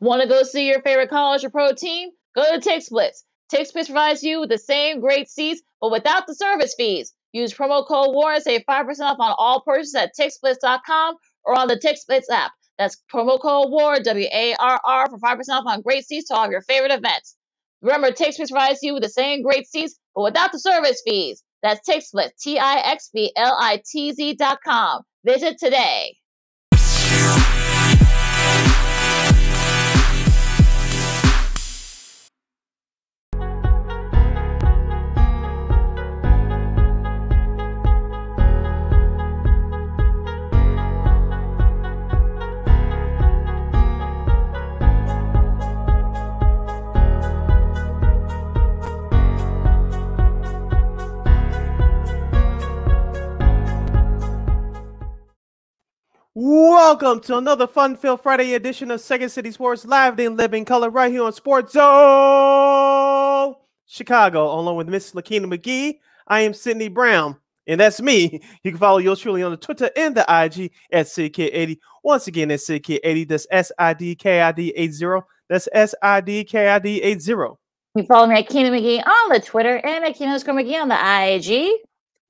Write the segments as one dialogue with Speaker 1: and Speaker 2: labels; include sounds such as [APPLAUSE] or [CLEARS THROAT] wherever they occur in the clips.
Speaker 1: Want to go see your favorite college or pro team? Go to TixBlitz. TixBlitz provides you with the same great seats, but without the service fees. Use promo code WARR and save 5% off on all purchases at TixBlitz.com or on the TixBlitz app. That's promo code WARR, W A R R, for 5% off on great seats to all of your favorite events. Remember, TixBlitz provides you with the same great seats, but without the service fees. That's TixBlitz, T I X B L I T Z.com. Visit today.
Speaker 2: Welcome to another fun-filled Friday edition of Second City Sports live in living color right here on Sports Zone Chicago, along with Miss Lakina McGee. I am Sydney Brown, and that's me. You can follow yours truly on the Twitter and the IG at SidKid80. Once again, that's SidKid80. That's S-I-D-K-I-D-80. That's S-I-D-K-I-D-80.
Speaker 1: You follow me at Keena McGee on the Twitter and at Keena McGee on the IG.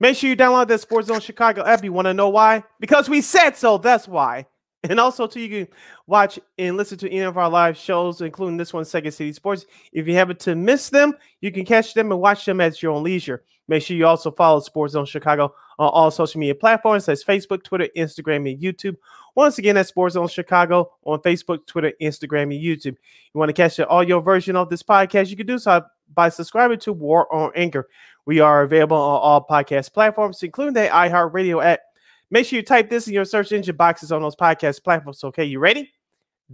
Speaker 2: Make sure you download that Sports Zone Chicago app. You want to know why? Because we said so. That's why. And also, too, you can watch and listen to any of our live shows, including this one, Second City Sports. If you happen to miss them, you can catch them and watch them at your own leisure. Make sure you also follow Sports Zone Chicago on all social media platforms. That's Facebook, Twitter, Instagram, and YouTube. Once again, that's Sports Zone Chicago on Facebook, Twitter, Instagram, and YouTube. You want to catch the audio version of this podcast? You can do so by subscribing to WARR on Anchor. We are available on all podcast platforms, including the iHeartRadio app. Make sure you type this in your search engine boxes on those podcast platforms. Okay, you ready?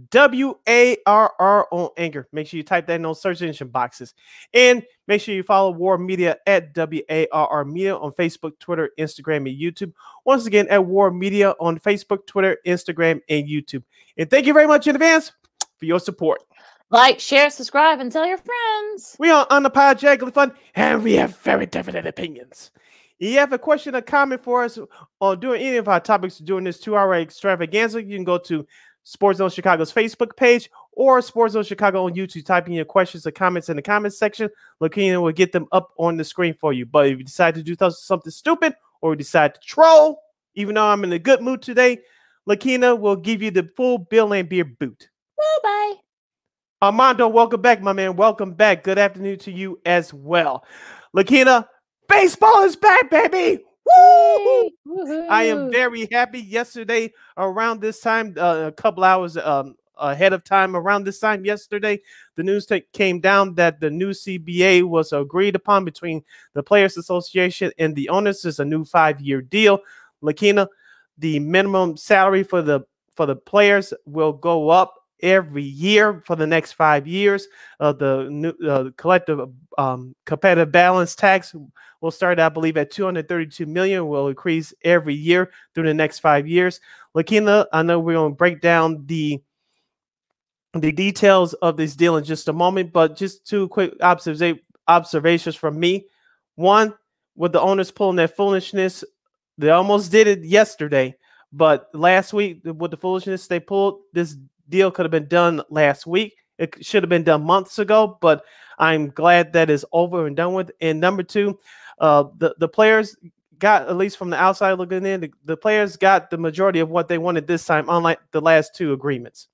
Speaker 2: W A R R on Anchor. Make sure you type that in those search engine boxes. And make sure you follow WARR Media at W A R R Media on Facebook, Twitter, Instagram, and YouTube. Once again, at WARR Media on Facebook, Twitter, Instagram, and YouTube. And thank you very much in advance for your support.
Speaker 1: Like, share, subscribe, and tell your friends.
Speaker 2: We are unapologetically fun, and we have very definite opinions. If you have a question or comment for us on doing any of our topics during this two-hour extravaganza, you can go to Sports Zone Chicago's Facebook page or Sports Zone Chicago on YouTube. Type in your questions or comments in the comments section. Lakina will get them up on the screen for you. But if you decide to do something stupid or decide to troll, even though I'm in a good mood today, Lakina will give you the full Bill Laimbeer boot.
Speaker 1: Bye bye.
Speaker 2: Armando, welcome back, my man. Welcome back. Good afternoon to you as well. Lakina, baseball is back, baby. Woo! I am very happy. Yesterday, around this time, uh, a couple hours um, ahead of time, around this time yesterday, the news t- came down that the new CBA was agreed upon between the Players Association and the owners. Is a new five-year deal. Lakina, the minimum salary for the for the players will go up every year for the next five years. Uh, the new uh, collective um, competitive balance tax will start, I believe, at 232 million. Will increase every year through the next five years. Lakina, I know we're going to break down the the details of this deal in just a moment, but just two quick observa- observations from me. One, with the owners pulling that foolishness, they almost did it yesterday. But last week, with the foolishness they pulled, this deal could have been done last week. It should have been done months ago, but I'm glad that is over and done with. And number two, uh, the the players got at least from the outside looking in, the, the players got the majority of what they wanted this time, unlike the last two agreements.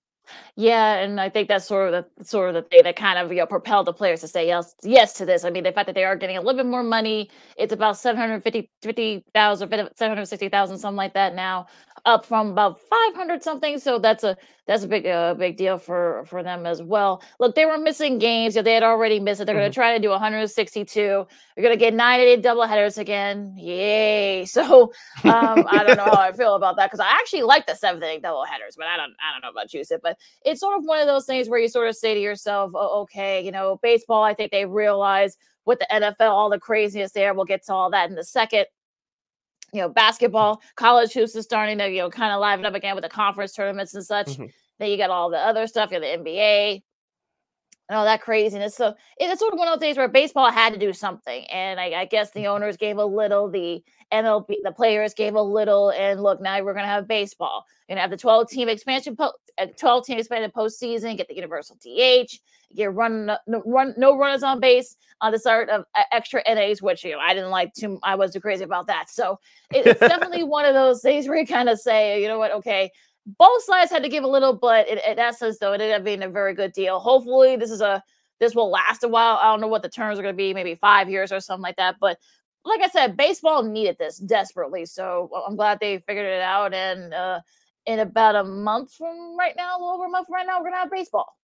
Speaker 1: Yeah, and I think that's sort of the sort of the thing that kind of you know propelled the players to say yes yes to this. I mean, the fact that they are getting a little bit more money, it's about 750 50,000 760,000 something like that now, up from about 500 something. So that's a that's a big uh, big deal for for them as well. Look, they were missing games. Yeah, they had already missed it. They're mm-hmm. going to try to do 162. They're going to get 98 double headers again. Yay! [LAUGHS] So um, I don't know how I feel about that because I actually like the seventh inning double headers, but I don't I don't know about you, Sid. But it's sort of one of those things where you sort of say to yourself, oh, okay, you know, baseball. I think they realize with the NFL, all the craziness there. We'll get to all that in a second you know, basketball, college hoops is starting to, you know, kind of liven up again with the conference tournaments and such. Mm-hmm. Then you got all the other stuff, you know, the NBA, and all that craziness. So it's sort of one of those days where baseball had to do something, and I, I guess the owners gave a little, the MLB, the players gave a little, and look, now we're going to have baseball. You're to have the 12 team expansion, po- uh, 12 team expanded postseason, get the universal DH, get run, no, run, no runners on base on the start of uh, extra innings, which you know I didn't like too. I was too crazy about that. So it, it's [LAUGHS] definitely one of those days where you kind of say, you know what, okay both sides had to give a little, but in, in essence, though, it ended up being a very good deal. Hopefully, this is a this will last a while. I don't know what the terms are going to be, maybe five years or something like that. But like I said, baseball needed this desperately. So I'm glad they figured it out. And uh, in about a month from right now, a little over a month from right now, we're to have baseball.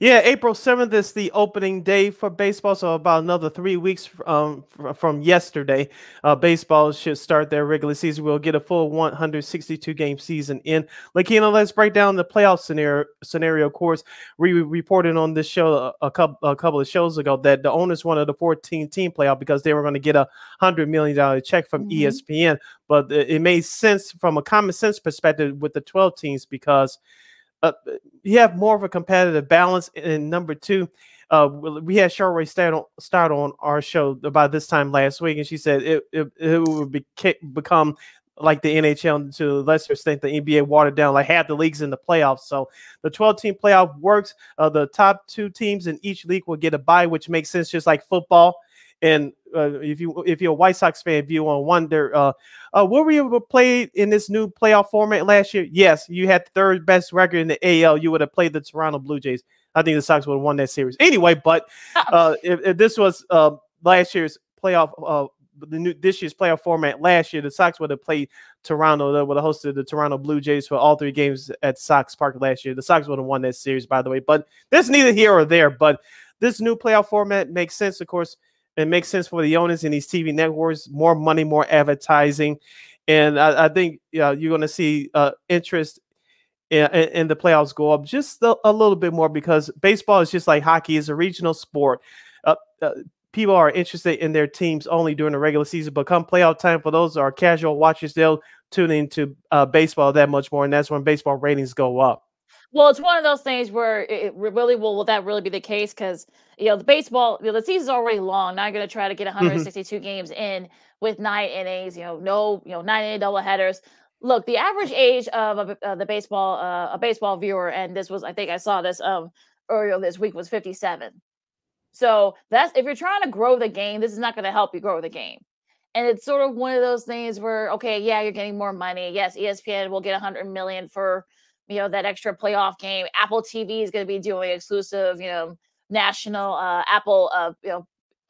Speaker 2: Yeah, April 7th is the opening day for baseball. So, about another three weeks um, from yesterday, uh, baseball should start their regular season. We'll get a full 162 game season in. Lakina, let's break down the playoff scenario. Scenario, of course, we reported on this show a, a, couple, a couple of shows ago that the owners wanted a 14 team playoff because they were going to get a $100 million check from mm-hmm. ESPN. But it made sense from a common sense perspective with the 12 teams because uh, you have more of a competitive balance. And number two, uh, we had Sherry start start on our show about this time last week, and she said it it, it would be, become like the NHL to a lesser extent the NBA watered down like half the leagues in the playoffs. So the 12 team playoff works. Uh, the top two teams in each league will get a bye, which makes sense just like football. And uh, if you if you're a White Sox fan, if you want to wonder, uh, uh, were we able to play in this new playoff format last year? Yes, you had the third best record in the AL. You would have played the Toronto Blue Jays. I think the Sox would have won that series anyway. But uh, if, if, this was uh, last year's playoff, uh, the new this year's playoff format last year, the Sox would have played Toronto. They would have hosted the Toronto Blue Jays for all three games at Sox Park last year. The Sox would have won that series, by the way. But that's neither here or there. But this new playoff format makes sense, of course it makes sense for the owners in these TV networks. More money, more advertising, and I, I think you're going to see uh, interest in, in, the playoffs go up just a, a, little bit more because baseball is just like hockey is a regional sport. Uh, uh, people are interested in their teams only during the regular season, but come playoff time for those are casual watchers, they'll tune into uh, baseball that much more, and that's when baseball ratings go up.
Speaker 1: Well, it's one of those things where it really will. Will that really be the case? Because you know the baseball, you know, the season's already long. Now you're going to try to get 162 mm-hmm. games in with nine innings. You know, no, you know, nine inning double headers. Look, the average age of a, uh, the baseball uh, a baseball viewer, and this was I think I saw this um earlier this week was 57. So that's if you're trying to grow the game, this is not going to help you grow the game. And it's sort of one of those things where, okay, yeah, you're getting more money. Yes, ESPN will get 100 million for you know that extra playoff game. Apple TV is going to be doing exclusive, you know, national uh, Apple, uh, you know,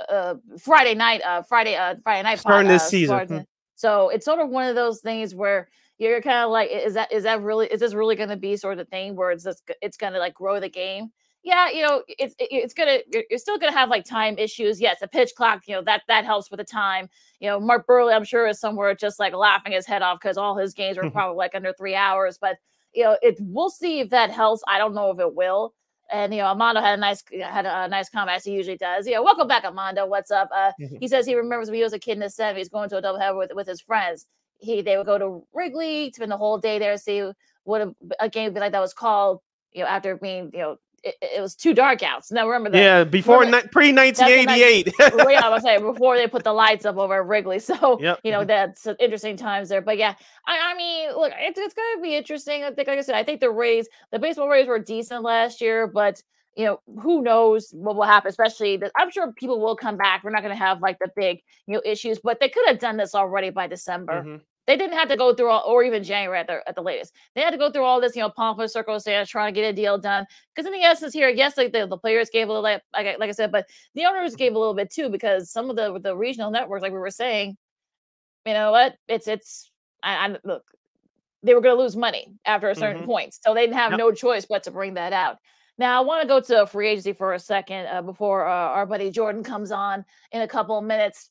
Speaker 1: uh, Friday night, uh, Friday, uh, Friday night
Speaker 2: starting this uh, season.
Speaker 1: Hmm. So it's sort of one of those things where you're kind of like, is that is that really is this really going to be sort of the thing where it's just it's going to like grow the game? Yeah, you know, it's it's gonna you're still gonna have like time issues. Yes, a pitch clock, you know, that that helps with the time. You know, Mark Buehrle, I'm sure, is somewhere just like laughing his head off because all his games were [LAUGHS] probably like under three hours. But you know, it we'll see if that helps. I don't know if it will. And you know, Armando had a nice had a nice comment as he usually does. Yeah, welcome back, Armando. What's up? Uh, mm-hmm. He says he remembers when he was a kid in the seventies going to a doubleheader with with his friends. He they would go to Wrigley, spend the whole day there, see what a, a game like that was called. You know, after being you know it, it, was too dark outs. Now remember that.
Speaker 2: Yeah, before ni- pre nineteen eighty eight.
Speaker 1: Yeah, I was saying [LAUGHS] before they put the lights up over at Wrigley. So yep. you know that's interesting times there. But yeah, I, I mean, look, it's, it's going to be interesting. I think, like I said, I think the Rays, the baseball Rays were decent last year, but you know, who knows what will happen, especially that I'm sure people will come back. We're not going to have like the big, you know, issues, but they could have done this already by December. Mm-hmm. They didn't have to go through all, or even January at the, at the latest. They had to go through all this, you know, pomp and circumstance, trying to get a deal done. Because in the essence here, yes, like the, the players gave a little, like, like, I said, but the owners gave a little bit too, because some of the the regional networks, like we were saying, you know what, it's it's I, I look, they were going to lose money after a certain mm-hmm. point, so they didn't have yep. no choice but to bring that out. Now, I want to go to free agency for a second uh, before uh, our buddy Jordan comes on in a couple of minutes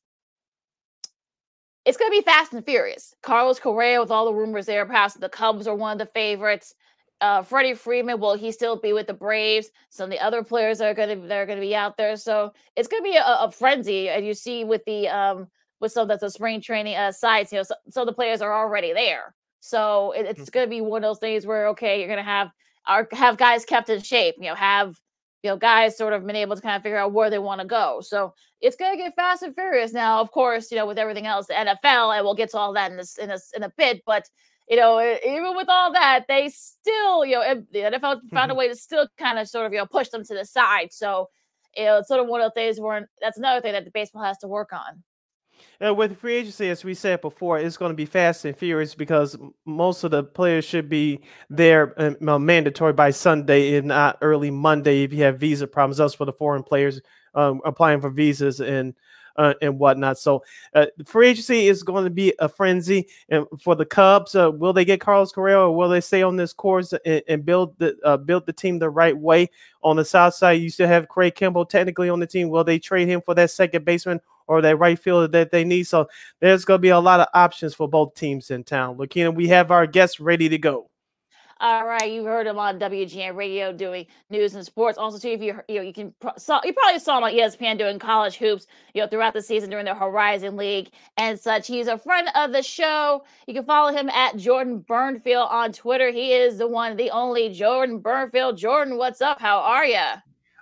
Speaker 1: it's going to be fast and furious. Carlos Correa, with all the rumors there, perhaps the Cubs are one of the favorites. Uh, Freddie Freeman, will he still be with the Braves? Some of the other players are going to they're going to be out there, so it's going to be a, a, frenzy. And you see with the um with some of the spring training uh, sites, you know, so, so the players are already there. So it, it's mm-hmm. going to be one of those things where okay, you're going to have our have guys kept in shape. You know, have you know, guys sort of been able to kind of figure out where they want to go. So it's gonna get fast and furious now. Of course, you know, with everything else, the NFL, and we'll get to all that in this in a in a bit. But you know, even with all that, they still, you know, the NFL found mm-hmm. a way to still kind of sort of, you know, push them to the side. So, you know, it's sort of one of the things where that's another thing that the baseball has to work on.
Speaker 2: Uh, with free agency, as we said before, it's going to be fast and furious because most of the players should be there uh, mandatory by Sunday and not early Monday if you have visa problems. That's for the foreign players um, applying for visas and uh, and whatnot. So uh, free agency is going to be a frenzy. And for the Cubs, uh, will they get Carlos Correa or will they stay on this course and, and build the uh, build the team the right way? On the south side, you still have Craig Kimbrel technically on the team. Will they trade him for that second baseman or that right fielder that they need? So there's going to be a lot of options for both teams in town. Lakina, we have our guests ready to go.
Speaker 1: All right, you heard him on WGN Radio doing news and sports. Also, too, if you you know you can saw you probably saw him on ESPN doing college hoops, you know, throughout the season during the Horizon League and such. He's a friend of the show. You can follow him at Jordan Bernfield on Twitter. He is the one, the only Jordan Bernfield. Jordan, what's up? How are you?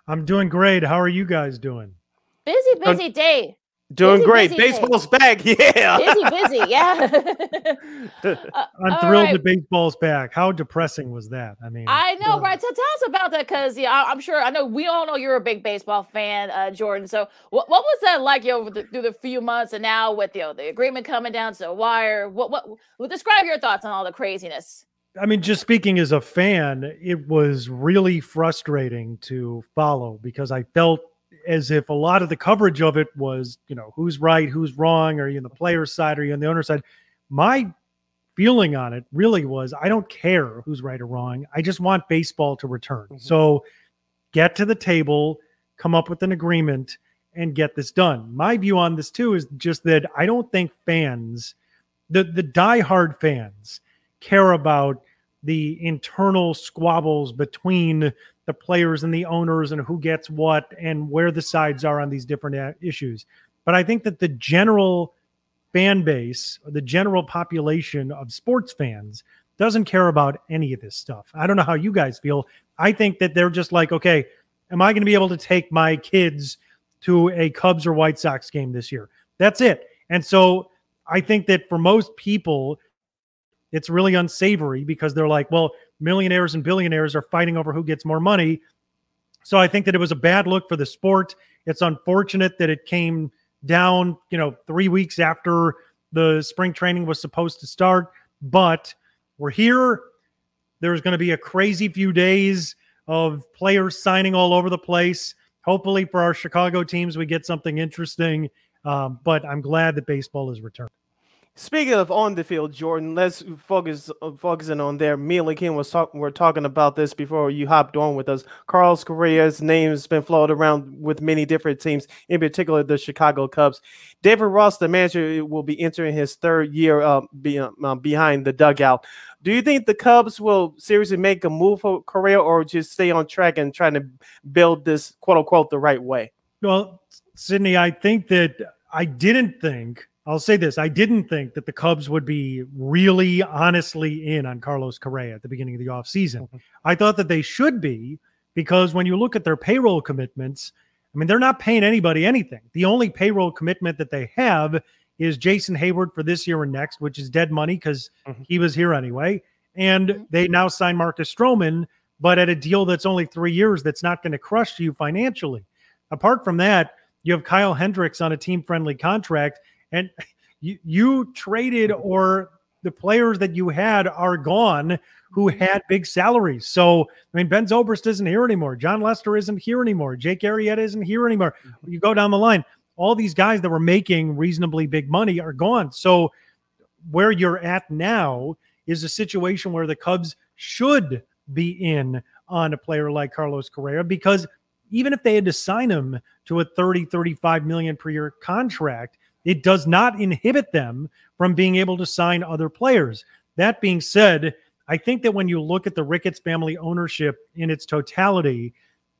Speaker 3: I'm doing great. How are you guys doing?
Speaker 1: Busy, busy day.
Speaker 2: Doing busy, great. Busy Baseball's day. back. [LAUGHS] Yeah.
Speaker 1: Busy, busy. Yeah. [LAUGHS] [LAUGHS]
Speaker 3: uh, I'm thrilled right. that baseball's back. How depressing was that? I mean,
Speaker 1: I know, right? So tell us about that because yeah, I'm sure I know we all know you're a big baseball fan, uh, Jordan. So what, what was that like you know, the, through the few months and now with you know, the agreement coming down to the wire? What what well, describe your thoughts on all the craziness?
Speaker 3: I mean, just speaking as a fan, it was really frustrating to follow because I felt as if a lot of the coverage of it was, you know, who's right, who's wrong, are you on the player's side, are you on the owner's side? My feeling on it really was I don't care who's right or wrong. I just want baseball to return. Mm-hmm. So get to the table, come up with an agreement, and get this done. My view on this too is just that I don't think fans, the the diehard fans, care about the internal squabbles between the players and the owners and who gets what and where the sides are on these different uh, issues. But I think that the general fan base, the general population of sports fans doesn't care about any of this stuff. I don't know how you guys feel. I think that they're just like, okay, am I going to be able to take my kids to a Cubs or White Sox game this year? That's it. And so I think that for most people, it's really unsavory because they're like, well, millionaires and billionaires are fighting over who gets more money. So I think that it was a bad look for the sport. It's unfortunate that it came down, you know, three weeks after the spring training was supposed to start, but we're here. There's going to be a crazy few days of players signing all over the place. Hopefully, for our Chicago teams, we get something interesting. Um, but I'm glad that baseball has returned.
Speaker 2: Speaking of on the field, Jordan, let's focus uh, focusing on there. Me and Lakin was talking. We're talking about this before you hopped on with us. Carlos Correa's name has been floated around with many different teams, in particular the Chicago Cubs. David Ross, the manager, will be entering his third year uh, be, uh, behind the dugout. Do you think the Cubs will seriously make a move for Correa, or just stay on track and trying to build this quote unquote the right way?
Speaker 3: Well, Sydney, I think that I didn't think I'll say this. I didn't think that the Cubs would be really honestly in on Carlos Correa at the beginning of the offseason. Mm-hmm. I thought that they should be because when you look at their payroll commitments, I mean, they're not paying anybody anything. The only payroll commitment that they have is Jason Heyward for this year and next, which is dead money because mm-hmm. he was here anyway. And mm-hmm. they now sign Marcus Stroman, but at a deal that's only three years that's not going to crush you financially. Apart from that, you have Kyle Hendricks on a team friendly contract and you, you traded or the players that you had are gone who mm-hmm. had big salaries. So, I mean, Ben Zobrist isn't here anymore. Jon Lester isn't here anymore. Jake Arrieta isn't here anymore. Mm-hmm. You go down the line, all these guys that were making reasonably big money are gone. So, where you're at now is a situation where the Cubs should be in on a player like Carlos Correa because even if they had to sign him to a 30, 35 million per year contract, it does not inhibit them from being able to sign other players. That being said, I think that when you look at the Ricketts family ownership in its totality,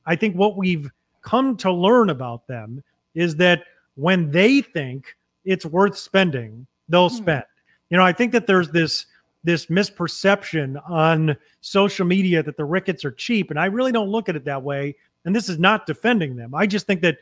Speaker 3: I think what we've come to learn about them is that when they think it's worth spending, they'll hmm. spend. You know, I think that there's this this misperception on social media that the Ricketts are cheap, and I really don't look at it that way. and this is not defending them. I just think that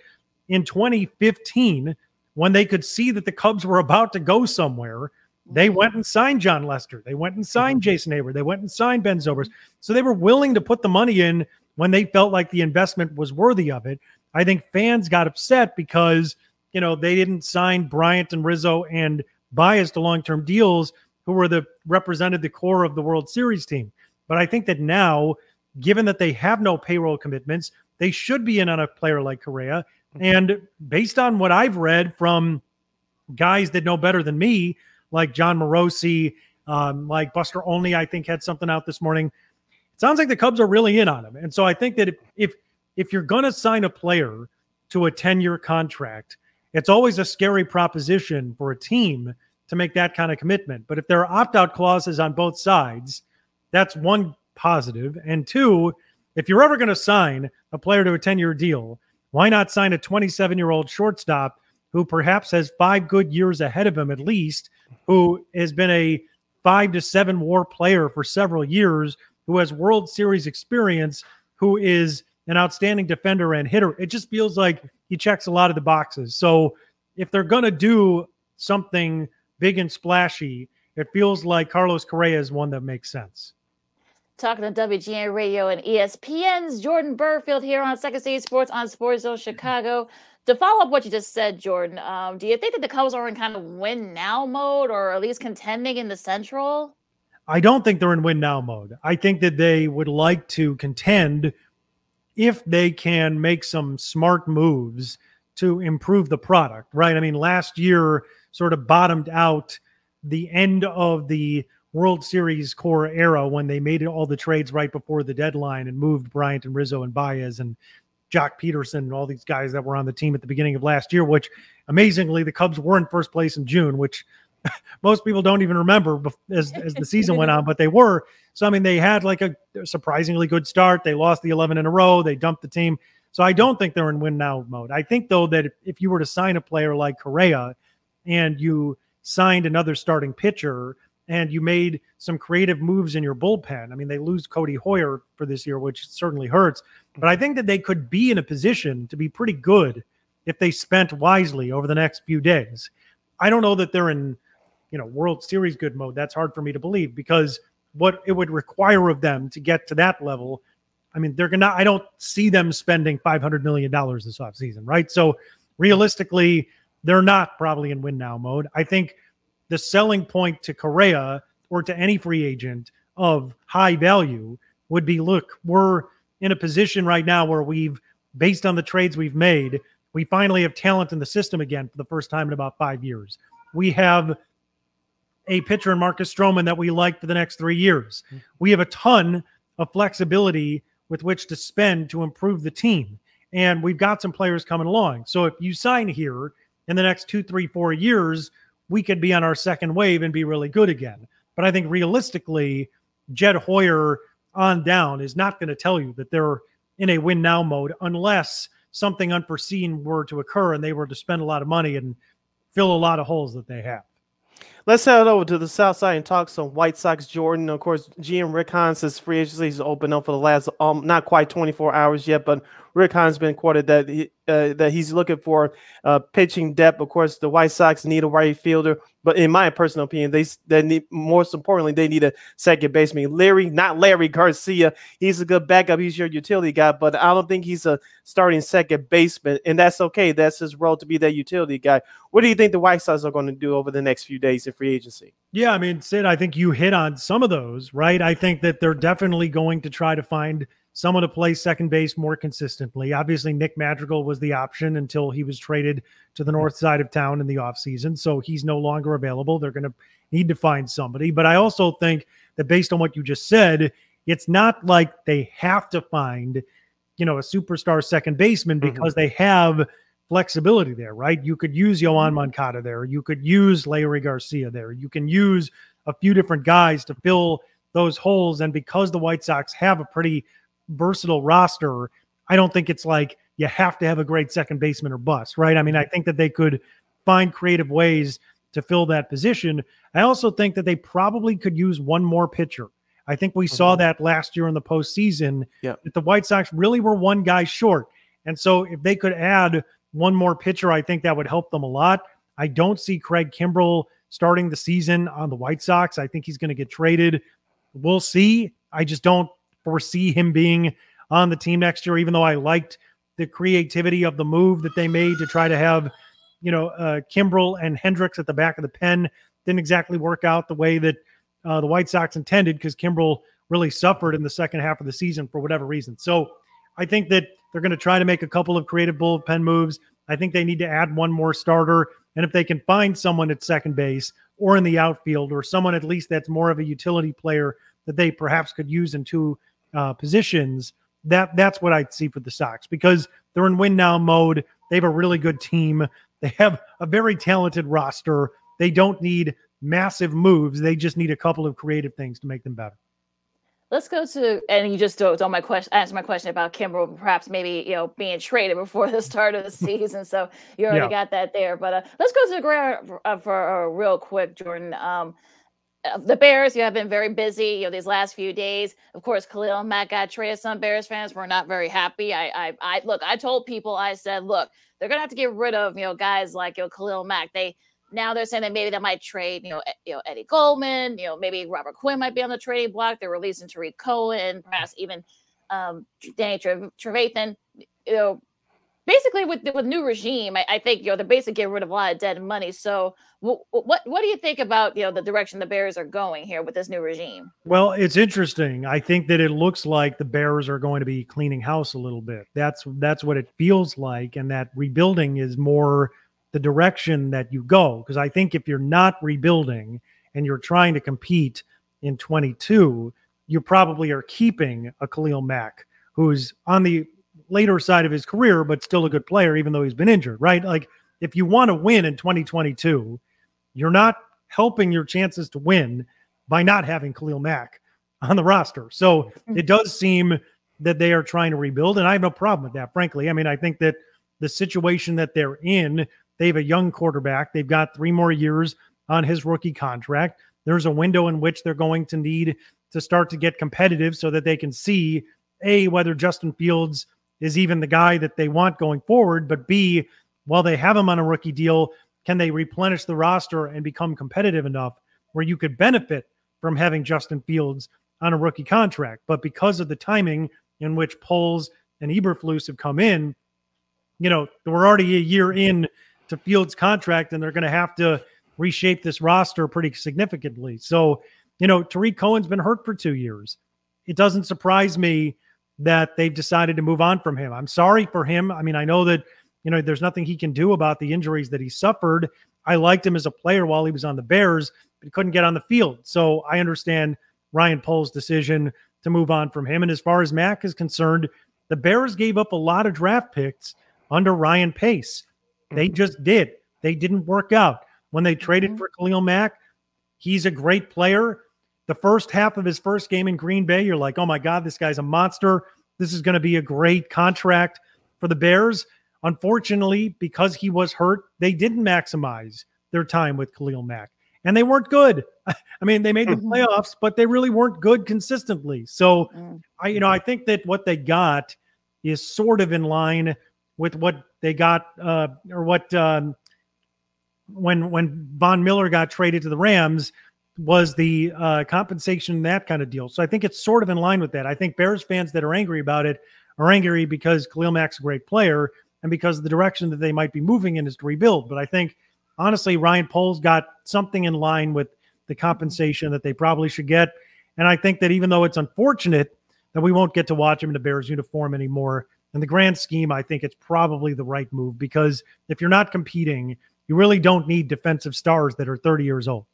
Speaker 3: in 2015, when they could see that the Cubs were about to go somewhere, they mm-hmm. went and signed Jon Lester. They went and signed mm-hmm. Jason Heyward. They went and signed Ben Zobrist. So they were willing to put the money in when they felt like the investment was worthy of it. I think fans got upset because, you know, they didn't sign Bryant and Rizzo and Baez to long-term deals who were the represented the core of the World Series team. But I think that now, given that they have no payroll commitments, they should be in on a player like Correa. And based on what I've read from guys that know better than me, like Jon Morosi, um, like Buster Olney, I think had something out this morning. It sounds like the Cubs are really in on him. And so I think that if if, if you're going to sign a player to a 10 year contract, it's always a scary proposition for a team to make that kind of commitment. But if there are opt out clauses on both sides, that's one positive. And two, if you're ever going to sign a player to a 10 year deal, why not sign a 27 year old shortstop who perhaps has five good years ahead of him at least, who has been a five to seven war player for several years, who has World Series experience, who is an outstanding defender and hitter? It just feels like he checks a lot of the boxes. So if they're going to do something big and splashy, it feels like Carlos Correa is one that makes sense
Speaker 1: talking to WGN Radio and ESPN's Jordan Bernfield here on Second City Sports on Sports Zone Chicago. To follow up what you just said, Jordan, um, do you think that the Cubs are in kind of win now mode or at least contending in the Central?
Speaker 3: I don't think they're in win now mode. I think that they would like to contend if they can make some smart moves to improve the product, right? I mean, last year sort of bottomed out the end of the World Series core era when they made all the trades right before the deadline and moved Bryant and Rizzo and Baez and Joc Pederson and all these guys that were on the team at the beginning of last year, which amazingly the Cubs were in first place in June, which [LAUGHS] most people don't even remember as, as the season went on, but they were. So, I mean, they had like a surprisingly good start. They lost the 11 in a row, they dumped the team. So, I don't think they're in win now mode. I think, though, that if you were to sign a player like Correa and you signed another starting pitcher, and you made some creative moves in your bullpen. I mean, they lose Codi Heuer for this year, which certainly hurts. But I think that they could be in a position to be pretty good if they spent wisely over the next few days. I don't know that they're in, you know, World Series good mode. That's hard for me to believe because what it would require of them to get to that level. I mean, they're gonna. I don't see them spending five hundred million dollars this offseason, right? So realistically, they're not probably in win now mode. I think the selling point to Correa or to any free agent of high value would be look, we're in a position right now where we've, based on the trades we've made, we finally have talent in the system again for the first time in about five years. We have a pitcher in Marcus Stroman that we like for the next three years. Mm-hmm. We have a ton of flexibility with which to spend to improve the team. And we've got some players coming along. So if you sign here in the next two, three, four years, we could be on our second wave and be really good again. But I think realistically, Jed Hoyer on down is not going to tell you that they're in a win now mode unless something unforeseen were to occur and they were to spend a lot of money and fill a lot of holes that they have.
Speaker 2: Let's head over to the south side and talk some White Sox. Jordan, of course, GM Rick Hahn says free agency is open up for the last um not quite 24 hours yet, but Rick Hahn's been quoted that he, uh, that he's looking for uh, pitching depth. Of course, the White Sox need a right fielder, but in my personal opinion, they they need most importantly they need a second baseman. Leury, not Leury Garcia. He's a good backup. He's your utility guy, but I don't think he's a starting second baseman, and that's okay. That's his role to be that utility guy. What do you think the White Sox are going to do over the next few days in free agency?
Speaker 3: Yeah, I mean, Sid, I think you hit on some of those, right? I think that they're definitely going to try to find someone to play second base more consistently. Obviously, Nick Madrigal was the option until he was traded to the north side of town in the offseason. So he's no longer available. They're going to need to find somebody. But I also think that based on what you just said, it's not like they have to find, you know, a superstar second baseman mm-hmm. because mm-hmm. they have flexibility there, right? You could use Yoan mm-hmm. Moncada there. You could use Leury Garcia there. You can use a few different guys to fill those holes. And because the White Sox have a pretty versatile roster, I don't think it's like you have to have a great second baseman or bust, right? I mean, I think that they could find creative ways to fill that position. I also think that they probably could use one more pitcher. I think we mm-hmm. saw that last year in the postseason.
Speaker 2: Yeah.
Speaker 3: That the White Sox really were one guy short. And so if they could add one more pitcher, I think that would help them a lot. I don't see Craig Kimbrel starting the season on the White Sox. I think he's going to get traded. We'll see. I just don't foresee him being on the team next year, even though I liked the creativity of the move that they made to try to have, you know, uh, Kimbrel and Hendriks at the back of the pen. Didn't exactly work out the way that uh, the White Sox intended because Kimbrel really suffered in the second half of the season for whatever reason. So I think that they're going to try to make a couple of creative bullpen moves. I think they need to add one more starter. And if they can find someone at second base or in the outfield or someone at least that's more of a utility player that they perhaps could use in two uh, positions, that that's what I'd see for the Sox because they're in win now mode. They have a really good team. They have a very talented roster. They don't need massive moves. They just need a couple of creative things to make them better.
Speaker 1: Let's go to and you just told my question answer my question about Kimbrel perhaps maybe you know being traded before the start of the [LAUGHS] season. So you already yeah. got that there. But uh, let's go to the ground for, uh, for uh, real quick, Jordan. Um, the Bears, you have been very busy, you know, these last few days. Of course, Khalil Mack got traded. Some Bears fans were not very happy. I, I, I look. I told people, I said, look, they're gonna have to get rid of, you know, guys like you know Khalil Mack. They now they're saying that maybe they might trade, you know, you know Eddie Goldman, you know, maybe Robert Quinn might be on the trading block. They're releasing Tarik Cohen, perhaps even um, Danny Trevathan. You know, basically with with new regime, I, I, think you know they're basically getting rid of a lot of dead money. So, what what what do you think about you know the direction the Bears are going here with this new regime?
Speaker 3: Well, it's interesting. I think that it looks like the Bears are going to be cleaning house a little bit. That's that's what it feels like, and that rebuilding is more the direction that you go. Because I think if you're not rebuilding and you're trying to compete in 22, you probably are keeping a Khalil Mack who's on the later side of his career, but still a good player, even though he's been injured, right? Like if you want to win in 2022, you're not helping your chances to win by not having Khalil Mack on the roster. So [LAUGHS] it does seem that they are trying to rebuild, and I have no problem with that, frankly. I mean, I think that the situation that they're in they have a young quarterback. They've got three more years on his rookie contract. There's a window in which they're going to need to start to get competitive so that they can see A, whether Justin Fields is even the guy that they want going forward, but B, while they have him on a rookie deal, can they replenish the roster and become competitive enough where you could benefit from having Justin Fields on a rookie contract? But because of the timing in which Poles and Eberflus have come in, you know, we're already a year in to Fields' contract, and they're going to have to reshape this roster pretty significantly. So, you know, Tarik Cohen's been hurt for two years. It doesn't surprise me that they've decided to move on from him. I'm sorry for him. I mean, I know that, you know, there's nothing he can do about the injuries that he suffered. I liked him as a player while he was on the Bears, but he couldn't get on the field. So I understand Ryan Poles' decision to move on from him. And as far as Mack is concerned, the Bears gave up a lot of draft picks under Ryan Pace. They mm-hmm. just did. They didn't work out. When they traded mm-hmm. for Khalil Mack, he's a great player. The first half of his first game in Green Bay, you're like, oh my God, this guy's a monster. This is going to be a great contract for the Bears. Unfortunately, because he was hurt, they didn't maximize their time with Khalil Mack. And they weren't good. [LAUGHS] I mean, they made the mm-hmm. playoffs, but they really weren't good consistently. So mm. I, you know, I think that what they got is sort of in line with what they got uh, or what um, when when Von Miller got traded to the Rams was the uh, compensation that kind of deal. So I think it's sort of in line with that. I think Bears fans that are angry about it are angry because Khalil Mack's a great player and because the direction that they might be moving in is to rebuild. But I think honestly, Ryan Poles got something in line with the compensation that they probably should get. And I think that even though it's unfortunate that we won't get to watch him in the Bears uniform anymore, in the grand scheme, I think it's probably the right move because if you're not competing, you really don't need defensive stars that are 30 years old.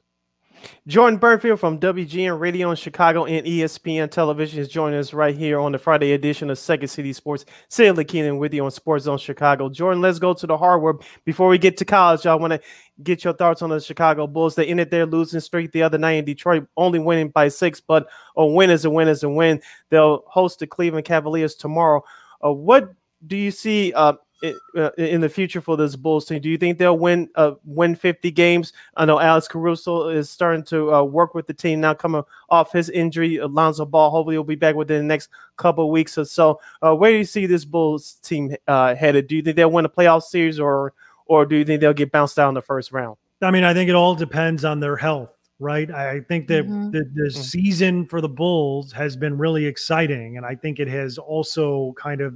Speaker 2: Jordan Bernfield from WGN Radio in Chicago and ESPN Television is joining us right here on the Friday edition of Second City Sports. Sid Lakinen with you on Sports Zone Chicago. Jordan, let's go to the hardware. Before we get to college, I want to get your thoughts on the Chicago Bulls. They ended their losing streak the other night in Detroit, only winning by six, but a win is a win is a win. They'll host the Cleveland Cavaliers tomorrow. Uh, what do you see uh, uh, in the future for this Bulls team? Do you think they'll win uh, win 50 games? I know Alex Caruso is starting to uh, work with the team now, coming off his injury. Alonzo Ball hopefully will be back within the next couple of weeks or so. Uh, where do you see this Bulls team uh, headed? Do you think they'll win a playoff series, or or do you think they'll get bounced out in the first round?
Speaker 3: I mean, I think it all depends on their health right? I think that mm-hmm. the, the mm-hmm. season for the Bulls has been really exciting. And I think it has also kind of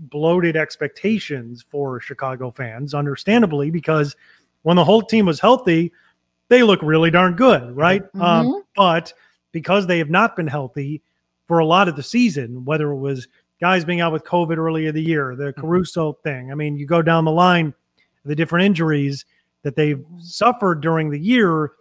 Speaker 3: bloated expectations for Chicago fans, understandably, because when the whole team was healthy, they look really darn good, right? Mm-hmm. Um, but because they have not been healthy for a lot of the season, whether it was guys being out with COVID earlier the year, the mm-hmm. Caruso thing, I mean, you go down the line, the different injuries that they've suffered during the year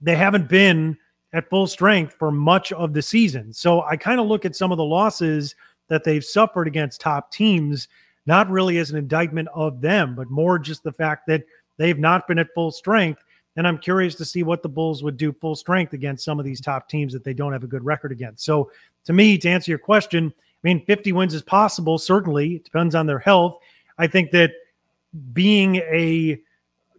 Speaker 3: they haven't been at full strength for much of the season. So I kind of look at some of the losses that they've suffered against top teams, not really as an indictment of them, but more just the fact that they've not been at full strength. And I'm curious to see what the Bulls would do full strength against some of these top teams that they don't have a good record against. So to me, to answer your question, I mean, 50 wins is possible, certainly. It depends on their health. I think that being a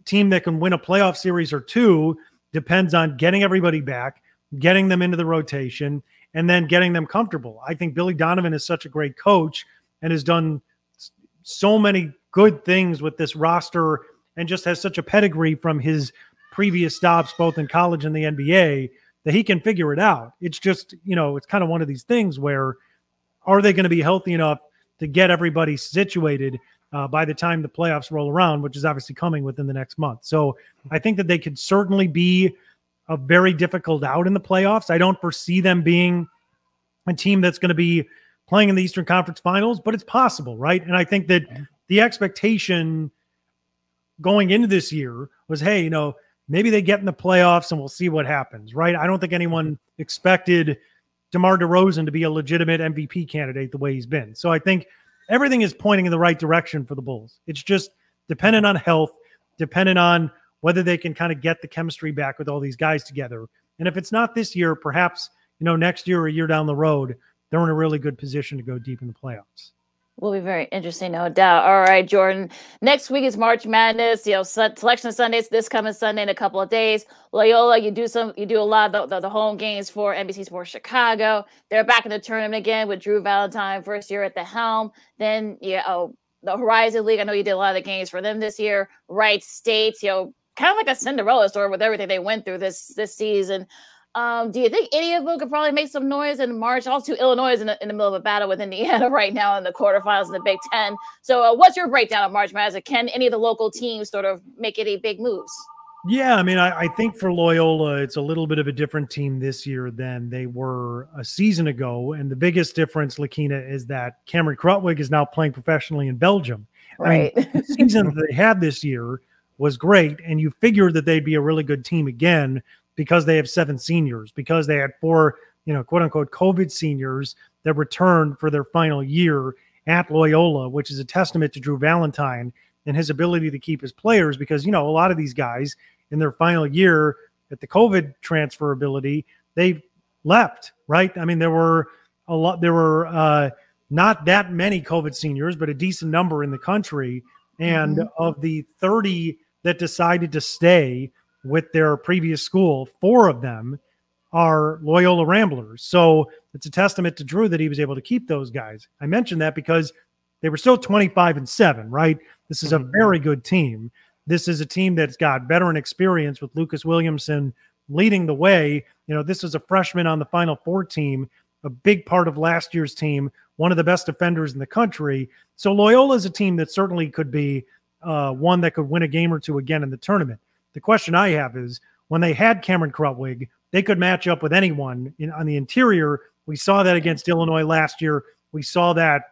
Speaker 3: team that can win a playoff series or two depends on getting everybody back, getting them into the rotation, and then getting them comfortable. I think Billy Donovan is such a great coach and has done so many good things with this roster and just has such a pedigree from his previous stops, both in college and the NBA, that he can figure it out. It's just, you know, it's kind of one of these things where are they going to be healthy enough to get everybody situated uh, by the time the playoffs roll around, which is obviously coming within the next month. So I think that they could certainly be a very difficult out in the playoffs. I don't foresee them being a team that's going to be playing in the Eastern Conference Finals, but it's possible, right? And I think that the expectation going into this year was, hey, you know, maybe they get in the playoffs and we'll see what happens, right? I don't think anyone expected DeMar DeRozan to be a legitimate MVP candidate the way he's been. So I think everything is pointing in the right direction for the Bulls. It's just dependent on health, dependent on whether they can kind of get the chemistry back with all these guys together. And if it's not this year, perhaps, you know, next year or a year down the road, they're in a really good position to go deep in the playoffs
Speaker 1: will be very interesting, no doubt. All right, Jordan. Next week is March Madness. You know, selection Sundays this coming Sunday in a couple of days. Loyola, you do some, you do a lot of the, the, the, home games for NBC Sports Chicago. They're back in the tournament again with Drew Valentine, first year at the helm. Then, yeah, oh, the Horizon League. I know you did a lot of the games for them this year. Wright States, you know, kind of like a Cinderella story with everything they went through this this season. Um, do you think any of them could probably make some noise in March? all Also, Illinois is in the, in the middle of a battle with Indiana [LAUGHS] right now in the quarterfinals in the Big Ten. So, uh, what's your breakdown of March Madness? Can any of the local teams sort of make any big moves?
Speaker 3: Yeah, I mean, I, I, think for Loyola, it's a little bit of a different team this year than they were a season ago. And the biggest difference, Lakina, is that Cameron Krutwig is now playing professionally in Belgium.
Speaker 1: Right.
Speaker 3: I mean, [LAUGHS] the season that they had this year was great, and you figured that they'd be a really good team again because they have seven seniors, because they had four, you know, quote unquote COVID seniors that returned for their final year at Loyola, which is a testament to Drew Valentine and his ability to keep his players because, you know, a lot of these guys in their final year at the COVID transferability, they left, right? I mean, there were a lot, there were uh, not that many COVID seniors, but a decent number in the country. And mm-hmm. of the 30 that decided to stay, with their previous school. Four of them are Loyola Ramblers. So it's a testament to Drew that he was able to keep those guys. I mentioned that because they were still 25 and 7, right? This is a mm-hmm. very good team. This is a team that's got veteran experience with Lucas Williamson leading the way. You know, this is a freshman on the Final Four team, a big part of last year's team, one of the best defenders in the country. So Loyola is a team that certainly could be uh, one that could win a game or two again in the tournament. The question I have is when they had Cameron Krutwig, they could match up with anyone in, on the interior. We saw that against Illinois last year. We saw that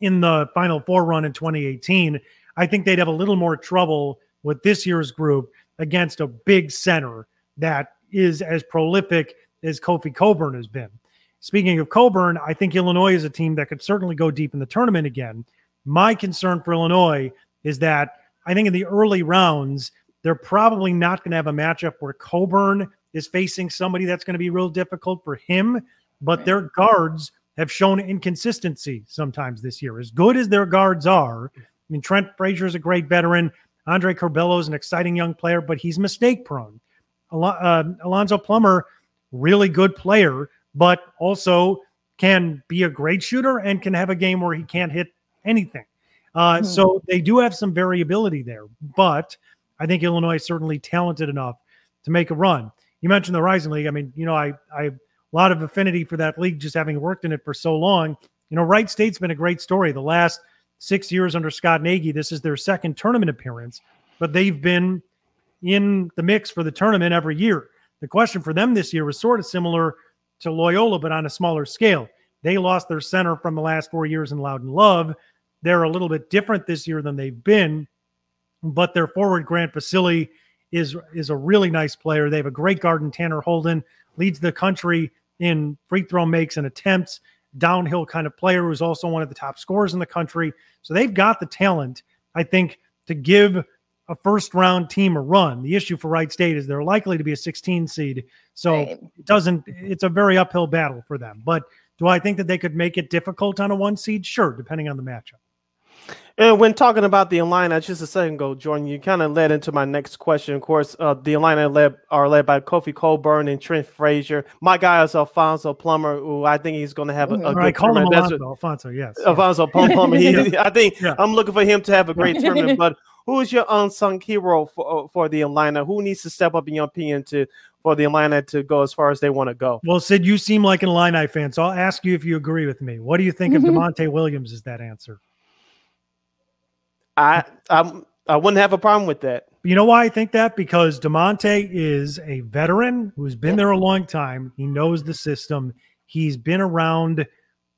Speaker 3: in the Final Four run in 2018. I think they'd have a little more trouble with this year's group against a big center that is as prolific as Kofi Cockburn has been. Speaking of Cockburn, I think Illinois is a team that could certainly go deep in the tournament again. My concern for Illinois is that I think in the early rounds, they're probably not going to have a matchup where Cockburn is facing somebody that's going to be real difficult for him, but their guards have shown inconsistency sometimes this year. As good as their guards are, I mean, Trent Frazier is a great veteran. Andre Curbelo is an exciting young player, but he's mistake prone. Al- uh, Alfonso Plummer, really good player, but also can be a great shooter and can have a game where he can't hit anything. Uh, mm-hmm. So they do have some variability there, but I think Illinois is certainly talented enough to make a run. You mentioned the Horizon League. I mean, you know, I I have a lot of affinity for that league just having worked in it for so long. You know, Wright State's been a great story. The last six years under Scott Nagy, this is their second tournament appearance, but they've been in the mix for the tournament every year. The question for them this year was sort of similar to Loyola, but on a smaller scale. They lost their center from the last four years in Loudon Love. They're a little bit different this year than they've been, but their forward Grant Basile is is a really nice player. They have a great guard in Tanner Holden, leads the country in free throw makes and attempts, downhill kind of player who's also one of the top scorers in the country. So they've got the talent, I think, to give a first round team a run. The issue for Wright State is they're likely to be a 16 seed. So right. it doesn't it's a very uphill battle for them. But do I think that they could make it difficult on a one seed? Sure, depending on the matchup.
Speaker 2: And when talking about the Illini just a second ago, Jordan, you kind of led into my next question. Of course, uh, the Illini led, are led by Kofi Cockburn and Trent Frazier. My guy is Alfonso Plummer, who I think he's going to have a, a
Speaker 3: right,
Speaker 2: good
Speaker 3: call
Speaker 2: tournament.
Speaker 3: Him Alfonso, Alfonso, yes.
Speaker 2: Alfonso Plummer. He, [LAUGHS] I think yeah. I'm looking for him to have a great [LAUGHS] tournament. But who is your unsung hero for, uh, for the Illini? Who needs to step up, in your opinion, to for the Illini to go as far as they want to go?
Speaker 3: Well, Sid, you seem like an Illini fan, so I'll ask you if you agree with me. What do you think of Da'Monte Williams? Is that answer?
Speaker 2: I I'm, I wouldn't have a problem with that.
Speaker 3: You know why I think that? Because Da'Monte is a veteran who's been there a long time. He knows the system. He's been around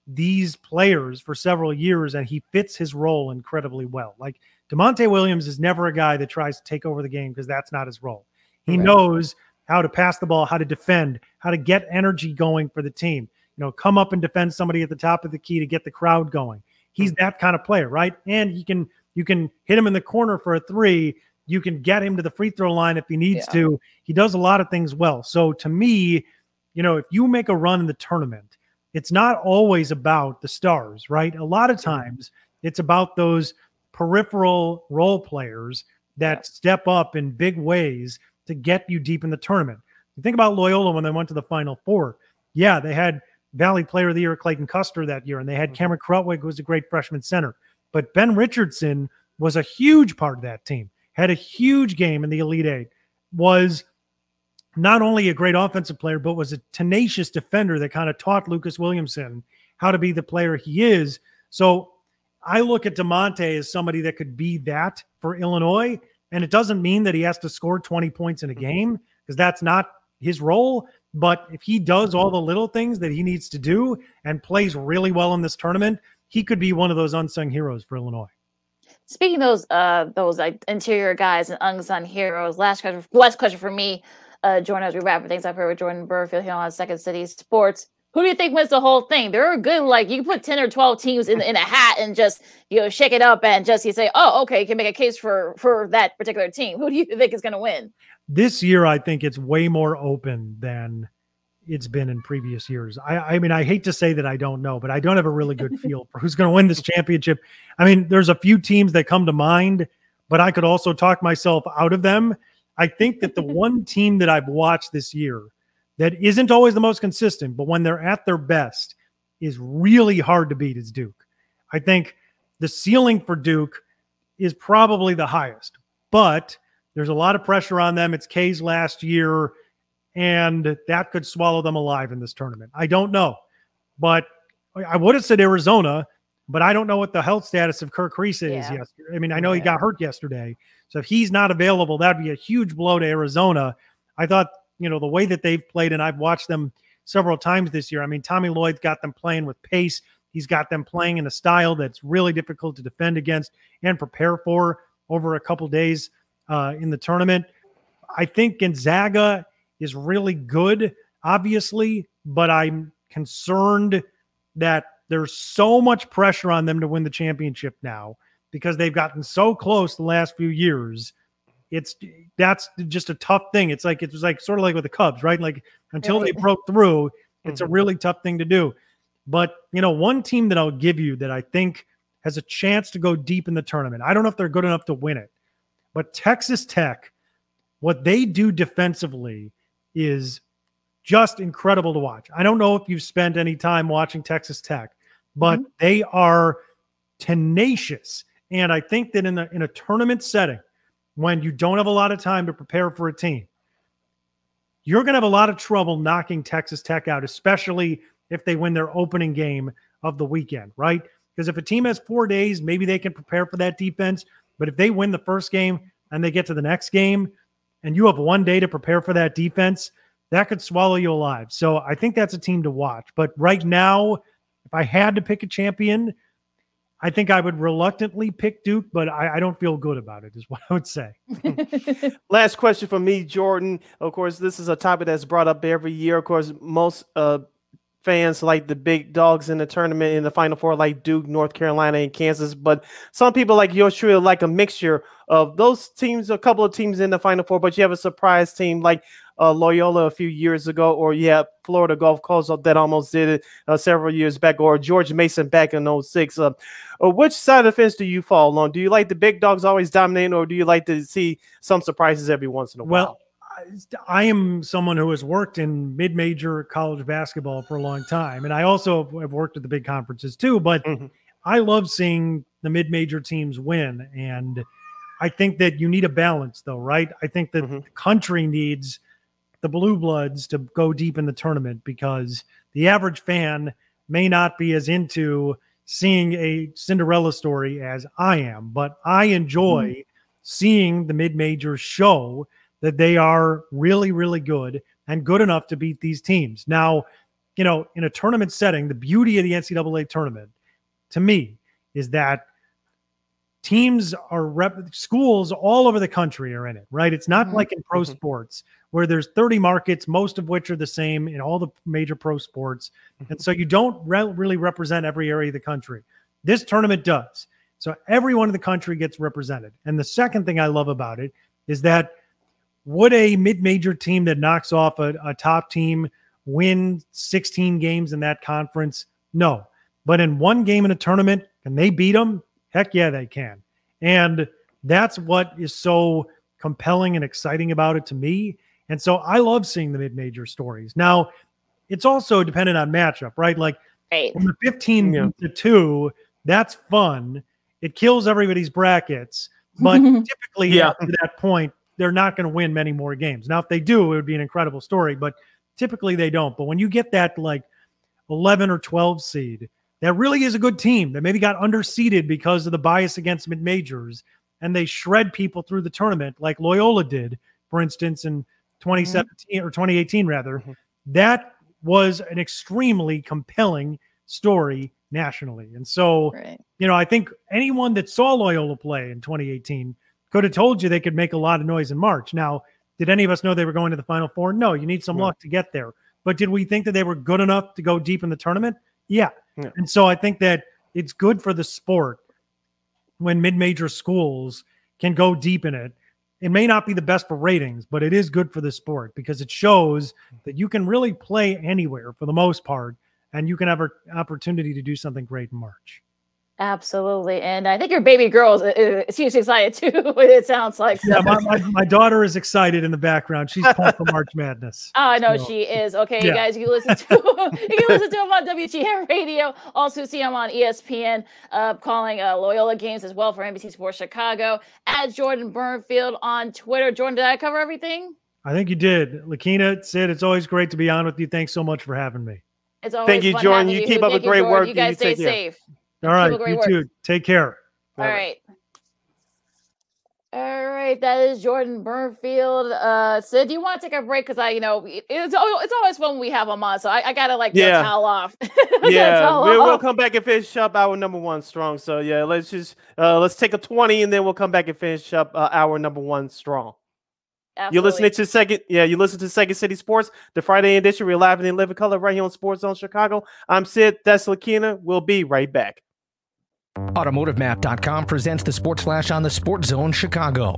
Speaker 3: these players for several years, and he fits his role incredibly well. Like Da'Monte Williams is never a guy that tries to take over the game because that's not his role. He right. knows how to pass the ball, how to defend, how to get energy going for the team. You know, come up and defend somebody at the top of the key to get the crowd going. He's hmm. that kind of player, right? And he can you can hit him in the corner for a three. You can get him to the free throw line if he needs yeah. to. He does a lot of things well. So to me, you know, if you make a run in the tournament, it's not always about the stars, right? A lot of times it's about those peripheral role players that step up in big ways to get you deep in the tournament. You think about Loyola when they went to the Final Four. Yeah, they had Valley Player of the Year Clayton Custer that year, and they had mm-hmm. Cameron Krutwig, who was a great freshman center. But Ben Richardson was a huge part of that team, had a huge game in the Elite Eight, was not only a great offensive player, but was a tenacious defender that kind of taught Lucas Williamson how to be the player he is. So I look at Da'Monte as somebody that could be that for Illinois. And it doesn't mean that he has to score 20 points in a mm-hmm. game because that's not his role. But if he does all the little things that he needs to do and plays really well in this tournament, he could be one of those unsung heroes for Illinois.
Speaker 1: Speaking of those uh those like interior guys and unsung heroes, last question last question for me, uh Jordan, as we wrap things up here with Jordan Bernfield here on Second City Sports. Who do you think wins the whole thing? There are good, like you can put 10 or 12 teams in, in a hat and just you know shake it up and just you say, oh, okay, you can make a case for for that particular team. Who do you think is gonna win?
Speaker 3: This year, I think it's way more open than it's been in previous years. I, I mean, I hate to say that I don't know, but I don't have a really good feel for who's going to win this championship. I mean, there's a few teams that come to mind, but I could also talk myself out of them. I think that the one [LAUGHS] team that I've watched this year that isn't always the most consistent, but when they're at their best is really hard to beat is Duke. I think the ceiling for Duke is probably the highest, but there's a lot of pressure on them. It's K's last year and that could swallow them alive in this tournament. I don't know, but I would have said Arizona, but I don't know what the health status of Kriisa yeah. is yesterday. I mean, I know yeah. he got hurt yesterday, so if he's not available, that'd be a huge blow to Arizona. I thought, you know, the way that they've played, and I've watched them several times this year. I mean, Tommy Lloyd's got them playing with pace. He's got them playing in a style that's really difficult to defend against and prepare for over a couple days uh, in the tournament. I think Gonzaga is really good, obviously, but I'm concerned that there's so much pressure on them to win the championship now because they've gotten so close the last few years. It's that's just a tough thing. It's like it was like sort of like with the Cubs, right? Like until they broke through, it's mm-hmm. a really tough thing to do. But, you know, one team that I'll give you that I think has a chance to go deep in the tournament, I don't know if they're good enough to win it, but Texas Tech, what they do defensively is just incredible to watch. I don't know if you've spent any time watching Texas Tech, but mm-hmm. they are tenacious. And I think that in a, in a tournament setting, when you don't have a lot of time to prepare for a team, you're going to have a lot of trouble knocking Texas Tech out, especially if they win their opening game of the weekend, right? Because if a team has four days, maybe they can prepare for that defense. But if they win the first game and they get to the next game and you have one day to prepare for that defense, that could swallow you alive. So I think that's a team to watch. But right now, if I had to pick a champion, I think I would reluctantly pick Duke, but I, I, don't feel good about it, is what I would say. [LAUGHS]
Speaker 2: Last question for me, Jordan. Of course, this is a topic that's brought up every year. Of course, most uh, fans like the big dogs in the tournament in the final four, like Duke, North Carolina, and Kansas. But some people like yours truly like a mixture of those teams, a couple of teams in the final four, but you have a surprise team like uh, Loyola a few years ago, or yeah, Florida Gulf Coast that almost did it uh, several years back, or George Mason back in 06. Uh, uh, which side of the fence do you fall on? Do you like the big dogs always dominating, or do you like to see some surprises every once in a
Speaker 3: while? Well, I am someone who has worked in mid-major college basketball for a long time, and I also have worked at the big conferences too. But mm-hmm. I love seeing the mid-major teams win, and I think that you need a balance, though, right? I think that mm-hmm. the country needs the blue bloods to go deep in the tournament because the average fan may not be as into seeing a Cinderella story as I am, but I enjoy mm-hmm. seeing the mid-major show that they are really, really good and good enough to beat these teams. Now, you know, in a tournament setting, the beauty of the NCAA tournament to me is that teams are rep schools all over the country are in it, right? It's not mm-hmm. like in pro mm-hmm. sports where there's 30 markets, most of which are the same in all the major pro sports. Mm-hmm. And so you don't re- really represent every area of the country. This tournament does. So everyone in the country gets represented. And the second thing I love about it is that would a mid-major team that knocks off a, a top team win 16 games in that conference? No. But in one game in a tournament, can they beat them? Heck yeah, they can. And that's what is so compelling and exciting about it to me. And so I love seeing the mid-major stories. Now, it's also dependent on matchup, right? Like right. from the 15 yeah. to 2, that's fun. It kills everybody's brackets. But [LAUGHS] typically yeah. to that point, they're not going to win many more games. Now, if they do, it would be an incredible story, but typically they don't. But when you get that like 11 or 12 seed, that really is a good team that maybe got underseeded because of the bias against mid majors and they shred people through the tournament like Loyola did, for instance, in 2017 mm-hmm. or 2018, rather. Mm-hmm. That was an extremely compelling story nationally. And so, right. you know, I think anyone that saw Loyola play in 2018 could have told you they could make a lot of noise in March. Now, did any of us know they were going to the Final Four? No, you need some yeah. luck to get there. But did we think that they were good enough to go deep in the tournament? Yeah. yeah. And so I think that it's good for the sport when mid-major schools can go deep in it. It may not be the best for ratings, but it is good for the sport because it shows that you can really play anywhere for the most part, and you can have an opportunity to do something great in March.
Speaker 1: Absolutely. And I think your baby girl is, uh, uh, she's excited too, [LAUGHS] it sounds like.
Speaker 3: So. Yeah, my, my, my, daughter is excited in the background. She's [LAUGHS] pumped for March Madness.
Speaker 1: Oh, I know so. she is. Okay, yeah. you guys, you listen to [LAUGHS] you can listen to him on WGN Radio. Also see him on ESPN, uh, calling uh, Loyola games as well for NBC Sports Chicago. At Jordan Bernfield on Twitter. Jordan, did I cover everything?
Speaker 3: I think you did. Lakina said it's always great to be on with you. Thanks so much for having me.
Speaker 1: It's always Thank you, Jordan. You, you keep up a great work. You guys stay safe.
Speaker 3: All right, you work. too. Take care.
Speaker 1: All right. All right, that is Jordan Bernfield. Uh, Sid, do you want to take a break? Because I, you know, it's it's always fun when we have them on, so I, I gotta like yeah. towel off. [LAUGHS]
Speaker 2: yeah, towel we'll, off. we'll come back and finish up our number one strong. So yeah, let's just uh, let's take a twenty, and then we'll come back and finish up uh, our number one strong. Absolutely. You're listening to second, yeah. You listen to Second City Sports, the Friday edition. We're live in living color right here on Sports Zone Chicago. I'm Sid. That's Lakina. We'll be right back.
Speaker 4: AutomotiveMap.com presents the Sports Flash on the Sports Zone Chicago.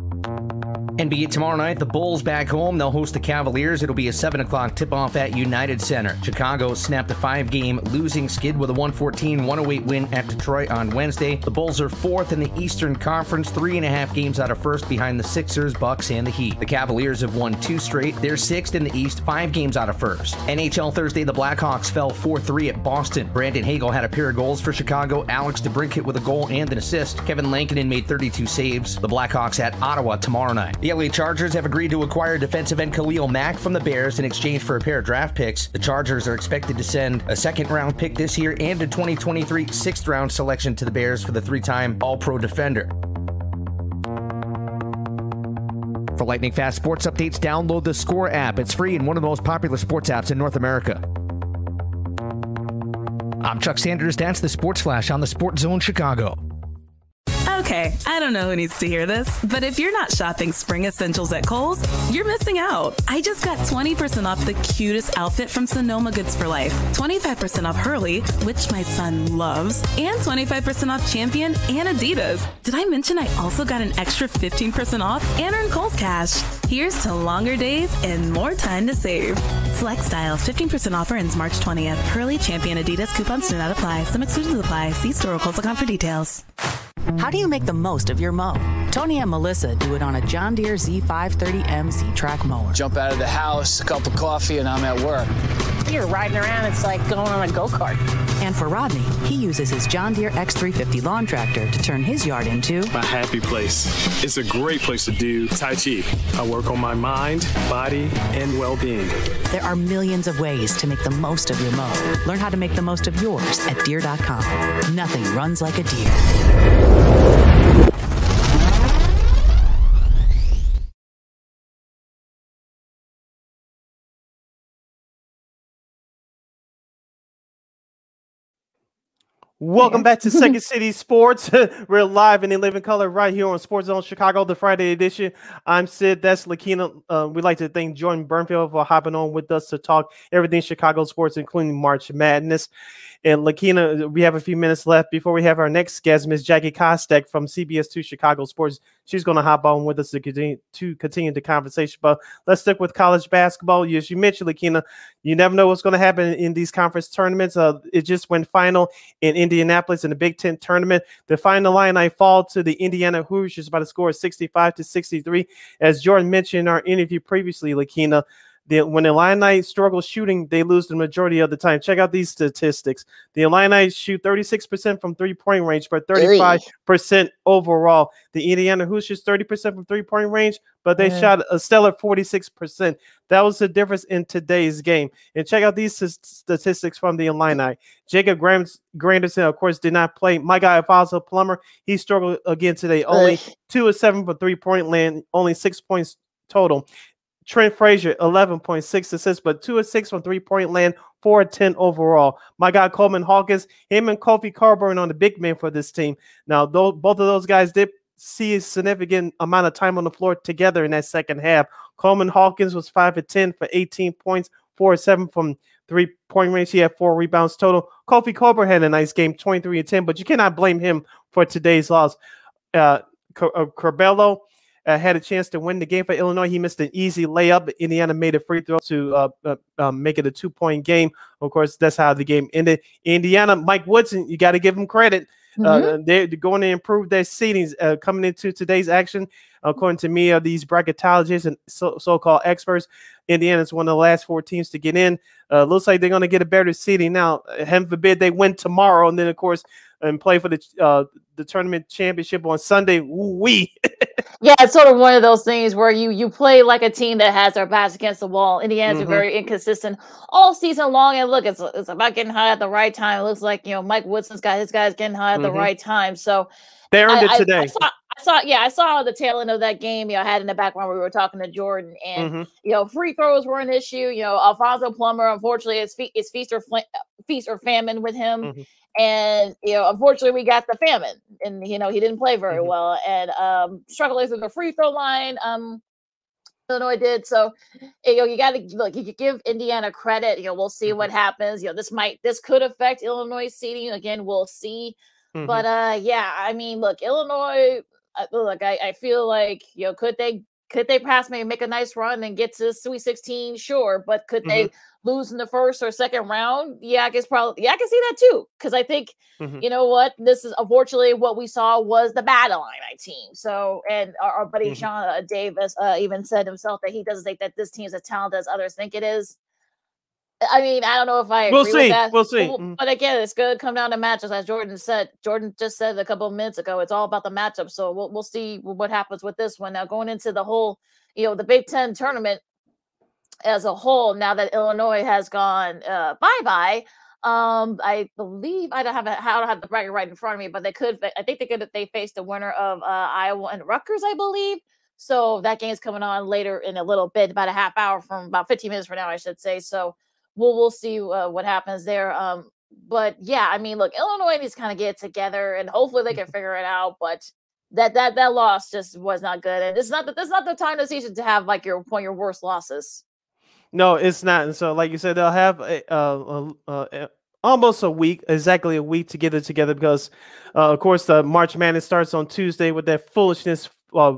Speaker 4: NBA tomorrow night, the Bulls back home. They'll host the Cavaliers. It'll be a 7 o'clock tip off at United Center. Chicago snapped a five game losing skid with a 114 108 win at Detroit on Wednesday. The Bulls are fourth in the Eastern Conference, three and a half games out of first behind the Sixers, Bucks, and the Heat. The Cavaliers have won two straight. They're sixth in the East, five games out of first. NHL Thursday, the Blackhawks fell 4 3 at Boston. Brandon Hagel had a pair of goals for Chicago. Alex DeBrincat with a goal and an assist. Kevin Lankinen made 32 saves. The Blackhawks at Ottawa tomorrow night. The LA Chargers have agreed to acquire defensive end Khalil Mack from the Bears in exchange for a pair of draft picks. The Chargers are expected to send a second round pick this year and a 2023 sixth round selection to the Bears for the three time All Pro defender. For lightning fast sports updates, download the Score app. It's free and one of the most popular sports apps in North America. I'm Chuck Sanders. That's the Sports Flash on the Sports Zone Chicago.
Speaker 5: Okay, I don't know who needs to hear this, but if you're not shopping spring essentials at Kohl's, you're missing out. I just got 20% off the cutest outfit from Sonoma Goods for Life, 25% off Hurley, which my son loves, and 25% off Champion and Adidas. Did I mention I also got an extra 15% off and earned Kohl's Cash? Here's to longer days and more time to save. Select styles, 15% offer ends March 20th. Hurley, Champion, Adidas, coupons do not apply. Some exclusions apply. See store or Kohl's.com for details.
Speaker 6: How do you make the most of your mow? Tony and Melissa do it on a John Deere Z530M Z-Track mower.
Speaker 7: Jump out of the house, a cup of coffee, and I'm at work.
Speaker 8: You're riding around, it's like going on a go-kart.
Speaker 6: And for Rodney, he uses his John Deere X350 lawn tractor to turn his yard into
Speaker 9: a happy place. It's a great place to do Tai Chi. I work on my mind, body, and well-being.
Speaker 6: There are millions of ways to make the most of your mow. Learn how to make the most of yours at Deere.com. Nothing runs like a Deere.
Speaker 2: Welcome back to Second [LAUGHS] City Sports. [LAUGHS] We're live and in living color right here on Sports Zone Chicago, the Friday edition. I'm Sid. That's Lakina. Uh, we'd like to thank Jordan Bernfield for hopping on with us to talk everything Chicago sports, including March Madness. And Lakina, we have a few minutes left before we have our next guest, Miss Jackie Kostek from CBS Two Chicago Sports. She's going to hop on with us to continue to continue the conversation. But let's stick with college basketball. As you mentioned, Lakina, you never know what's going to happen in these conference tournaments. Uh, it just went final in Indianapolis in the Big Ten tournament. The Fighting Illini fall to the Indiana Hoosiers by the score of 65 to 63. As Jordan mentioned in our interview previously, Lakina, the, when the Illini struggle shooting, they lose the majority of the time. Check out these statistics. The Illini shoot 36% from three point range, but 35% overall. The Indiana Hoosiers 30% from three point range, but they yeah. shot a stellar 46%. That was the difference in today's game. And check out these statistics from the Illini. Jacob Grandison, of course, did not play. My guy, Alfonso Plummer, he struggled again today. Only two of seven for three point land, only six points total. Trent Frazier, 11.6 assists, but two assists from three point land, four 10 overall. My guy, Coleman Hawkins, him and Kofi Cockburn on the big man for this team. Now, both of those guys did see a significant amount of time on the floor together in that second half. Coleman Hawkins was 5 of 10 for 18 points, 4 7 from three point range. He had four rebounds total. Kofi Cockburn had a nice game, 23 and 10, but you cannot blame him for today's loss. Uh, Curbelo, uh, had a chance to win the game for Illinois. He missed an easy layup. Indiana made a free throw to uh, uh, um, make it a two point game. Of course, that's how the game ended. Indiana, Mike Woodson, you got to give him credit. Uh, mm-hmm. they're going to improve their seedings uh, coming into today's action. According to me, of these bracketologists and so, so-called experts, Indiana is one of the last four teams to get in. Uh, looks like they're going to get a better seeding now. Heaven forbid they win tomorrow, and then of course and play for the uh, the tournament championship on Sunday. We. [LAUGHS]
Speaker 1: yeah, it's sort of one of those things where you you play like a team that has their backs against the wall. Indiana's mm-hmm. very inconsistent all season long. And look, it's it's about getting high at the right time. It looks like you know Mike Woodson's got his guys getting high at mm-hmm. the right time. So
Speaker 2: they earned I, it today.
Speaker 1: I, I, saw, I saw, yeah, I saw the tail end of that game. You know, I had in the background we were talking to Jordan, and mm-hmm. you know, free throws were an issue. You know, Alfonso Plummer, unfortunately, it's, fe- it's feast or fl- feast or famine with him. Mm-hmm and you know unfortunately we got the famine and you know he didn't play very mm-hmm. well and um struggling through the free throw line um Illinois did so you know you got to look you give Indiana credit you know we'll see mm-hmm. what happens you know this might this could affect Illinois seating again we'll see mm-hmm. but uh yeah I mean look Illinois uh, look I, I feel like you know could they could they perhaps maybe make a nice run and get to Sweet 16? Sure, but could mm-hmm. they lose in the first or second round? Yeah, I guess probably. Yeah, I can see that too. Because I think mm-hmm. you know what, this is unfortunately what we saw was the bad Illini team. So, and our, our buddy mm-hmm. Sean uh, Davis uh, even said himself that he doesn't think that this team is as talented as others think it is. I mean, I don't know if I
Speaker 2: we'll see. We'll see. But,
Speaker 1: mm. but again, it's going to come down to matches, as Jordan said. Jordan just said a couple of minutes ago. It's all about the matchup. So we'll we'll see what happens with this one. Now going into the whole, you know, the Big Ten tournament as a whole. Now that Illinois has gone uh, bye bye, um, I believe I don't have a, I don't have the bracket right in front of me, but they could. I think they could. They faced the winner of uh, Iowa and Rutgers, I believe. So that game is coming on later in a little bit, about a half hour from about 15 minutes from now, I should say. So we'll we'll see uh, what happens there. Um, but yeah, I mean, look, Illinois needs to kind of get together, and hopefully they can [LAUGHS] figure it out. But that that that loss just was not good, and it's not that this not the time of season to have like your one your worst losses.
Speaker 2: No, it's not. And so, like you said, they'll have a, almost a week, exactly a week to get it together because, uh, of course, the March Madness starts on Tuesday with that foolishness, uh,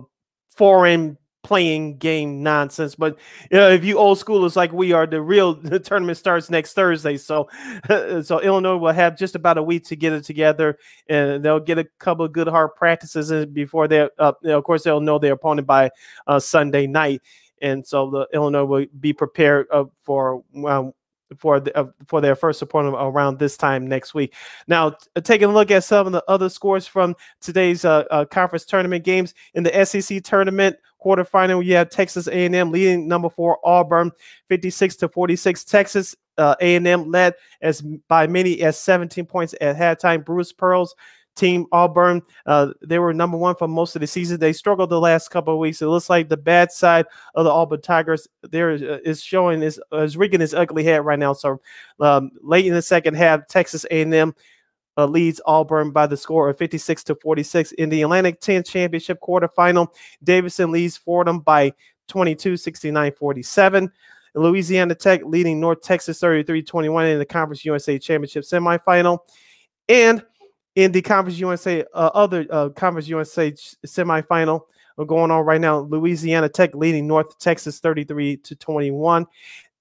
Speaker 2: foreign playing game nonsense. But you know, if you old schoolers like we are, the real [LAUGHS] the tournament starts next Thursday. So, [LAUGHS] so Illinois will have just about a week to get it together, and they'll get a couple of good hard practices before they, uh, you know, of course, they'll know their opponent by uh, Sunday night. And so the Illinois will be prepared uh, for um, for the, uh, for their first opponent around this time next week. Now, t- taking a look at some of the other scores from today's uh, uh, conference tournament games in the SEC tournament quarterfinal, you have Texas A&M leading number four Auburn, 56 to 46. Texas uh, A&M led as by many as 17 points at halftime. Bruce Pearls team Auburn. Uh, they were number one for most of the season. They struggled the last couple of weeks. It looks like the bad side of the Auburn Tigers there is, uh, is showing is is rigging his ugly head right now. So um, late in the second half, Texas A&M. Uh, leads Auburn by the score of 56 to 46 in the Atlantic 10 championship quarterfinal. Davidson leads Fordham by 22, 69, 47. Louisiana Tech leading North Texas 33 21 in the Conference USA Championship semifinal. And in the Conference USA, uh, other uh, Conference USA semifinal going on right now. Louisiana Tech leading North Texas 33 to 21.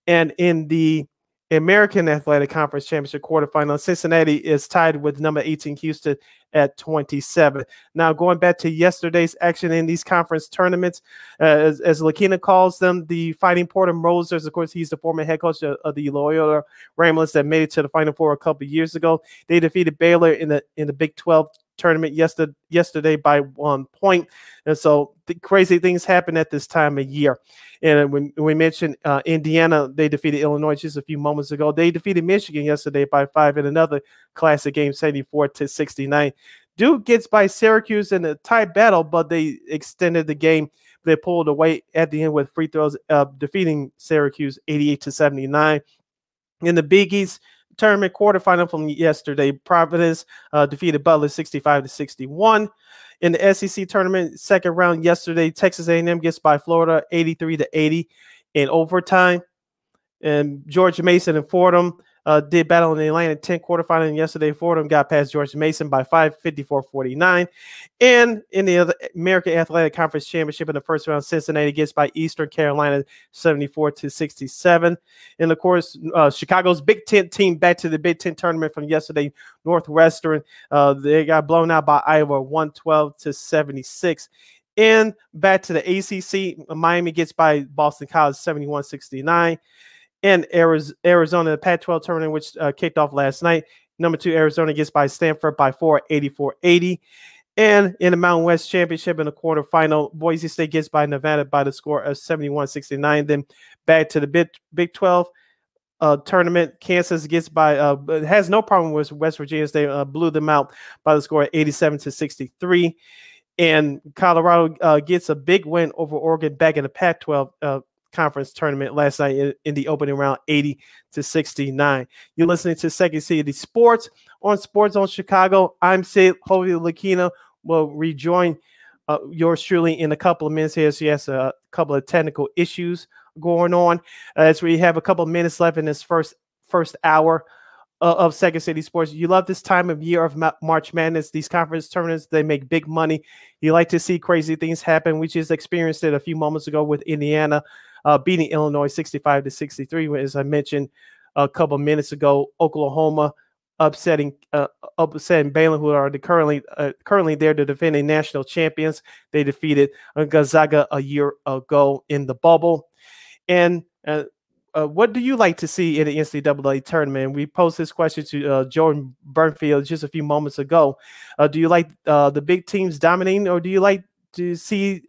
Speaker 2: And in the American Athletic Conference Championship quarterfinal. Cincinnati is tied with number 18 Houston at 27. Now, going back to yesterday's action in these conference tournaments, uh, as, as Lakina calls them, the Fighting Porter Mosers, of course, he's the former head coach of, of the Loyola Ramblers that made it to the Final Four a couple years ago. They defeated Baylor in the in the Big 12 tournament yesterday yesterday by one point. And so the crazy things happen at this time of year. And when we mentioned uh, Indiana, they defeated Illinois just a few moments ago. They defeated Michigan yesterday by five in another classic game, 74 to 69. Duke gets by Syracuse in a tight battle, but they extended the game. They pulled away at the end with free throws, uh, defeating Syracuse 88 to 79. In the Big East, tournament quarterfinal from yesterday. Providence uh, defeated Butler 65 to 61. In the SEC tournament, second round yesterday, Texas A&M gets by Florida 83 to 80 in overtime. And George Mason and Fordham uh, did battle in the Atlantic 10 quarterfinal. Yesterday, Fordham got past George Mason by 5, 54 49. And in the American Athletic Conference Championship in the first round, Cincinnati gets by Eastern Carolina 74 to 67. And of course, uh, Chicago's Big Ten team back to the Big Ten tournament from yesterday, Northwestern. Uh, they got blown out by Iowa 112 to 76. And back to the ACC, Miami gets by Boston College 71 69 and Arizona, the Pac 12 tournament, which uh, kicked off last night. Number two, Arizona gets by Stanford by four, 84 80. And in the Mountain West Championship in the quarterfinal, Boise State gets by Nevada by the score of 71 69. Then back to the Big, Big 12 uh, tournament, Kansas gets by, uh, has no problem with West Virginia State, uh, blew them out by the score of 87 to 63. And Colorado uh, gets a big win over Oregon back in the Pac 12 uh, conference tournament last night in, in, the opening round 80 to 69 you're listening to second city sports on sports on chicago i'm sid Hopefully, lakina will rejoin uh, yours truly in a couple of minutes here so has a couple of technical issues going on as we have a couple of minutes left in this first first hour uh, of Second City Sports. You love this time of year of Ma- March Madness. These conference tournaments they make big money. You like to see crazy things happen. We just experienced it a few moments ago with Indiana uh, beating Illinois 65 to 63. As I mentioned a couple minutes ago, Oklahoma upsetting uh, upsetting Baylor, who are the currently uh, currently there to defending national champions. They defeated uh, Gonzaga a year ago in the bubble. And uh, uh, what do you like to see in the NCAA tournament? We posed this question to uh, Jordan Bernfield just a few moments ago. Uh, do you like uh, the big teams dominating, or do you like to see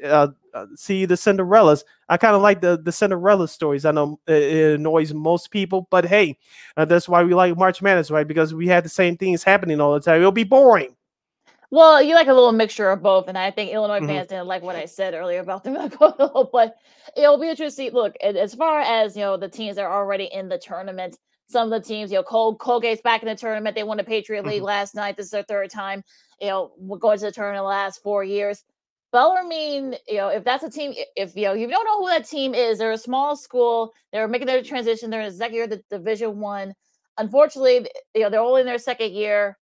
Speaker 2: uh, uh, see the Cinderellas? I kind of like the the Cinderella stories. I know it, annoys most people, but hey, that's why we like March Madness, right? Because we had the same things happening all the time. It'll be boring.
Speaker 1: Well, you like a little mixture of both, and I think Illinois
Speaker 2: Mhm.
Speaker 1: fans didn't like what I said earlier about them. [LAUGHS] but it'll be interesting. Look, as far as you know, the teams that are already in the tournament. Some of the teams, you know, Col- Colgate's back in the tournament. They won the Patriot League
Speaker 2: Mhm.
Speaker 1: last night. This is their third time. You know, we're going to the tournament the last four years. Bellarmine, you know, if that's a team, if you know you don't know who that team is, they're a small school. They're making their transition. They're in the second year of the Division One. Unfortunately, you know, they're only in their second year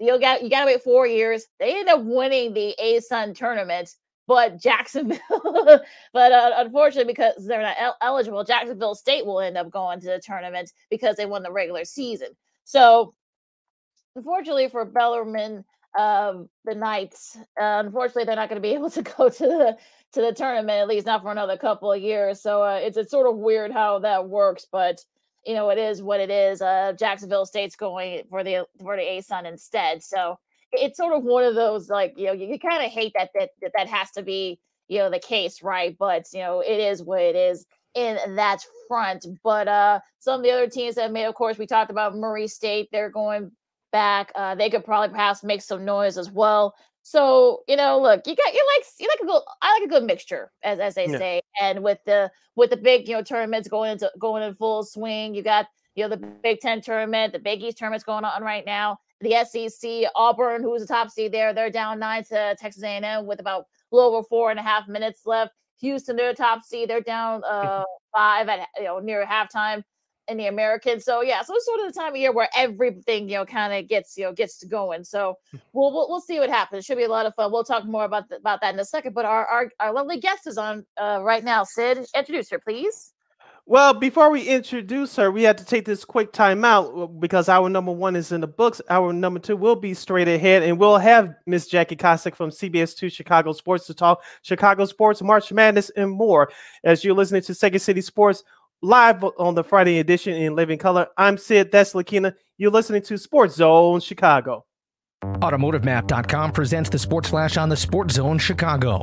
Speaker 1: you got you got to wait four years. They end up winning the A Sun tournament, but Jacksonville, [LAUGHS] but uh, unfortunately because they're not el- eligible, Jacksonville State will end up going to the tournament because they won the regular season. So, unfortunately for Bellarmine, um, the Knights, uh, unfortunately they're not going to be [LAUGHS] able to go to the to the tournament at least not for another couple of years. So uh, it's it's sort of weird how that works, but you know, it is what it is. Uh, Jacksonville State's going for the for the A Sun instead. So it's sort of one of those like you know you, you kind of hate that, that that has to be you know the case, right? But you know it is what it is in that front. But uh, some of the other teams that made, of course, we talked about Murray State. They're going back. Uh, they could probably perhaps make some noise as well. So you know, look, you got you like you like a good I like a good mixture, as as they
Speaker 2: Yeah.
Speaker 1: say. And with the with the big you know tournaments going into going in full swing, you got you know the Big Ten tournament, the Big East tournament's going on right now. The SEC, Auburn, who's the top seed there, they're down nine to Texas A&M with about a little over four and a half minutes left. Houston, they're top seed, they're down [LAUGHS] uh five at you know near halftime in the American. So yeah, so it's sort of the time of year where everything you know kind of gets you know gets going. So we'll, we'll we'll see what happens. Should be a lot of fun. We'll talk more about th- about that in a second. But our our, our lovely guest is on uh, right now. Sid, introduce her, please.
Speaker 2: Well, before we introduce her, we had to take this quick time out uh, because our number one is in the books. Our number two will be straight ahead, and we'll have Miss Jackie Kostek from CBS 2 Chicago Sports to talk Chicago sports, March Madness, and more. As you're listening to Second City Sports live on the Friday edition in living color, I'm Sid. That's Lakina. You're listening to Sports Zone Chicago.
Speaker 4: AutomotiveMap.com presents the Sports Flash on the Sports Zone Chicago.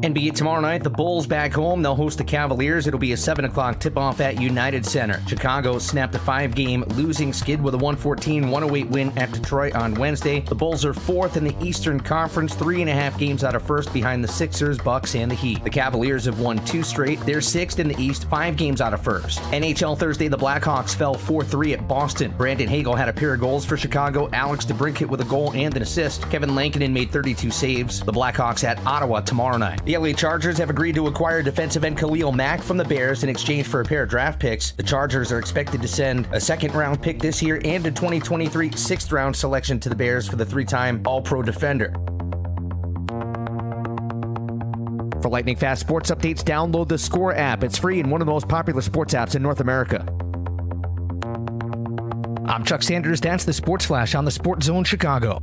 Speaker 4: NBA tomorrow night, the Bulls back home. They'll host the Cavaliers. It'll be a 7 o'clock tip off at United Center. Chicago snapped a five game losing skid with a 114 108 win at Detroit on Wednesday. The Bulls are fourth in the Eastern Conference, three and a half games out of first behind the Sixers, Bucks, and the Heat. The Cavaliers have won two straight. They're sixth in the East, five games out of first. NHL Thursday, the Blackhawks fell 4 3 at Boston. Brandon Hagel had a pair of goals for Chicago. Alex DeBrincat with a goal and an assist. Kevin Lankinen made 32 saves. The Blackhawks at Ottawa tomorrow night. The LA Chargers have agreed to acquire defensive end Khalil Mack from the Bears in exchange for a pair of draft picks. The Chargers are expected to send a second round pick this year and a 2023 sixth round selection to the Bears for the three time All Pro defender. For lightning fast sports updates, download the Score app. It's free and one of the most popular sports apps in North America. I'm Chuck Sanders. That's the Sports Flash on the Sports Zone Chicago.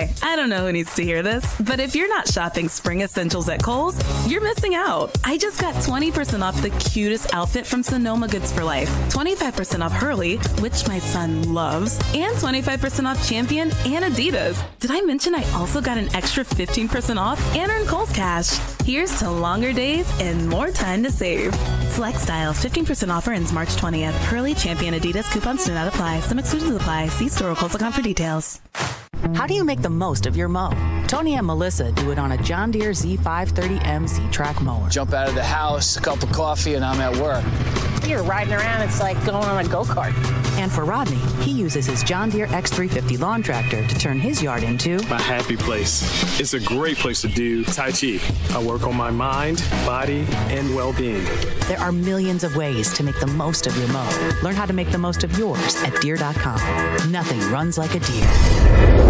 Speaker 5: Okay, I don't know who needs to hear this, but if you're not shopping spring essentials at Kohl's, you're missing out. I just got 20% off the cutest outfit from Sonoma Goods for Life, 25% off Hurley, which my son loves, and 25% off Champion and Adidas. Did I mention I also got an extra 15% off and earn Kohl's cash? Here's to longer days and more time to save. Select styles, 15% offer ends March 20th. Hurley, Champion, Adidas coupons do not apply. Some exclusions apply. See store or Kohl's.com for details.
Speaker 6: How do you make the most of your mow? Tony and Melissa do it on a John Deere Z530M Z-Track mower.
Speaker 7: Jump out of the house, a cup of coffee, and I'm at work.
Speaker 8: You're riding around, it's like going on a go kart.
Speaker 6: And for Rodney, he uses his John Deere X350 lawn tractor to turn his yard into
Speaker 9: my happy place. It's a great place to do Tai Chi. I work on my mind, body, and well being.
Speaker 6: There are millions of ways to make the most of your mow. Learn how to make the most of yours at deere.com. Nothing runs like a Deere.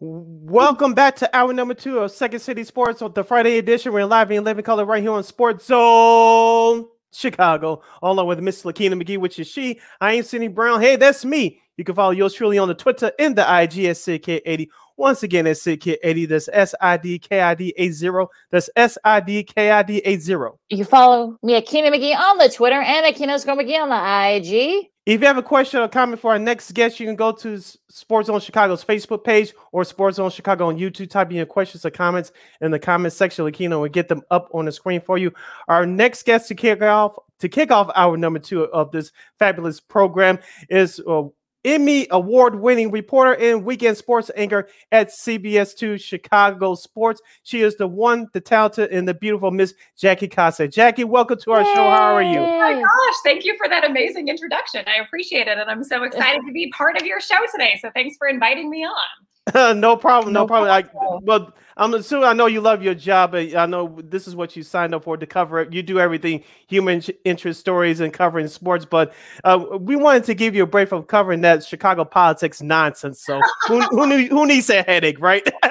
Speaker 2: Welcome back to hour number two of Second City Sports the Friday edition. We're live in living color right here on Sports Zone Chicago, along with Miss Lakina McGee, which is she. I ain't Cindy Brown. Hey, that's me. You can follow yours truly on the Twitter and the IG at SidKid80. Once again, at SidKid80. That's S I D K I D 80. That's S I D K I D 80.
Speaker 1: You follow me at Keena McGee on the Twitter and at Keena McGee on the IG.
Speaker 2: If you have a question or comment for our next guest, you can go to Sports Zone Chicago's Facebook page or Sports Zone Chicago on YouTube. Type in your questions or comments in the comment section. Lakina will get them up on the screen for you. Our next guest to kick off to kick off our number two of this fabulous program is uh, Emmy award winning reporter and weekend sports anchor at CBS2 Chicago Sports. She is the one, the talented, and the beautiful Miss Jackie Casa. Jackie, welcome to our Yay. show. How are you?
Speaker 10: Oh my gosh, thank you for that amazing introduction. I appreciate it. And I'm so excited [LAUGHS] to be part of your show today. So thanks for inviting me on. [LAUGHS]
Speaker 2: no problem. No, no problem. I, well, I'm assuming I know you love your job, but I know this is what you signed up for to cover. You do everything human interest stories and covering sports, but uh, we wanted to give you a break from covering that Chicago politics nonsense. So who, who, knew, who needs a headache, right? [LAUGHS]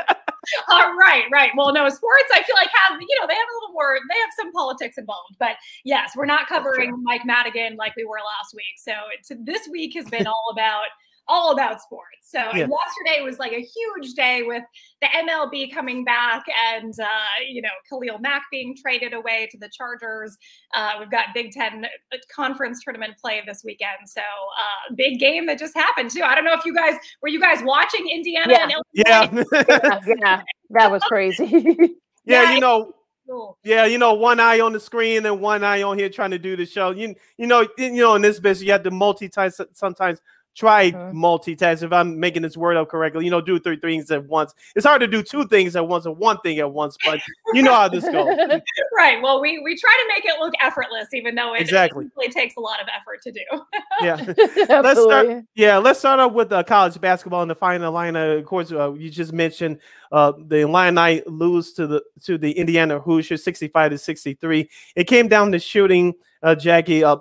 Speaker 10: All right, right. Well, no, sports I feel like have, you know, they have a little more, they have some politics involved. But yes, we're not covering sure. Mike Madigan like we were last week. So this week has been all about all about sports. So yeah. yesterday was like a huge day with the MLB coming back and, uh, you know, Khalil Mack being traded away to the Chargers. Uh, we've got Big Ten uh, conference tournament play this weekend. So uh, big game that just happened too. I don't know if you guys, were you guys watching Indiana
Speaker 1: yeah.
Speaker 10: and
Speaker 1: Illinois? Yeah. [LAUGHS] yeah, yeah, that was crazy. [LAUGHS]
Speaker 2: yeah, yeah, you know, yeah, you know, one eye on the screen and one eye on here trying to do the show. You you know, you know, in this business, you have to multitask sometimes try uh-huh. multitask if I'm making this word up correctly. You know, do three things at once. It's hard to do two things at once or one thing at once, but you know how this goes. [LAUGHS]
Speaker 10: right. Well, we we try to make it look effortless, even though it
Speaker 2: exactly
Speaker 10: it takes a lot of effort to do. [LAUGHS]
Speaker 2: yeah. [LAUGHS] let's start. Yeah, let's start off with uh, college basketball in the final line. of course, uh, you just mentioned uh, the Illini lose to the to the Indiana Hoosiers, sixty-five to sixty-three. It came down to shooting. Uh, Jackie, uh,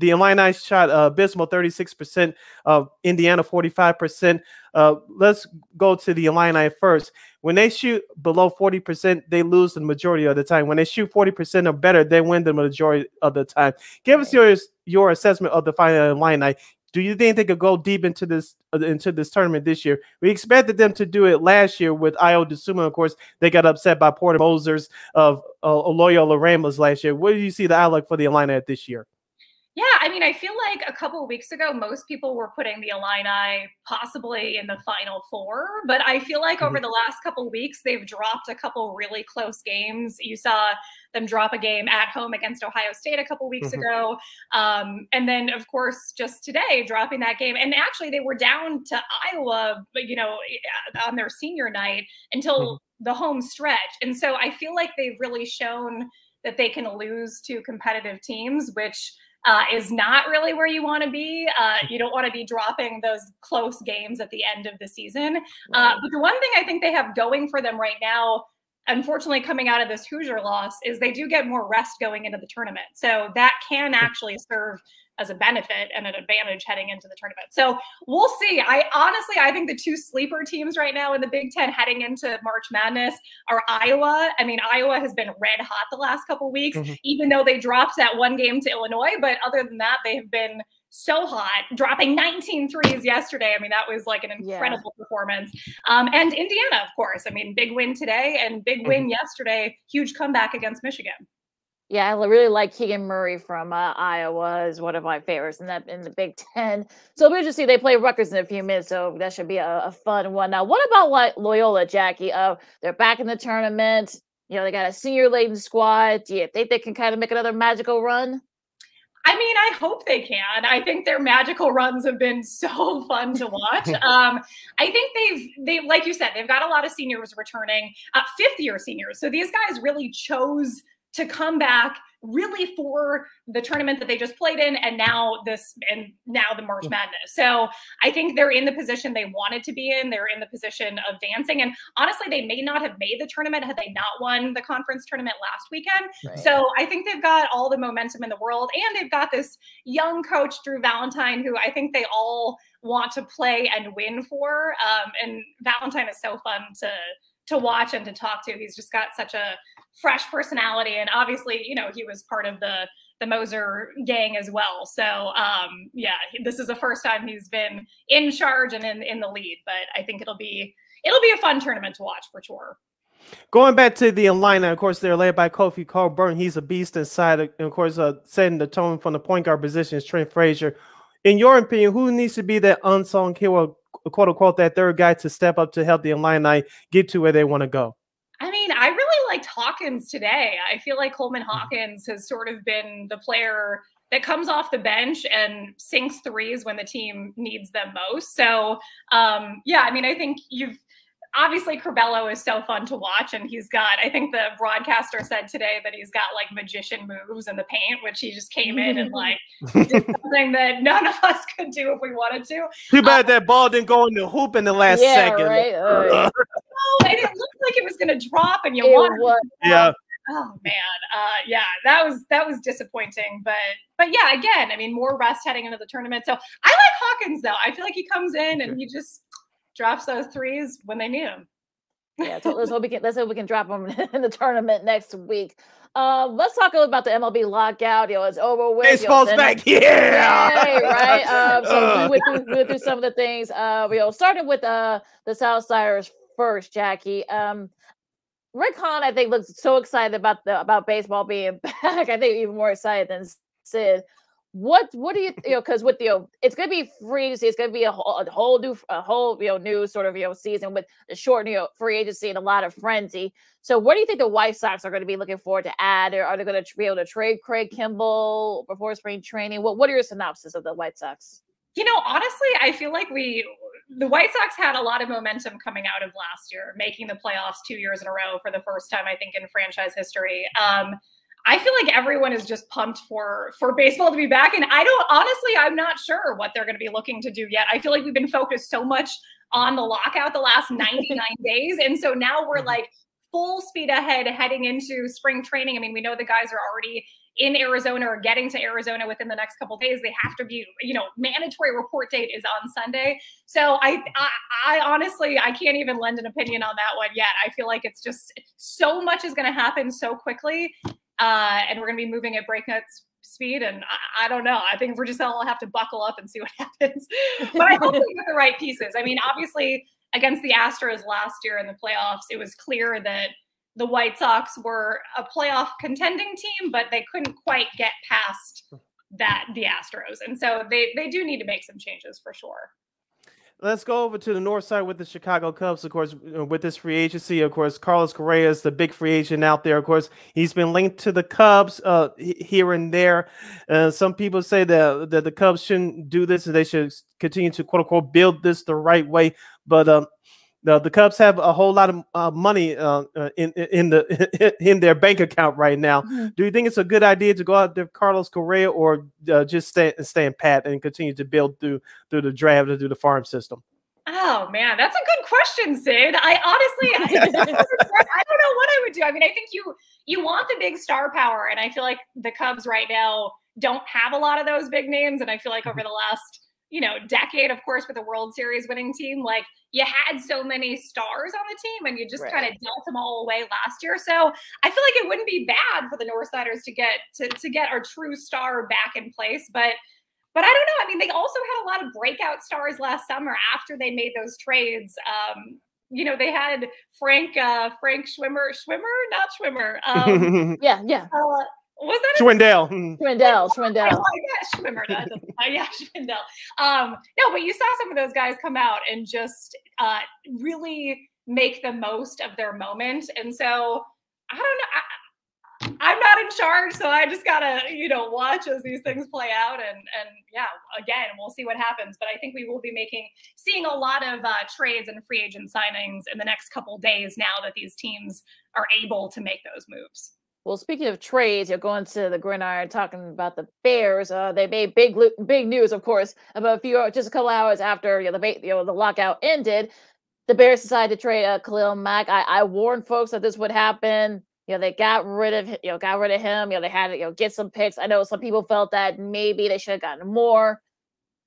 Speaker 2: the Illini shot uh, abysmal 36%, of Indiana 45%. Uh, let's go to the Illini first. When they shoot below 40%, they lose the majority of the time. When they shoot 40% or better, they win the majority of the time. Give us your your assessment of the Fighting Illini. Do you think they could go deep into this uh, into this tournament this year? We expected them to do it last year with Ayo Dosunmu. Of course, they got upset by Porter Mosers of uh, Loyola Ramblers last year. What do you see the outlook for the Illini this year?
Speaker 10: Yeah, I mean, I feel like a couple weeks ago, most people were putting the Illini possibly in the final four, but I feel like over mm-hmm. the last couple weeks, they've dropped a couple really close games. You saw them drop a game at home against Ohio State a couple weeks mm-hmm. ago. Um, and then, of course, just today, dropping that game. And actually, they were down to Iowa, you know, on their senior night until mm-hmm. the home stretch. And so I feel like they've really shown that they can lose to competitive teams, which – uh, is not really where you want to be. Uh, you don't want to be dropping those close games at the end of the season. Uh, but the one thing I think they have going for them right now, unfortunately, coming out of this Hoosier loss, is they do get more rest going into the tournament. So that can actually serve as a benefit and an advantage heading into the tournament. So we'll see. I honestly, I think the two sleeper teams right now in the Big Ten heading into March Madness are Iowa. I mean, Iowa has been red hot the last couple weeks, mm-hmm. even though they dropped that one game to Illinois. But other than that, they have been so hot, dropping 19 threes yesterday. I mean, that was like an incredible yeah. performance. Um, and Indiana, of course. I mean, big win today and big win mm-hmm. yesterday. Huge comeback against Michigan.
Speaker 1: Yeah, I really like Keegan Murray from uh, Iowa is one of my favorites in that in the Big Ten. So we just see they play Rutgers in a few minutes, so that should be a, a fun one. Now, what about what Loyola, Jackie? Uh, they're back in the tournament. You know, they got a senior laden squad. Do you think they can kind of make another magical run?
Speaker 10: I mean, I hope they can. I think their magical runs have been so [LAUGHS] fun to watch. [LAUGHS] um, I think they've they like you said, they've got a lot of seniors returning, uh, fifth year seniors. So these guys really chose to come back really for the tournament that they just played in and now this and now the March mm. Madness. So I think they're in the position they wanted to be in. They're in the position of dancing. And honestly, they may not have made the tournament had they not won the conference tournament last weekend. Right. So I think they've got all the momentum in the world and they've got this young coach, Drew Valentine, who I think they all want to play and win for. Um, and Valentine is so fun to to watch and to talk to. He's just got such a fresh personality, and obviously, you know, he was part of the the Moser gang as well. So um, yeah, this is the first time he's been in charge and in in the lead. But I think it'll be it'll be a fun tournament to watch for sure.
Speaker 2: Going back to the Illini, of course, they're led by Kofi Cockburn. He's a beast inside. And of course, uh, setting the tone from the point guard position is Trent Frazier. In your opinion, who needs to be that unsung hero, quote unquote, that third guy to step up to help the Illini get to where they want to go?
Speaker 10: I mean, I really liked Hawkins today. I feel like Coleman mm-hmm. Hawkins has sort of been the player that comes off the bench and sinks threes when the team needs them most. So, um, yeah, I mean, I think you've obviously Curbelo is so fun to watch, and he's got. I think the broadcaster said today that he's got like magician moves in the paint, which he just came in and [LAUGHS] like did something that none of us could do if we wanted to.
Speaker 2: Too bad um, that ball didn't go in the hoop in the last yeah, second. Right? [LAUGHS] Uh,
Speaker 10: oh, and it looked like it was going to drop, and you wanted.
Speaker 2: Yeah.
Speaker 10: Oh man, uh, yeah, that was that was disappointing, but but yeah, again, I mean, more rest heading into the tournament. So I like Hawkins though. I feel like he comes in and he just drops those threes when they need them.
Speaker 1: yeah, so let's hope we can let's hope we can drop them [LAUGHS] in the tournament next week. Uh, let's talk about the MLB lockout. You know, it's over with.
Speaker 2: Baseball's
Speaker 1: you
Speaker 2: know, back, yeah.
Speaker 1: right. Um, so we [LAUGHS] went, through, we went through some of the things. Uh, you know, starting with uh the Southsiders first, Jackie. Um, Rick Hahn, I think, looks so excited about the about baseball being [LAUGHS] back. I think even more excited than Sid what what do you you know because with the you know, it's going to be free agency it's going to be a whole, a whole new a whole you know new sort of you know season with the short you know free agency and a lot of frenzy. So what do you think the white sox are going to be looking forward to add? Or are they going to be able to trade craig kimbrel before spring training? What, what are your synopsis of the white sox?
Speaker 10: You know honestly i feel like we the white sox had a lot of momentum coming out of last year making the playoffs two years in a row for the first time i think in franchise history. Um I feel like everyone is just pumped for for baseball to be back. And I don't honestly, I'm not sure what they're going to be looking to do yet. I feel like we've been focused so much on the lockout the last 99 [LAUGHS] days. And so now we're mm-hmm. like full speed ahead heading into spring training. I mean, we know the guys are already in Arizona or getting to Arizona within the next couple days. They have to be, you know, mandatory report date is on Sunday. So I, I, I honestly, I can't even lend an opinion on that one yet. I feel like it's just so much is going to happen so quickly uh, and we're going to be moving at breakneck speed. And I, I, don't know. I think we're just all have to buckle up and see what [LAUGHS] happens. but I hope we get the right pieces. I mean, obviously, against the Astros last year in the playoffs, it was clear that the White Sox were a playoff contending team, but they couldn't quite get past that the Astros. And so they they do need to make some changes for sure.
Speaker 2: Let's go over to the north side with the Chicago Cubs. Of course, with this free agency, of course, Carlos Correa is the big free agent out there. Of course, he's been linked to the Cubs uh, here and there. Uh, some people say that, that the Cubs shouldn't do this and they should continue to quote unquote build this the right way. But um, the, the Cubs have a whole lot of uh, money uh, uh in in the [LAUGHS] in their bank account right now. Mm-hmm. Do you think it's a good idea to go out there, Carlos Correa, or uh, just stay stand pat and continue to build through through the draft or through the farm system?
Speaker 10: Oh man, that's a good question, Sid. I honestly, I, [LAUGHS] I, don't know what I would do. I mean, I think you you want the big star power, and I feel like the Cubs right now don't have a lot of those big names, and I feel like over mm-hmm. the last you know decade, of course, with a World Series winning team, like you had so many stars on the team and you just right. kind of dealt them all away last year. So I feel like it wouldn't be bad for the Northsiders to get to, to get our true star back in place. But but I don't know. I mean, they also had a lot of breakout stars last summer after they made those trades. Um, you know, they had Frank uh, Frank Schwimmer, Schwimmer, not Schwimmer.
Speaker 1: Um, [LAUGHS] yeah, yeah.
Speaker 10: Uh, was that
Speaker 2: Schwindel? [LAUGHS]
Speaker 1: Schwindel, [LAUGHS] Schwindel.
Speaker 10: Oh, yeah, Schwimmer. Uh, [LAUGHS] yeah, Schwindel. Um, no, but you saw some of those guys come out and just uh, really make the most of their moment, and so I don't know. I, I'm not in charge, so I just gotta, you know, watch as these things play out, and and yeah, again, we'll see what happens. But I think we will be making, seeing a lot of uh, trades and free agent signings in the next couple days now that these teams are able to make those moves.
Speaker 1: Well, speaking of trades, you're going to the gridiron talking about the Bears. Uh, they made big big news, of course, about a few just a couple hours after you know, the you know the lockout ended. The Bears decided to trade uh, Khalil Mack. I, I warned folks that this would happen. You know, they got rid of you know got rid of him. You know, they had to you know get some picks. I know some people felt that maybe they should have gotten more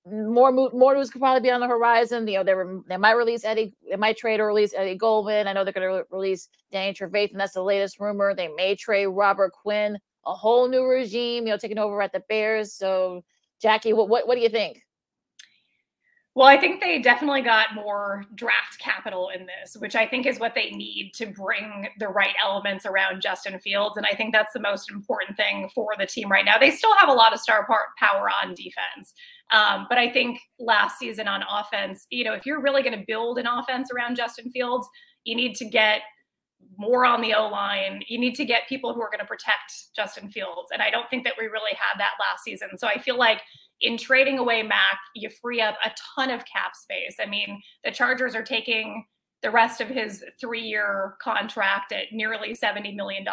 Speaker 1: more more news could probably be on the horizon. You know, they were they might release Eddie, they might trade or release Eddie Goldman. I know they're going to re- release Danny Trevathan. That's the latest rumor. They may trade Robert Quinn. A whole new regime, you know, taking over at the Bears. So, Jackie, what what, what do you think?
Speaker 10: Well, I think they definitely got more draft capital in this, which I think is what they need to bring the right elements around Justin Fields. And I think that's the most important thing for the team right now. They still have a lot of star power on defense. Um, but I think last season on offense, you know, if you're really going to build an offense around Justin Fields, you need to get more on the O line. You need to get people who are going to protect Justin Fields. And I don't think that we really had that last season. So I feel like in trading away Mack, you free up a ton of cap space. I mean, the Chargers are taking the rest of his three year contract at nearly $70 million.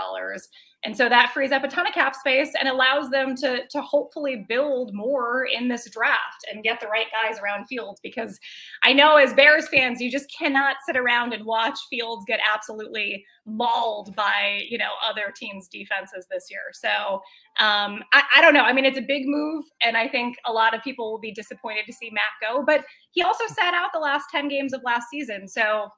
Speaker 10: And so that frees up a ton of cap space and allows them to, to hopefully build more in this draft and get the right guys around Fields. Because I know as Bears fans, you just cannot sit around and watch Fields get absolutely mauled by, you know, other teams' defenses this year. So um, I, I don't know. I mean, it's a big move. And I think a lot of people will be disappointed to see Matt go. But he also sat out the last 10 games of last season. So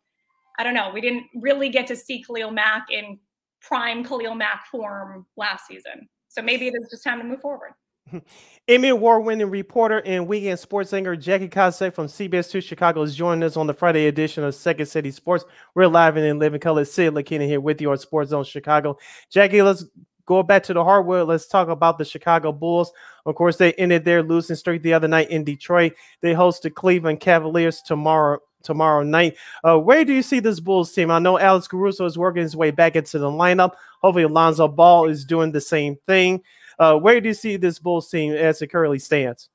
Speaker 10: I don't know. We didn't really get to see Khalil Mack in prime Khalil Mack form last season. So maybe it is just time to move forward. [LAUGHS]
Speaker 2: Emmy Award winning reporter and weekend sports anchor Jackie Kostek from CBS 2 Chicago is joining us on the Friday edition of Second City Sports. We're live and in living color. Sid Lakina here with you on Sports Zone Chicago. Jackie, let's go back to the hardwood. Let's talk about the Chicago Bulls. Of course, they ended their losing streak the other night in Detroit. They host the Cleveland Cavaliers tomorrow tomorrow night. Uh, where do you see this Bulls team? I know Alex Caruso is working his way back into the lineup. Hopefully, Alonzo Ball is doing the same thing. Uh, where do you see this Bulls team as it currently stands?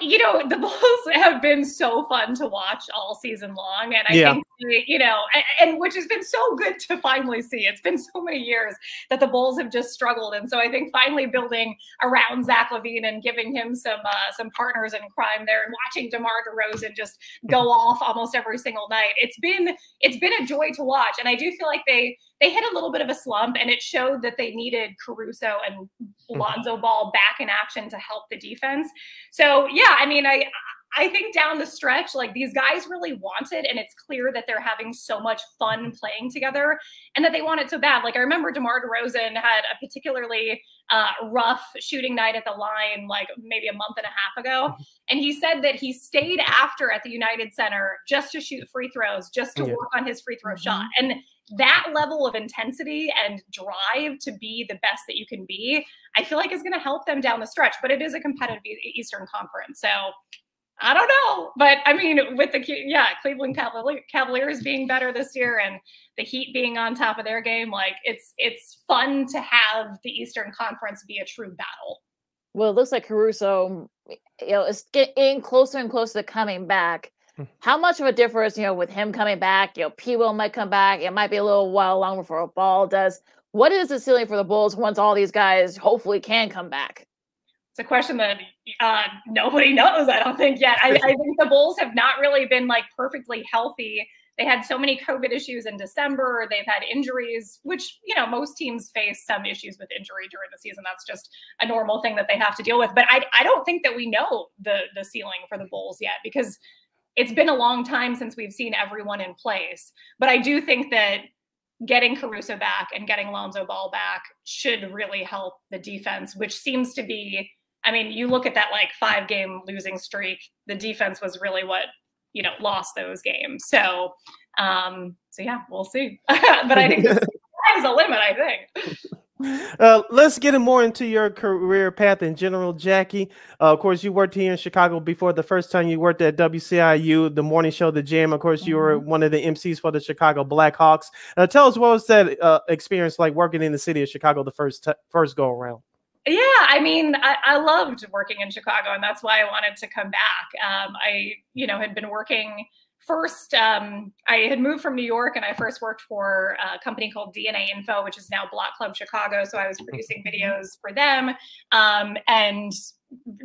Speaker 10: You know, the Bulls have been so fun to watch all season long. And I yeah. think, you know, and, which has been so good to finally see. It's been so many years that the Bulls have just struggled. And so I think finally building around Zach LaVine and giving him some uh, some partners in crime there and watching DeMar DeRozan just go [LAUGHS] off almost every single night. It's been it's been a joy to watch. And I do feel like they they hit a little bit of a slump and it showed that they needed Caruso and mm-hmm. Lonzo Ball back in action to help the defense. So yeah, I mean, I I think down the stretch, like these guys really want it, and it's clear that they're having so much fun playing together, and that they want it so bad. Like I remember DeMar DeRozan had a particularly uh, rough shooting night at the line, like maybe a month and a half ago, mm-hmm. and he said that he stayed after at the United Center just to shoot free throws, just to yeah. work on his free throw mm-hmm. shot, and that level of intensity and drive to be the best that you can be, I feel like is going to help them down the stretch. But it is a competitive Eastern Conference, so I don't know, but I mean, with the yeah Cleveland Cavaliers being better this year and the Heat being on top of their game, like it's it's fun to have the Eastern Conference be a true battle.
Speaker 1: Well, it looks like Caruso, you know, is getting closer and closer to coming back. How much of a difference, you know, with him coming back? You know, P. Will might come back. It might be a little while longer before a ball does. What is the ceiling for the Bulls once all these guys hopefully can come back?
Speaker 10: it's a question that uh, nobody knows. I don't think yet. I, I, think the Bulls have not really been like perfectly healthy. They had so many COVID issues in December. They've had injuries, which you know most teams face some issues with injury during the season. That's just a normal thing that they have to deal with. But I, I don't think that we know the the ceiling for the Bulls yet because it's been a long time since we've seen everyone in place. But I do think that getting Caruso back and getting Lonzo Ball back should really help the defense, which seems to be I mean, you look at that like five game losing streak, the defense was really what, you know, lost those games. So, um, so yeah, we'll see. [LAUGHS] but I think [LAUGHS] there's a limit, I think. [LAUGHS]
Speaker 2: Uh, let's get more into your career path in general, Jackie. Uh, of course, you worked here in Chicago before. The first time you worked at WCIU, the morning show, The Jam. Of course, you mm-hmm. were one of the MCs for the Chicago Blackhawks. Uh, tell us what was that uh, experience like working in the city of Chicago the first t- first go around?
Speaker 10: Yeah, I mean, I, I, loved working in Chicago, and that's why I wanted to come back. Um, I, you know, had been working first, um, I had moved from New York and I first worked for a company called DNA Info, which is now Block Club Chicago. So I was producing mm-hmm. videos for them um, and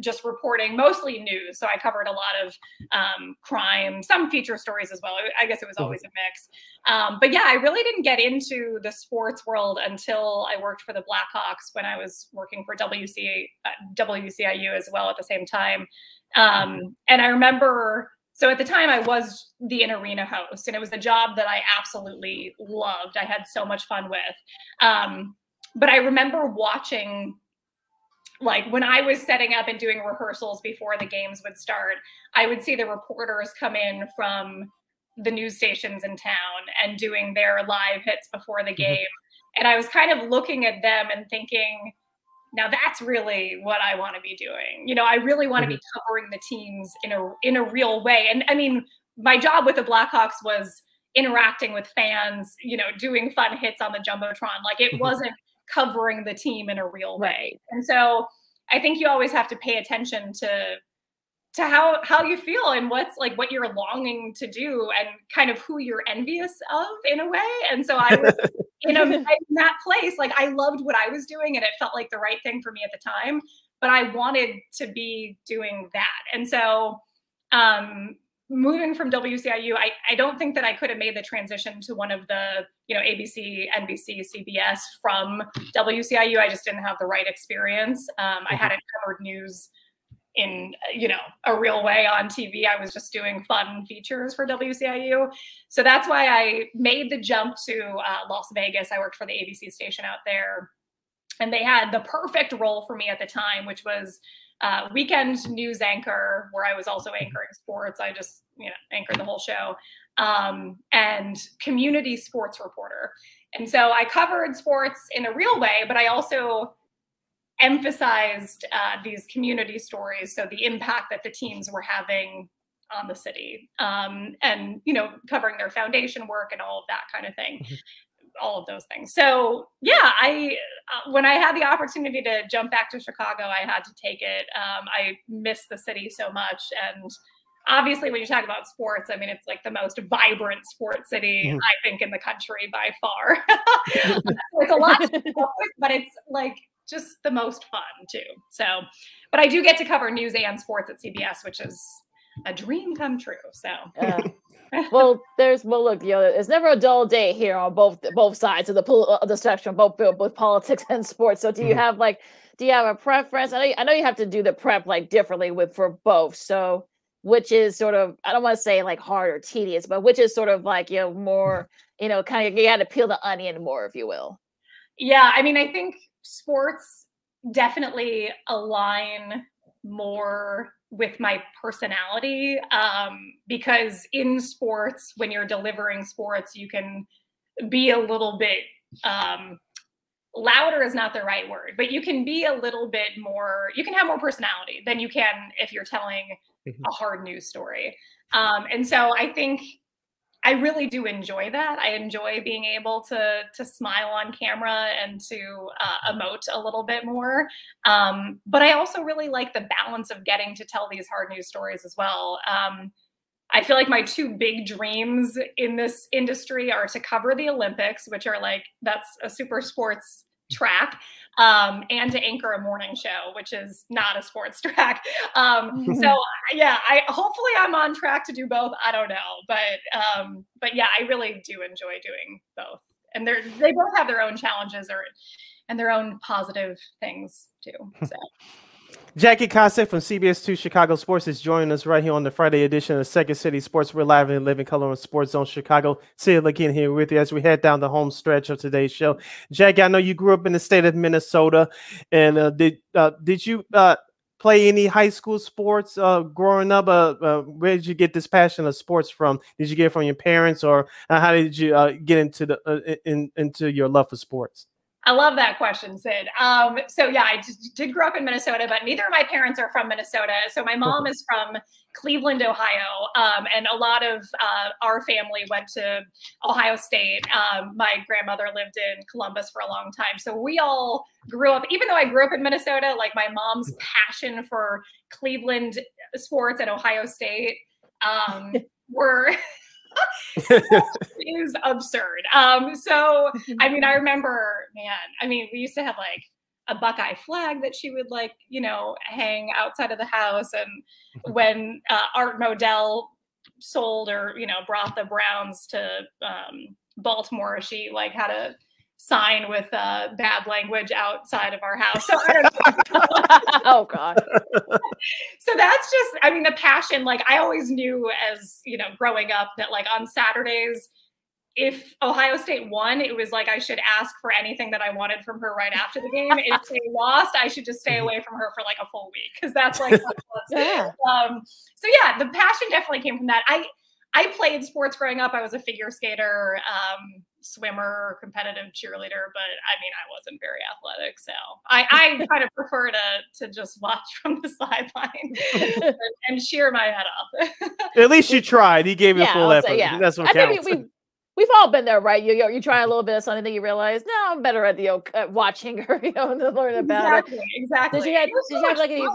Speaker 10: just reporting mostly news. So I covered a lot of um, crime, some feature stories as well. I guess it was always a mix. Um, but yeah, I really didn't get into the sports world until I worked for the Blackhawks when I was working for WCA, uh, WCIU as well at the same time. Um, and I remember so at the time, I was the in arena host, and it was a job that I absolutely loved. I had so much fun with. Um, but I remember watching, like when I was setting up and doing rehearsals before the games would start, I would see the reporters come in from the news stations in town and doing their live hits before the mm-hmm. game. And I was kind of looking at them and thinking, now that's really what I want to be doing. You know, I really want to mm-hmm. be covering the teams in a in a real way. And I mean, my job with the Blackhawks was interacting with fans, you know, doing fun hits on the jumbotron. Like it mm-hmm. wasn't covering the team in a real way. And so I think you always have to pay attention to to how how you feel and what's like what you're longing to do and kind of who you're envious of in a way and so i [LAUGHS] was in, a, [LAUGHS] in that place like i loved what i was doing and it felt like the right thing for me at the time but i wanted to be doing that and so um moving from WCIU, I, I don't think that I could have made the transition to one of the, you know, ABC, NBC, CBS from WCIU. I just didn't have the right experience. Um, I mm-hmm. hadn't covered news in you know a real way on TV. I was just doing fun features for WCIU, so that's why I made the jump to uh, Las Vegas. I worked for the ABC station out there, and they had the perfect role for me at the time, which was uh, weekend news anchor, where I was also anchoring sports. I just you know anchored the whole show, um, and community sports reporter. And so I covered sports in a real way, but I also emphasized uh, these community stories, so the impact that the teams were having on the city, um, and you know, covering their foundation work and all of that kind of thing. Mm-hmm. all of those things. So yeah, I uh, when I had the opportunity to jump back to Chicago, I had to take it. Um, I miss the city so much, and obviously when you talk about sports, I mean it's like the most vibrant sports city mm-hmm. I think in the country by far. [LAUGHS] it's a lot, but it's like just the most fun too. So, but I do get to cover news and sports at CBS, which is a dream come true. So. Uh, [LAUGHS]
Speaker 1: well, there's well, look, you know, it's never a dull day here on both both sides of the of the spectrum, both both politics and sports. So, do you mm-hmm. have like, do you have a preference? I know, I know you have to do the prep like differently with for both. So, which is sort of I don't want to say like hard or tedious, but which is sort of like you know more, you know, kind of you got to peel the onion more, if you will.
Speaker 10: Yeah, I mean, I think sports definitely align more with my personality um, because in sports when you're delivering sports you can be a little bit um, louder is not the right word but you can be a little bit more you can have more personality than you can if you're telling mm-hmm. a hard news story um, and so i think I really do enjoy that. I enjoy being able to to smile on camera and to uh, emote a little bit more. Um, but I also really like the balance of getting to tell these hard news stories as well. Um, I feel like my two big dreams in this industry are to cover the Olympics, which are like that's a super sports track um, and to anchor a morning show, which is not a sports [LAUGHS] track. Um, so yeah, I hopefully I'm on track to do both. I don't know, but um, but yeah, I really do enjoy doing both, and they're they both have their own challenges or and their own positive things too. So.
Speaker 2: Jackie Kostek from CBS 2 Chicago Sports is joining us right here on the Friday edition of Second City Sports. We're live in living color on Sports Zone Chicago. Sid Lakina here with you as we head down the home stretch of today's show. Jackie, I know you grew up in the state of Minnesota, and uh, did uh, did you uh, play any high school sports uh, growing up? Uh, uh, where did you get this passion of sports from? Did you get it from your parents, or how did you get into the in, into your love for sports?
Speaker 10: I love that question, Sid. Um, so yeah, I did grow up in Minnesota, but neither of my parents are from Minnesota. So my mom is from Cleveland, Ohio, um, and a lot of uh, our family went to Ohio State. Um, my grandmother lived in Columbus for a long time, so we all grew up. Even though I grew up in Minnesota, like my mom's passion for Cleveland sports at Ohio State um, [LAUGHS] were [LAUGHS] is absurd. Um, so I mean, I remember, man, I mean, we used to have like a Buckeye flag that she would like, you know, hang outside of the house. And [LAUGHS] when uh, Art Modell sold or, you know, brought the Browns to um, Baltimore, she like had a sign with uh, bad language outside of our house. So [LAUGHS]
Speaker 1: oh god.
Speaker 10: so that's just I mean the passion like I always knew as, you know, growing up that like on Saturdays if Ohio State won, it was like I should ask for anything that I wanted from her right after the game. if they [LAUGHS] lost, I should just stay away from her for like a full week because that's like [LAUGHS] yeah. Um, so yeah, the passion definitely came from that. I I played sports growing up. I was a figure skater, um, swimmer, competitive cheerleader, but I mean, I wasn't very athletic. So I, I [LAUGHS] kind of prefer to to just watch [LAUGHS] from the sideline [LAUGHS] and, and, cheer my head off.
Speaker 2: At least you tried. He gave you yeah, full effort. Say, yeah. That's what I counts.
Speaker 1: Think we, we've all been there, right? You you, you try a little bit of something, then you realize, no, I'm better at the know, watching her, [LAUGHS] you know, and learn about
Speaker 10: exactly, it. Exactly.
Speaker 1: Did you have, did so you have like any?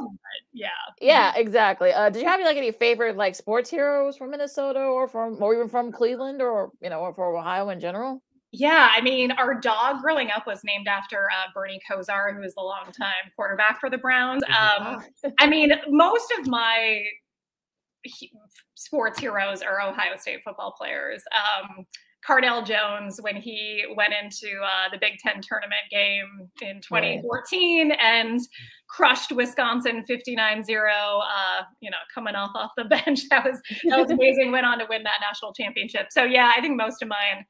Speaker 10: yeah.
Speaker 1: Yeah, exactly. Uh, did you have like any favorite like sports heroes from Minnesota or from or even from Cleveland or you know or for Ohio in general?
Speaker 10: Yeah, I mean, our dog growing up was named after uh, Bernie Kosar, who was the longtime quarterback for the Browns. Um, [LAUGHS] I mean, most of my sports heroes are Ohio State football players. Um, Cardale Jones when he went into uh, the Big Ten tournament game in 2014 right. and crushed Wisconsin 59-0, uh, you know, coming off off the [LAUGHS] bench. That was that was amazing. Went on to win that national championship. So yeah, I think most of mine.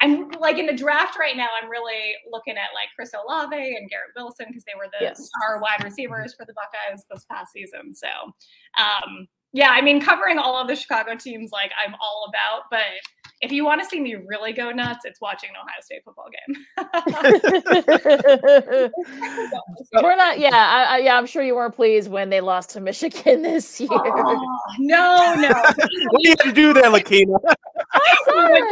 Speaker 10: I'm like in the draft right now. I'm really looking at like Chris Olave and Garrett Wilson because they were the yes. star wide receivers for the Buckeyes this past season. So, um, yeah, I mean, covering all of the Chicago teams, like I'm all about. But if you want to see me really go nuts, it's watching an Ohio State football
Speaker 1: game. [LAUGHS] We're not. Yeah, I, I, yeah. I'm sure you weren't pleased when they lost to Michigan [LAUGHS] this year. Oh,
Speaker 10: no, no. [LAUGHS]
Speaker 2: we need to do that, Lakina.
Speaker 1: I'm sorry.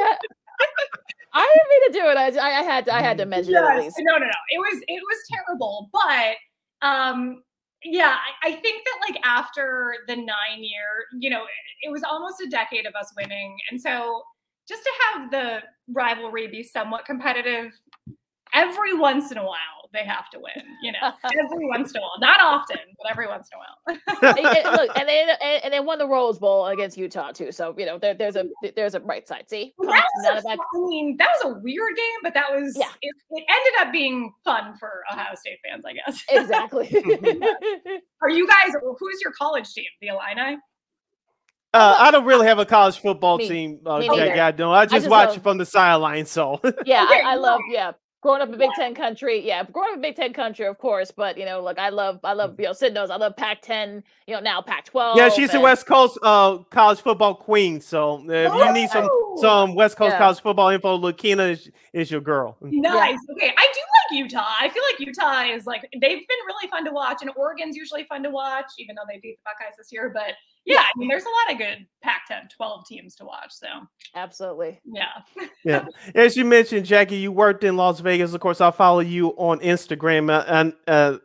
Speaker 1: I didn't mean to do it. I, I had to. I had to mention yes. it. At least.
Speaker 10: No, no, no. It was it was terrible, but um yeah I, think that like after the nine year you know it was almost a decade of us winning. And so just to have the rivalry be somewhat competitive every once in a while they have to win. You know, [LAUGHS] every once in a while, not often, but every once in a
Speaker 1: while. and, and, [LAUGHS] look, and they and they won the Rose Bowl against Utah too. So you know, there, there's a there's a bright side. See,
Speaker 10: well, that was a, bad... I mean, that was a weird game, but that was yeah. It, it ended up being fun for Ohio State fans, I guess. [LAUGHS]
Speaker 1: Exactly.
Speaker 10: Are you guys? Who's your college team? The Illini.
Speaker 2: Uh, I don't really have a college football me, team, uh, Jack. I don't. I just, I just watch love, it from the sideline. So
Speaker 1: yeah, I, I love. Yeah, growing up in Big Ten country, yeah, growing up in Big Ten country, of course. But you know, look, I love, I love, you know, Sid knows I love Pac-10. You know, now Pac-12.
Speaker 2: Yeah, she's and... a West Coast uh, college football queen. So if you need some some West Coast yeah. college football info, Lakina is, is your girl. [LAUGHS]
Speaker 10: Nice. Yeah. Okay, I do like Utah. I feel like Utah is like they've been really fun to watch, and Oregon's usually fun to watch, even though they beat the Buckeyes this year. But yeah, I mean, there's a lot of good Pac-10, 12 teams to watch. So
Speaker 1: absolutely,
Speaker 10: yeah, [LAUGHS]
Speaker 2: yeah. As you mentioned, Jackie, you worked in Las Vegas. Of course, I'll follow you on Instagram, uh, and uh,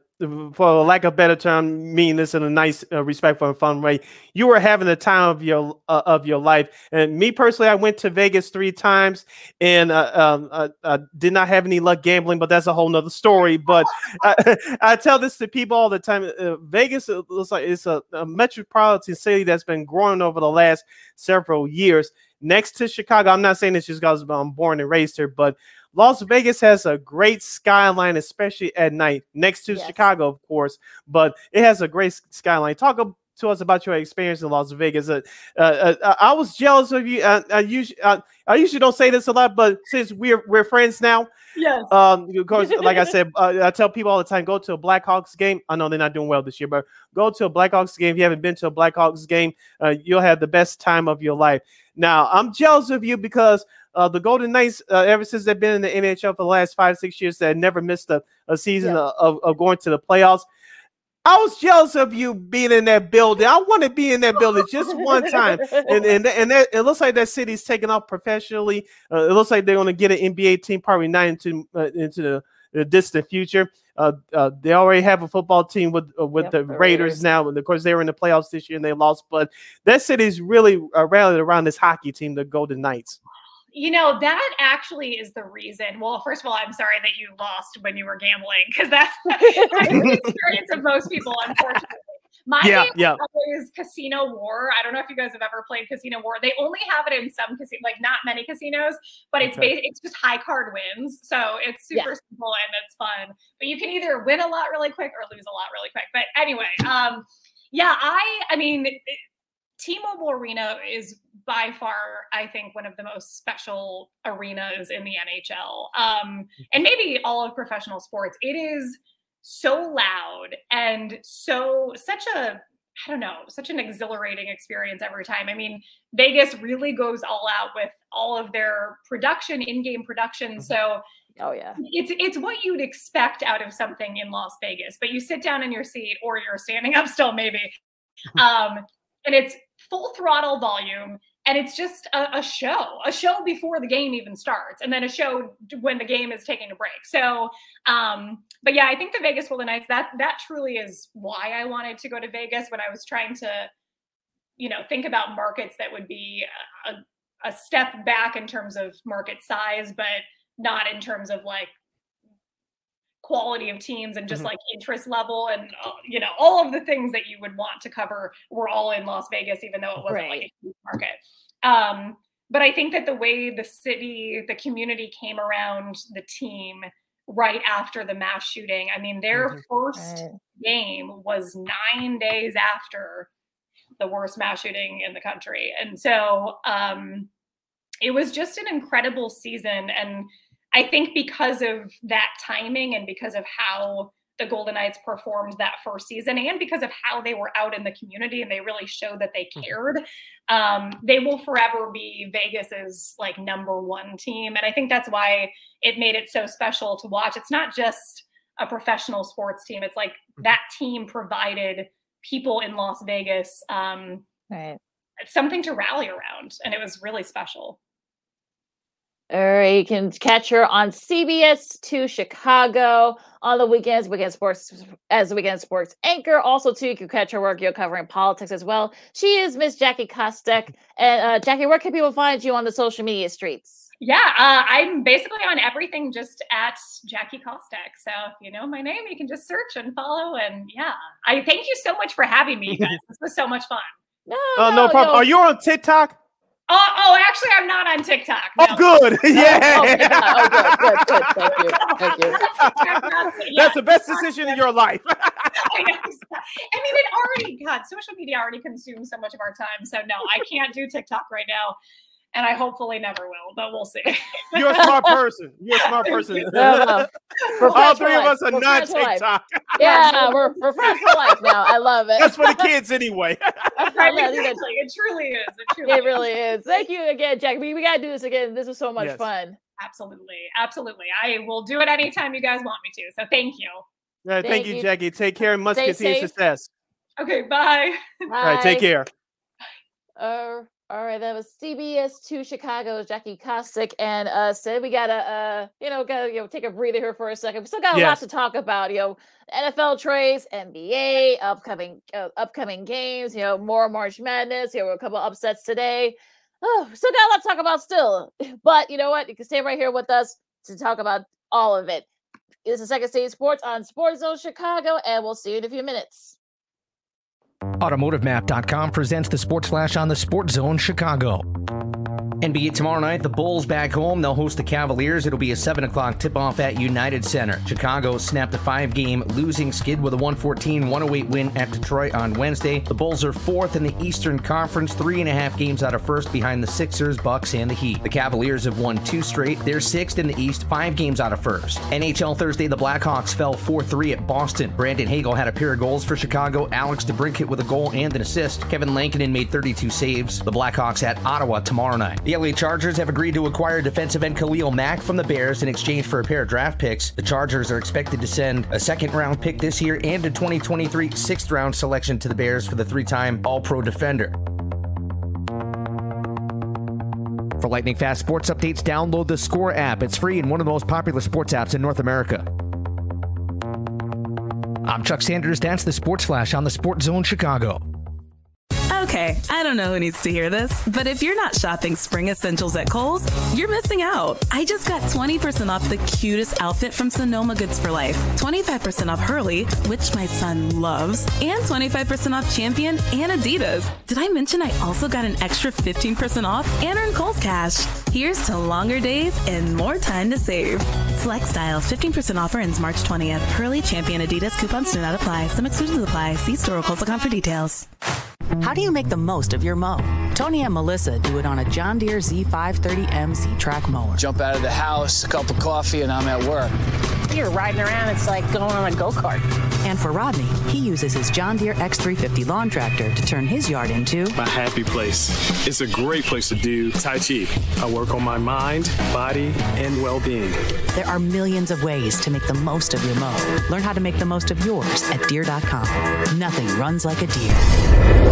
Speaker 2: for lack of better term, mean this in a nice, uh, respectful, and fun way. You were having the time of your uh, of your life, and me personally, I went to Vegas three times, and uh, um, did not have any luck gambling, but that's a whole nother story. But I, [LAUGHS] I, tell this to people all the time: uh, Vegas looks like it's a, a metropolitan city that's been growing over the last several years. Next to Chicago, I'm not saying this just because I'm born and raised here, but Las Vegas has a great skyline, especially at night, next to yes. Chicago, of course, but it has a great skyline. Talk to us about your experience in Las Vegas. Uh, uh, uh, I was jealous of you. Uh, I usually, uh, I usually don't say this a lot, but since we're we're friends now,
Speaker 10: yes.
Speaker 2: Um, because [LAUGHS] like I said, uh, I tell people all the time, go to a Blackhawks game. I know they're not doing well this year, but go to a Blackhawks game. If you haven't been to a Blackhawks game, you'll have the best time of your life. Now, I'm jealous of you because uh, the Golden Knights, uh, ever since they've been in the NHL for the last five, six years, they never missed a, a season
Speaker 1: Yeah.
Speaker 2: of, of going to the playoffs. I was jealous of you being in that building. I want to be in that building just one time. And and, [LAUGHS] and that, it looks like that city's taking off professionally. Uh, it looks like they're going to get an NBA team probably not into uh, into the, the distant future. Uh, uh, they already have a football team with uh, with
Speaker 1: Yep,
Speaker 2: the Raiders,
Speaker 1: Raiders.
Speaker 2: now, and of course they were in the playoffs this year and they lost. But that city's really uh, rallied around this hockey team, the Golden Knights.
Speaker 10: You know, that actually is the reason. Well, first of all, I'm sorry that you lost when you were gambling because that's, that's the experience of most people, unfortunately. My
Speaker 2: Yeah,
Speaker 10: game
Speaker 2: yeah.
Speaker 10: is Casino War. I don't know if you guys have ever played Casino War. They only have it in some casino, like not many casinos, but it's
Speaker 2: Okay.
Speaker 10: it's just high card wins. So it's
Speaker 1: Yeah.
Speaker 10: super simple and it's fun. But you can either win a lot really quick or lose a lot really quick. But anyway, um, yeah, I I mean, it- T-Mobile Arena is by far, I think, one of the most special arenas in the NHL, um, and maybe all of professional sports. It is so loud and so such a I don't know, such an exhilarating experience every time. I mean, Vegas really goes all out with all of their production, in-game production. So
Speaker 1: Oh yeah.
Speaker 10: it's it's what you'd expect out of something in Las Vegas, but you sit down in your seat or you're standing up still, maybe. [LAUGHS] Um, and it's full throttle volume, and it's just a, a show, a show before the game even starts, and then a show when the game is taking a break. So, um, but yeah, I think the Vegas Golden Knights that that truly is why I wanted to go to Vegas when I was trying to, you know, think about markets that would be a, a step back in terms of market size, but not in terms of like quality of teams and just
Speaker 2: Mhm.
Speaker 10: like interest level and uh, you know all of the things that you would want to cover were all in Las Vegas even though it wasn't like a huge market um but I think that the way the city the community came around the team right after the mass shooting I mean their
Speaker 2: Mhm.
Speaker 10: first
Speaker 1: Right.
Speaker 10: game was 9 days after the worst mass shooting in the country and so um it was just an incredible season and I think because of that timing and because of how the Golden Knights performed that first season and because of how they were out in the community and they really showed that they cared, um, they will forever be Vegas's like number one team. And I think that's why it made it so special to watch. It's not just a professional sports team, it's like that team provided people in Las Vegas um,
Speaker 1: Right.
Speaker 10: something to rally around. And it was really special.
Speaker 1: All right, you can catch her on CBS 2 Chicago on the weekends, weekend sports as the weekend sports anchor. Also, too, you can catch her work. You're covering politics as well. She is Miss Jackie Kostek. And uh, Jackie, where can people find you on the social media streets?
Speaker 10: Yeah, uh, I'm basically on everything just at Jackie Kostek. So if you know my name, you can just search and follow. And yeah, I thank you so much for having me, you guys. [LAUGHS] this was so much fun.
Speaker 1: No,
Speaker 2: Oh, no problem.
Speaker 1: yo.
Speaker 2: Are you on TikTok?
Speaker 10: Oh, oh, actually, I'm not on TikTok.
Speaker 2: Oh,
Speaker 10: no.
Speaker 2: good. [LAUGHS] yeah.
Speaker 1: Oh, thank Oh, good, good, good. Thank you. Thank you.
Speaker 10: Yeah, [LAUGHS]
Speaker 2: That's the best decision in your life. [LAUGHS]
Speaker 10: I. I mean, it already, God, social media already consumes so much of our time. So no, I can't do TikTok right now. And I hopefully never will, but we'll see. [LAUGHS]
Speaker 2: You're a smart person. You're a smart person.
Speaker 1: No, no.
Speaker 2: All three of us are
Speaker 1: We're
Speaker 2: not
Speaker 1: friends for.
Speaker 2: TikTok.
Speaker 1: Yeah, we're, we're friends for life now. I love it.
Speaker 2: That's for the [LAUGHS] kids anyway. [LAUGHS]
Speaker 1: I love it.
Speaker 10: exactly. It truly is. It truly
Speaker 1: It
Speaker 10: is.
Speaker 1: really is. Thank you again, Jack. We, we got to do this again. This was so much
Speaker 2: Yes.
Speaker 1: fun.
Speaker 10: Absolutely. Absolutely. I will do it anytime you guys want me to. So thank you.
Speaker 2: All right, thank,
Speaker 1: Thank
Speaker 2: you,
Speaker 1: you.
Speaker 2: Jackie. Take care and much
Speaker 1: Stay
Speaker 2: continued
Speaker 1: safe.
Speaker 2: success.
Speaker 10: Okay, bye.
Speaker 2: All right, take care.
Speaker 1: Uh, all right, that was CBS 2 Chicago's Jackie Kostek, and uh, Sid we gotta, uh, you know, gotta you know take a breather here for a second. We still got a lot to talk about, you know, NFL trades, NBA, upcoming, uh, upcoming games, you know, more March Madness. Here were a couple upsets today. Oh, still got a lot to talk about still, [LAUGHS] but you know what? You can stay right here with us to talk about all of it. This is Second City Sports on Sports Zone Chicago, and we'll see you in a few minutes.
Speaker 4: AutomotiveMap.com presents the Sports Flash on the Sports Zone Chicago. NBA tomorrow night, the Bulls back home. They'll host the Cavaliers. It'll be a 7 o'clock tip off at United Center. Chicago snapped a five game losing skid with a 114 108 win at Detroit on Wednesday. The Bulls are fourth in the Eastern Conference, three and a half games out of first behind the Sixers, Bucks, and the Heat. The Cavaliers have won two straight. They're sixth in the East, five games out of first. NHL Thursday, the Blackhawks fell 4 3 at Boston. Brandon Hagel had a pair of goals for Chicago. Alex DeBrincat with a goal and an assist. Kevin Lankinen made 32 saves. The Blackhawks at Ottawa tomorrow night. The LA Chargers have agreed to acquire defensive end Khalil Mack from the Bears in exchange for a pair of draft picks. The Chargers are expected to send a second round pick this year and a 2023 sixth round selection to the Bears for the three time All Pro defender. For lightning fast sports updates, download the Score app. It's free and one of the most popular sports apps in North America. I'm Chuck Sanders. That's the Sports Flash on the Sports Zone Chicago.
Speaker 5: Okay, I don't know who needs to hear this, but if you're not shopping spring essentials at Kohl's, you're missing out. I just got 20% off the cutest outfit from Sonoma Goods for Life, 25% off Hurley, which my son loves, and 25% off Champion and Adidas. Did I mention I also got an extra 15% off and earned Kohl's cash? Here's to longer days and more time to save. Select styles, 15% offer ends March 20th. Hurley, Champion, Adidas coupons do not apply. Some exclusions apply. See store or Kohl's.com for details.
Speaker 6: How do you make the most of your mow? Tony and Melissa do it on a John Deere Z530M Z-Track mower.
Speaker 7: Jump out of the house, a cup of coffee, and I'm at work.
Speaker 8: You're riding around, it's like going on a go-kart.
Speaker 6: And for Rodney, he uses his John Deere X350 lawn tractor to turn his yard into
Speaker 9: my happy place. It's a great place to do Tai Chi. I work on my mind, body, and well-being.
Speaker 6: There are millions of ways to make the most of your mow. Learn how to make the most of yours at Deere.com. Nothing runs like a Deere.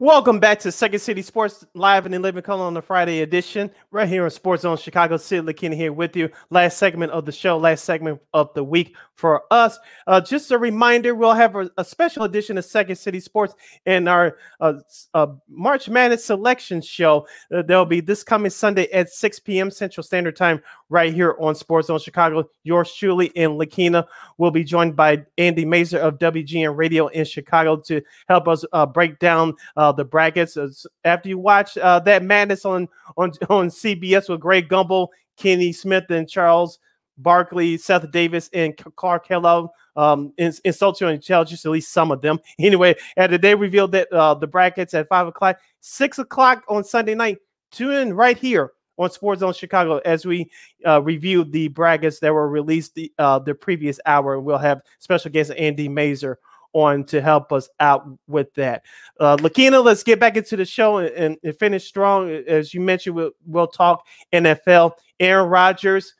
Speaker 2: Welcome back to Second City Sports Live and in Living Color on the Friday edition, right here on Sports Zone Chicago. Sid Lakina here with you. Last segment of the show, last segment of the week for us. Uh, just a reminder, we'll have a, a, special edition of Second City Sports in our uh, uh, March Madness selection show. Uh, there'll be this coming Sunday at 6 p.m. Central Standard Time, right here on Sports Zone Chicago. Yours truly and Lakina will be joined by Andy Masur of WGN Radio in Chicago to help us uh, break down uh, the brackets. After you watch that madness on on [LAUGHS] on CBS with Greg Gumbel, Kenny Smith, and Charles Barkley, Seth Davis, and Clark Kellogg. Um, insult you intelligence, at least some of them. [LAUGHS] Anyway, and they revealed that uh, the brackets at five o'clock, six o'clock on Sunday night. Tune in right here on Sports Zone Chicago as we uh, review the brackets that were released the uh, the previous hour. We'll have special guest Andy Masur on to help us out with that. Uh, Lakina, let's get back into the show and, and finish strong. As you mentioned, we'll, we'll talk NFL. Aaron Rodgers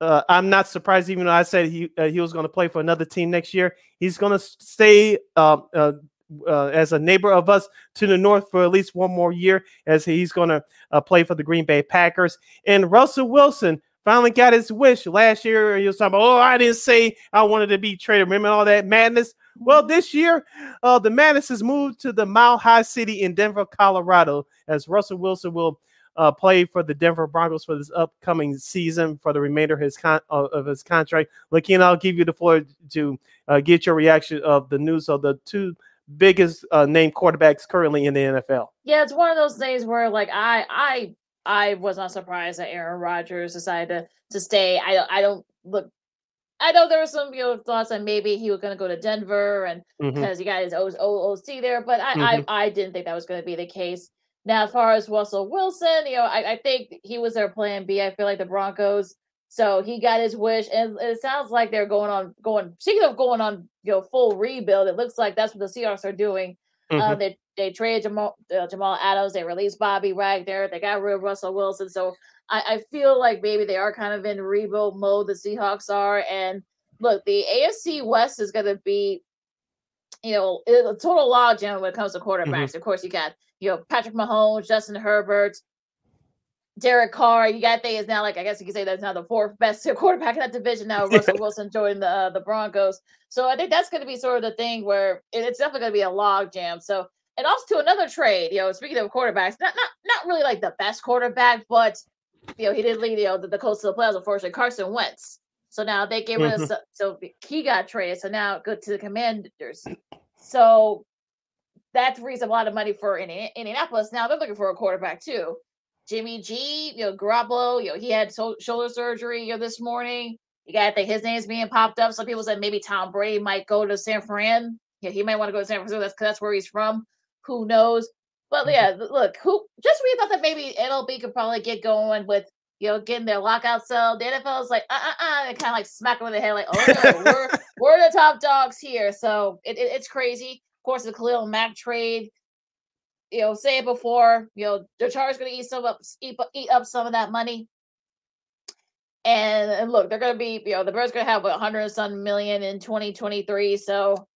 Speaker 2: uh, I'm not surprised, even though I said he uh, he was going to play for another team next year. He's going to stay um, uh, uh, as a neighbor of us to the north for at least one more year, as he's going to uh, play for the Green Bay Packers. And Russell Wilson finally got his wish last year. He was talking about, oh, I didn't say I wanted to be traded. Remember all that madness? Well, this year, uh, the madness has moved to the Mile High City in Denver, Colorado, as Russell Wilson will uh, play for the Denver Broncos for this upcoming season for the remainder of his con- uh, of his contract. Lakina, I'll give you the floor to uh, get your reaction of the news of the two biggest uh, quarterbacks currently in the NFL.
Speaker 1: Yeah, it's one of those days where like I I I was not surprised that Aaron Rodgers decided to to stay. I I don't look. I know there were some you know thoughts that maybe he was going to go to Denver and because mm-hmm. he got his OOC there, but I, mm-hmm. I I didn't think that was going to be the case. Now, as far as Russell Wilson, you know, I, I think he was their plan B. I feel like the Broncos. So he got his wish, and it sounds like they're going on going. Speaking of going on, you know, full rebuild, it looks like that's what the Seahawks are doing. Uh, mm-hmm. Uh, they they traded Jamal uh, Jamal Adams, they released Bobby Wagner, they got rid of Russell Wilson. So I, I feel like maybe they are kind of in rebuild mode. The Seahawks are, and look, the AFC West is going to be, you know, a total logjam when it comes to quarterbacks. Mm-hmm. Of course, you got you know, Patrick Mahomes, Justin Herbert, Derek Carr. You got they is now like I guess you could say that's now the fourth best [LAUGHS] quarterback in that division. Now Russell Wilson joined the uh, the Broncos. So I think that's going to be sort of the thing where it's definitely going to be a log jam. So and also to another trade. You know, speaking of quarterbacks, not not not really like the best quarterback, but you know he did lead you know the, the Colts to the playoffs. Unfortunately, Carson Wentz. So now they get rid of so he got traded. So now go to the Commanders. So that frees a lot of money for Indianapolis. Now they're looking for a quarterback too. Jimmy G, you know, Garoppolo, you know, he had so- shoulder surgery, you know, this morning. You got to think his name's being popped up. Some people said maybe Tom Brady might go to San Fran. Yeah, he might want to go to San Francisco. That's that's where he's from. Who knows? But mm-hmm. yeah, look, who just we thought that maybe MLB could probably get going with you know, getting their lockout cell. The NFL is like, uh, uh, uh, and kind of like smacking with in the head, like, oh no, [LAUGHS] we're we're the top dogs here. So it, it, it's crazy. Of course, the Khalil Mack trade. You know, say it before. You know, the Chargers going to eat some up, eat, eat up some of that money. And, and look, they're going to be, you know, the Bears going to have what, 100 some million in 2023. So,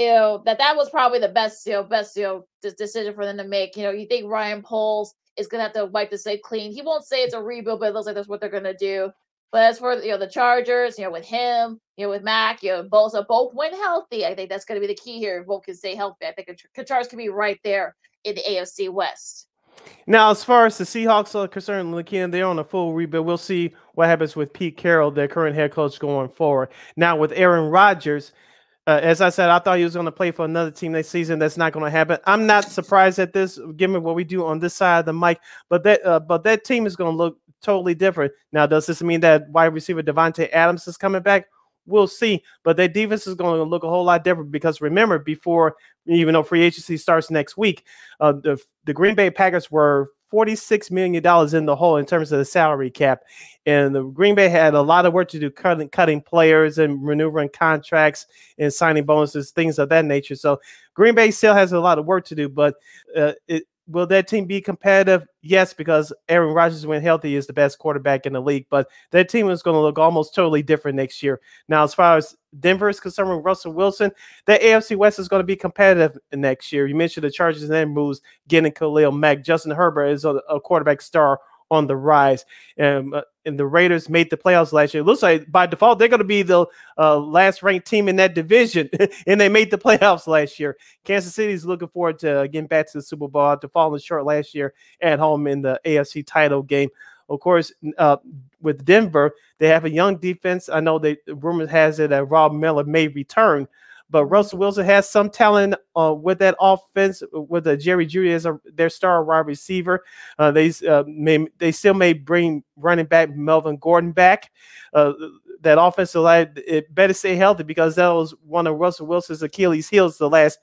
Speaker 1: you know, that that was probably the best, you know, best, you know, decision for them to make. You know, you think Ryan Poles is going to have to wipe the slate clean. He won't say it's a rebuild, but it looks like that's what they're going to do. But as for you know the Chargers, you know with him, you know with Mack, you know both so both win healthy. I think that's going to be the key here. Both can stay healthy. I think the Chargers can be right there in the AFC West.
Speaker 2: Now, as far as the Seahawks are concerned, again, they're on a full rebuild. We'll see what happens with Pete Carroll, their current head coach, going forward. Now, with Aaron Rodgers, uh, as I said, I thought he was going to play for another team next season. That's not going to happen. I'm not surprised at this, given what we do on this side of the mic. But that, uh, but that team is going to look totally different. Now, does this mean that wide receiver Davante Adams is coming back? We'll see. But that defense is going to look a whole lot different because remember, before even though free agency starts next week, uh, the the Green Bay Packers were $46 million in the hole in terms of the salary cap. And the Green Bay had a lot of work to do cutting, cutting players and maneuvering contracts and signing bonuses, things of that nature. So Green Bay still has a lot of work to do, but uh, it, will that team be competitive? Yes, because Aaron Rodgers, when healthy, is the best quarterback in the league. But that team is going to look almost totally different next year. Now, as far as Denver is concerned with Russell Wilson, the AFC West is going to be competitive next year. You mentioned the Chargers and moves getting Khalil Mack. Justin Herbert is a, a quarterback star on the rise. Um, uh, and the Raiders made the playoffs last year. It looks like by default they're going to be the uh, last ranked team in that division, [LAUGHS] and they made the playoffs last year. Kansas City is looking forward to uh, getting back to the Super Bowl after falling short last year at home in the AFC title game. Of course, uh, with Denver, they have a young defense. I know that rumors has it that Von Miller may return, but Russell Wilson has some talent uh, with that offense, with uh, Jerry Jeudy as a, their star wide receiver. Uh, they uh, may they still may bring running back Melvin Gordon back. Uh, that offensive line it better stay healthy because that was one of Russell Wilson's Achilles heels the last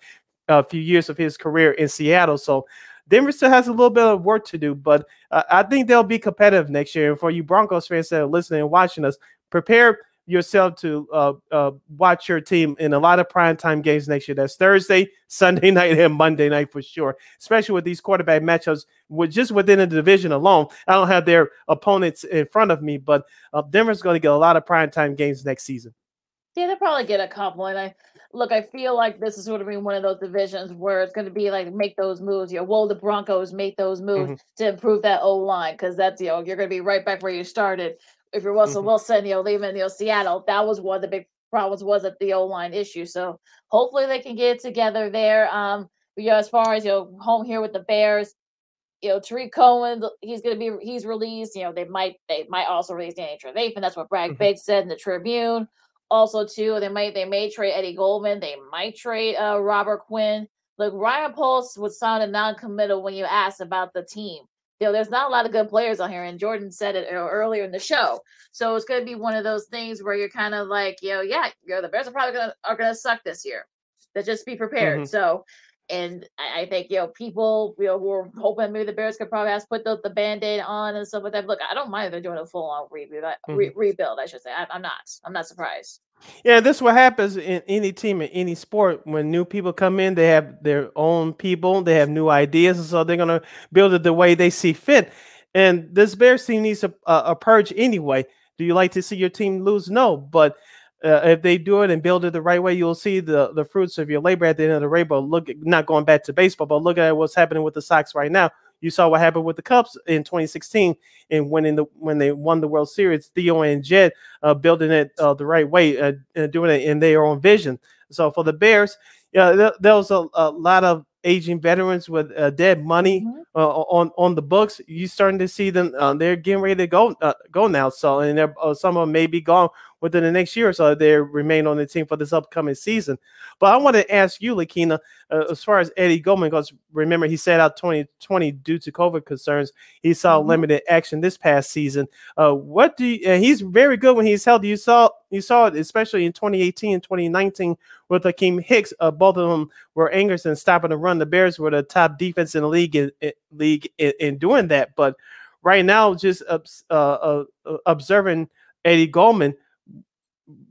Speaker 2: uh, few years of his career in Seattle. So Denver still has a little bit of work to do, but I think they'll be competitive next year. And for you Broncos fans that are listening and watching us, prepare yourself to uh, uh, watch your team in a lot of primetime games next year. That's Thursday, [LAUGHS] Sunday night, and Monday night for sure. Especially with these quarterback matchups, with just within the division alone. I don't have their opponents in front of me, but uh, Denver's going to get a lot of primetime games next season.
Speaker 1: Yeah, they'll probably get a couple. And I look, I feel like this is sort of being one of those divisions where it's going to be like make those moves. You know, will the Broncos make those moves mm-hmm. to improve that O line? Because that's you know you're going to be right back where you started if you're Russell mm-hmm. Wilson, you know, leaving you know Seattle, that was one of the big problems was at the O line issue. So hopefully they can get together there. Um, you know, as far as you know, home here with the Bears, you know, Tarik Cohen, he's gonna be he's released. You know, they might they might also release Danny Trevathan. That's what Brad mm-hmm. Biggs said in the Tribune. Also, too, they might they may trade Eddie Goldman. They might trade uh, Robert Quinn. Look, Ryan Poles would was a non-committal when you asked about the team you know, there's not a lot of good players on here, and Jordan said it earlier in the show. So it's going to be one of those things where you're kind of like, you know, yeah, you know, the Bears are probably going to are going to suck this year. But just be prepared. Mm-hmm. So, and I, think you know, people you know who were hoping maybe the Bears could probably put the, the band aid on and stuff like that. Look, I don't mind if they're doing a full on rebuild. Mm-hmm. Re- rebuild, I should say. I, I'm not. I'm not surprised.
Speaker 2: Yeah, this is what happens in any team in any sport. When new people come in, they have their own people, they have new ideas, and so they're gonna build it the way they see fit. And this Bears team needs a, a, a purge anyway. Do you like to see your team lose? No, but uh, if they do it and build it the right way, you'll see the the fruits of your labor at the end of the rainbow. Look, not going back to baseball, but look at what's happening with the Sox right now. You saw what happened with the Cubs in 2016 and winning the when they won the World Series. Theo and Jed uh, building it uh, the right way, uh, doing it in their own vision. So for the Bears, yeah, there, there was a, a, lot of aging veterans with uh, dead money mm-hmm. uh, on on the books. You starting to see them; uh, they're getting ready to go uh, go now. So, and uh, some of them may be gone within the next year or so. They remain on the team for this upcoming season. But I want to ask you, Lakina, uh, as far as Eddie Goldman, because remember he sat out 2020 due to COVID concerns. He saw mm-hmm. limited action this past season. Uh, what do you, uh, he's very good when he's healthy. You saw you saw it especially in 2018 and 2019 with Akiem Hicks. Uh, both of them were angers and stopping the run. The Bears were the top defense in the league in, in league in, in doing that, but right now, just uh, uh, uh, observing Eddie Goldman,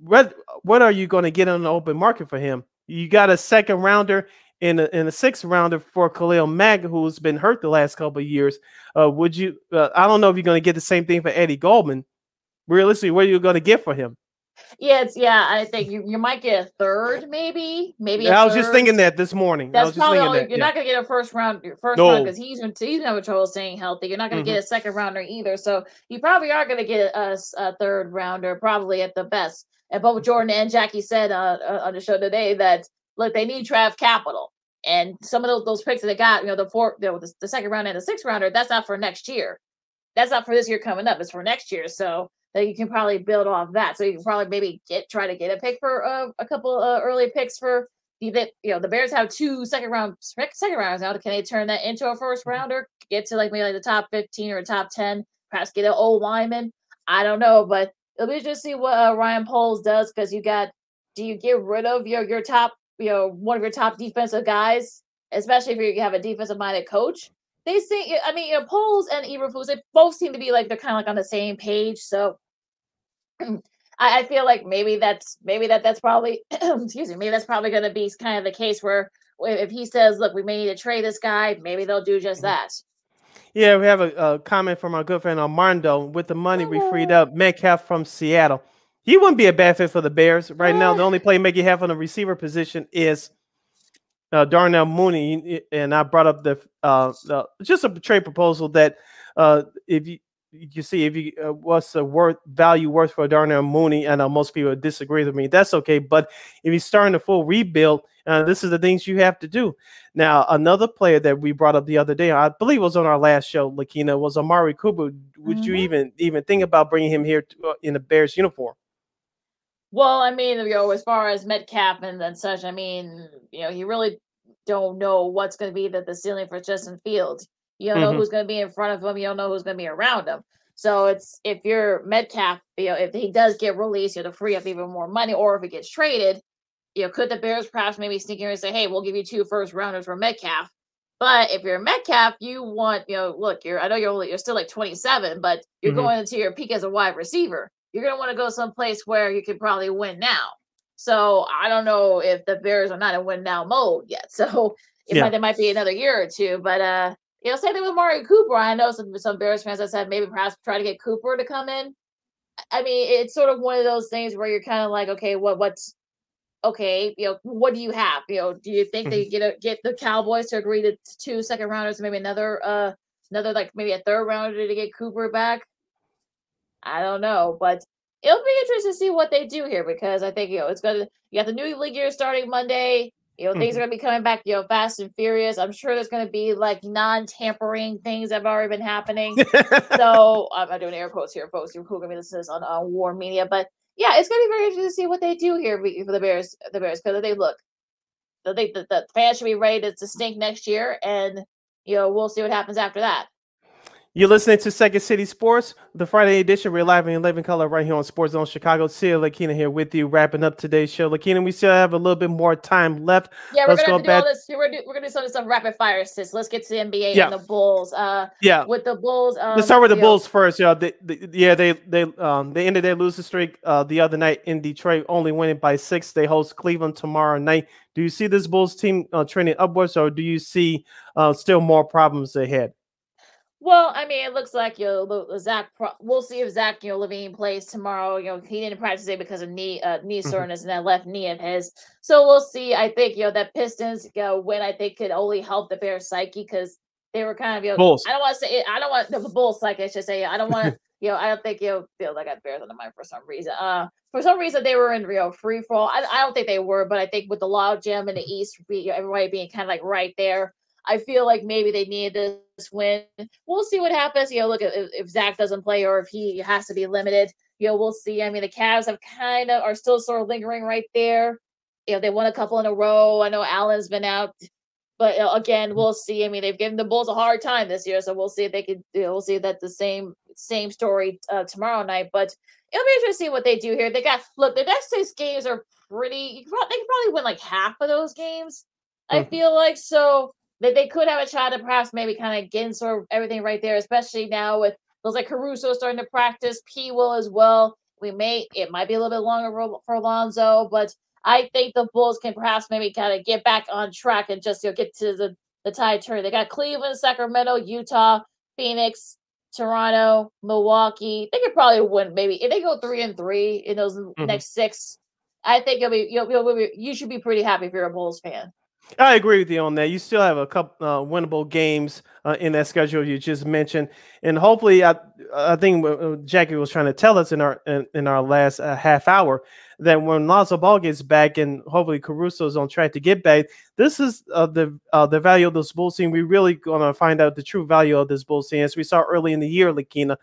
Speaker 2: what what are you going to get on the open market for him? You got a second rounder in a, in a sixth rounder for Khalil Mack, who's been hurt the last couple of years. Uh, would you? Uh, I don't know if you're going to get the same thing for Eddie Goldman. Realistically, what are you going to get for him?
Speaker 1: Yeah, it's yeah. I think you, you might get a third, maybe, maybe.
Speaker 2: I was just thinking that this morning.
Speaker 1: That's probably all,
Speaker 2: that,
Speaker 1: you're
Speaker 2: yeah.
Speaker 1: not gonna get a first round, first
Speaker 2: No.
Speaker 1: round because he's he's having trouble staying healthy. You're not gonna
Speaker 2: Mhm.
Speaker 1: get a second rounder either, so you probably are gonna get a, a third rounder, probably at the best. And both Jordan and Jackie said uh, uh, on the show today that look, they need draft capital, and some of those those picks that they got, you know, the four, you know, the, the second round and the sixth rounder, that's not for next year. That's not for this year coming up. It's for next year. So that you can probably build off that. So you can probably maybe get try to get a pick for uh, a couple uh, early picks for the that you know the Bears have two second round sec- second rounds now. Can they turn that into a first rounder? Get to like maybe like the top fifteen or top ten? Perhaps get an old lineman. I don't know, but it'll be just see what uh, Ryan Poles does because you got. Do you get rid of your your top you know one of your top defensive guys, especially if you have a defensive minded coach? They say I mean you know Poles and Eberflus they both seem to be like they're kind of like on the same page. So I, I feel like maybe that's maybe that that's probably [CLEARS THROAT] excuse me maybe that's probably going to be kind of the case where if he says look we may need to trade this guy maybe they'll do just that
Speaker 2: Yeah, we have a, a comment from our good friend Armando. With the money we freed up, Metcalf from Seattle. He wouldn't be a bad fit for the Bears right now. The only playmaker you have on the receiver position is uh, Darnell Mooney, and I brought up the, uh, the just a trade proposal that uh, if you you see if you uh, what's the worth value worth for Darnell Mooney, And know most people disagree with me. That's okay, but if you're starting a full rebuild, uh, this is the things you have to do. Now, another player that we brought up the other day, I believe it was on our last show, Lakina, was Amari Cooper. Would you even even think about bringing him here to, uh, in a Bears uniform?
Speaker 1: well i mean you know as far as metcalf and, and such i mean you know you really don't know what's going to be the, the ceiling for justin fields you don't know
Speaker 2: Mhm.
Speaker 1: who's going to be in front of him you don't know who's going to be around him so it's if you're metcalf you know if he does get released you know to free up even more money or if he gets traded you know, could the Bears perhaps maybe sneak in and say, hey, we'll give you two first rounders for Metcalf. But if you're Metcalf, you want, you know, look, you're I know you're only you're still like 27, but you're
Speaker 2: Mhm.
Speaker 1: going into your peak as a wide receiver. You're gonna want to go someplace where you can probably win now. So I don't know if the Bears are not in win now mode yet. [LAUGHS] So it
Speaker 2: Yeah.
Speaker 1: might there might be another year or two. But uh, you know, same thing with Amari Cooper. I know some some Bears fans that said maybe perhaps try to get Cooper to come in. I mean, it's sort of one of those things where you're kind of like, okay, what what's okay, you know, what do you have? You know, do you think they get a, get the Cowboys to agree to two second rounders, maybe another uh another like maybe a third rounder to get Cooper back? I don't know, but it'll be interesting to see what they do here because I think you know it's gonna you got the new league year starting Monday. You know, things are mm-hmm. gonna be coming back, you know, fast and furious. I'm sure there's gonna be like non-tampering things that have already been happening. [LAUGHS] so I'm I'm doing air quotes here, folks. You're cool gonna be listening to this on, on WARR Media, but yeah, it's gonna be very interesting to see what they do here for the Bears. The Bears because they look, think that the fans should be ready to, to stink next year, and you know we'll see what happens after that.
Speaker 2: You're listening to Second City Sports, the Friday edition. We're live in living color right here on Sports Zone Chicago. Sid Lakina here with you, wrapping up today's show. Lakina, we still have a little bit more time left.
Speaker 1: Yeah, we're
Speaker 2: Let's
Speaker 1: gonna
Speaker 2: go
Speaker 1: do all this. We're gonna do, we're gonna do some some rapid fire sis. Let's get to the NBA
Speaker 2: Yeah.
Speaker 1: and the Bulls. Uh,
Speaker 2: Yeah.
Speaker 1: with the Bulls. Um,
Speaker 2: Let's start with the
Speaker 1: you know,
Speaker 2: Bulls first. Yeah, they, they, yeah, they they um they ended their losing streak uh the other night in Detroit, only winning by six. They host Cleveland tomorrow night. Do you see this Bulls team uh, trending upwards, or do you see uh still more problems ahead?
Speaker 1: Well, I mean, it looks like you know Zach. We'll see if Zach, you know, LaVine plays tomorrow. You know, he didn't practice today because of knee uh, knee
Speaker 2: Mhm.
Speaker 1: soreness in that left knee of his. So we'll see. I think you know that Pistons you know, win. I think could only help the Bears psyche because they were kind of you know.
Speaker 2: Bulls.
Speaker 1: I don't want to say I don't want the Bulls psyche. I should say I don't want to. [LAUGHS] you know, I don't think you know. Feel like I got Bears on the mind for some reason. Uh, for some reason they were in you know free fall. I, I don't think they were, but I think with the log jam in the East, be, everybody being kind of like right there. I feel like maybe they need this win. We'll see what happens. You know, look if, if Zach doesn't play or if he has to be limited. You know, we'll see. I mean, the Cavs have kind of are still sort of lingering right there. You know, they won a couple in a row. I know Allen's been out, but again, we'll see. I mean, they've given the Bulls a hard time this year, so we'll see if they could. You know, we'll see that the same same story uh, tomorrow night. But it'll be interesting to see what they do here. They got look. The next six games are pretty. You could they could probably win like half of those games. I
Speaker 2: Mhm.
Speaker 1: feel like so that they could have a shot at perhaps maybe kind of getting sort of everything right there, especially now with those like Caruso starting to practice. P will as well. We may it might be a little bit longer for Alonzo, but I think the Bulls can perhaps maybe kind of get back on track and just you know, get to the the tie turn. They got Cleveland, Sacramento, Utah, Phoenix, Toronto, Milwaukee. They could probably win maybe if they go three and three in those mm-hmm. next six. I think you'll be you'll, you'll be, you should be pretty happy if you're a Bulls fan.
Speaker 2: I agree with you on that. You still have a couple uh, winnable games uh, in that schedule you just mentioned, and hopefully, I I think Jackie was trying to tell us in our in, in our last uh, half hour that when Lonzo Ball gets back and hopefully Caruso is on track to get back, this is uh, the uh, the value of this Bulls team. We really gonna find out the true value of this Bulls team as we saw early in the year, Lakina.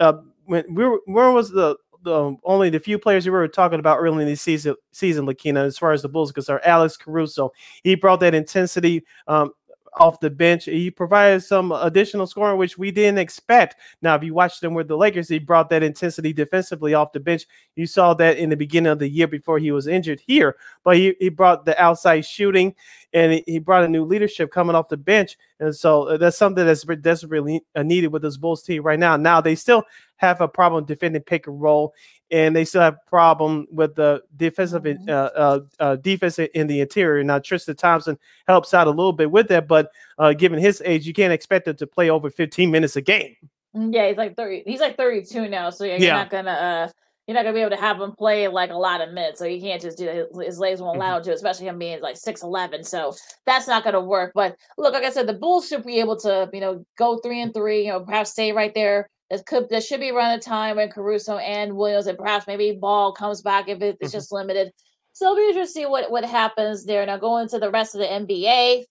Speaker 2: Uh, when we were, where was the the only the few players we were talking about early in the season, season, Lakina, as far as the Bulls because are Alex Caruso. He brought that intensity um, off the bench. He provided some additional scoring, which we didn't expect. Now, if you watched them with the Lakers, he brought that intensity defensively off the bench. You saw that in the beginning of the year before he was injured here, but he, he brought the outside shooting and he brought a new leadership coming off the bench. And so uh, that's something that's desperately needed with this Bulls team right now. Now, they still have a problem defending pick and roll and they still have a problem with the defensive mm-hmm. uh, uh, uh, defense in the interior. Now Tristan Thompson helps out a little bit with that, but uh, given his age, you can't expect him to play over 15 minutes a game.
Speaker 1: Mm, yeah, he's like 30. He's like 32 now, so you're yeah. not gonna uh, you're not gonna be able to have him play like a lot of minutes. So you can't just do that. His legs won't allow mm-hmm. to, especially him being like 6'11. So that's not gonna work. But look, like I said, the Bulls should be able to, you know, go three and three, you know, perhaps stay right there there could there should be around a time when Caruso and Williams and perhaps maybe Ball comes back if it's mm-hmm. just limited. So it'll be interesting to see what, what happens there. Now going to the rest of the NBA.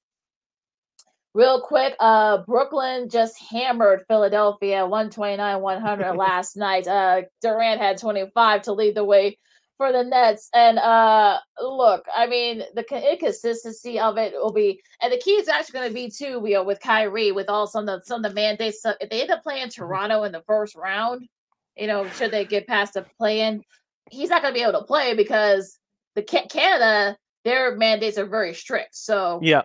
Speaker 1: Real quick, uh Brooklyn just hammered Philadelphia 129 100 [LAUGHS] last night. Uh Durant had 25 to lead the way for the Nets. And uh look, I mean, the inconsistency of it will be, and the key is actually going to be too, you know, with Kyrie, with all some of the some of the mandates. So if they end up playing mm-hmm. Toronto in the first round, you know, should they get past the play-in, he's not going to be able to play because the Canada their mandates are very strict. So
Speaker 2: yeah.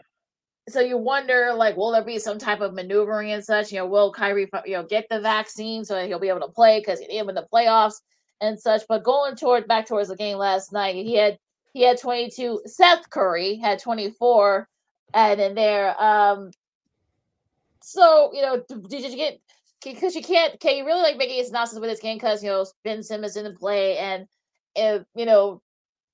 Speaker 1: So you wonder, like, will there be some type of maneuvering and such? You know, will Kyrie, you know, get the vaccine so he'll be able to play because he didn't the playoffs? And such. But going toward back towards the game last night, he had he had 22. Seth Curry had 24, and in there, um, so you know, did you get because you can't can you really like make any synopsis with this game because you know Ben Simmons didn't play and if you know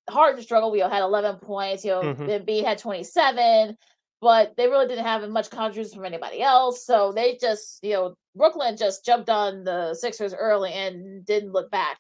Speaker 1: Harden struggle, you know, had 11 points, you know, mm-hmm. B had 27, but they really didn't have much contribution from anybody else. So they just, you know, Brooklyn just jumped on the Sixers early and didn't look back.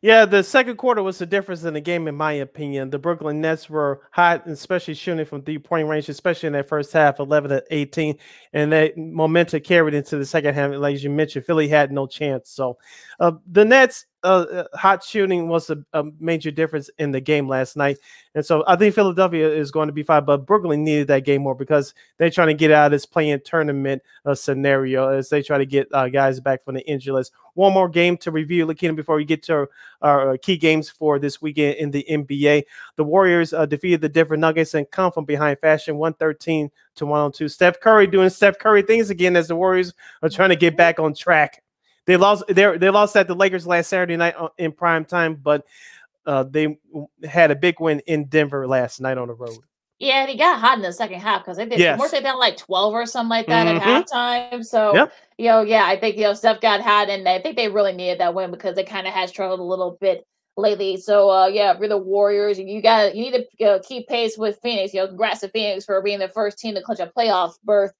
Speaker 2: Yeah, the second quarter was the difference in the game, in my opinion. The Brooklyn Nets were hot, especially shooting from three point range, especially in that first half, 11 to 18. And that momentum carried into the second half. Like you mentioned, Philly had no chance. So uh, the Nets, uh, uh, hot shooting was a, a, major difference in the game last night. And so I think Philadelphia is going to be fine, but Brooklyn needed that game more because they're trying to get out of this play-in tournament uh, scenario as they try to get uh, guys back from the injury list. One more game to review, Lakina, before we get to our, our, key games for this weekend in the NBA. The Warriors uh, defeated the Denver Nuggets and come from behind fashion 113 to 102. Steph Curry doing Steph Curry things again as the Warriors are trying to get back on track. They lost. They they lost at the Lakers last Saturday night in prime time, but uh, they had a big win in Denver last night on the road.
Speaker 1: Yeah, and he got hot in the second half because they did yes. more they down like 12 or something like that mm-hmm. at halftime. So yep. you know, yeah, I think you know Steph got hot and I think they really needed that win because they kind of had struggled a little bit lately. So uh yeah, for the Warriors, you got you need to you know, keep pace with Phoenix. You know, congrats to Phoenix for being the first team to clinch a playoff berth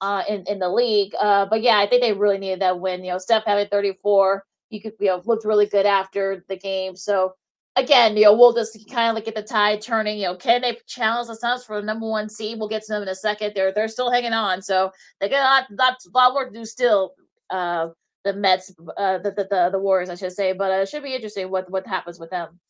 Speaker 1: uh, in in the league. Uh, but yeah, I think they really needed that win. You know, Steph having 34, you could you know looked really good after the game. So again, you know, we'll just kind of like get the tide turning. You know, can they challenge the Suns for the number one seed? We'll get to them in a second. They're they're still hanging on, so they got a lot, lot, lot work to do still. Uh, the Mets, uh, the, the the the Warriors, I should say, but uh, it should be interesting what what happens with them.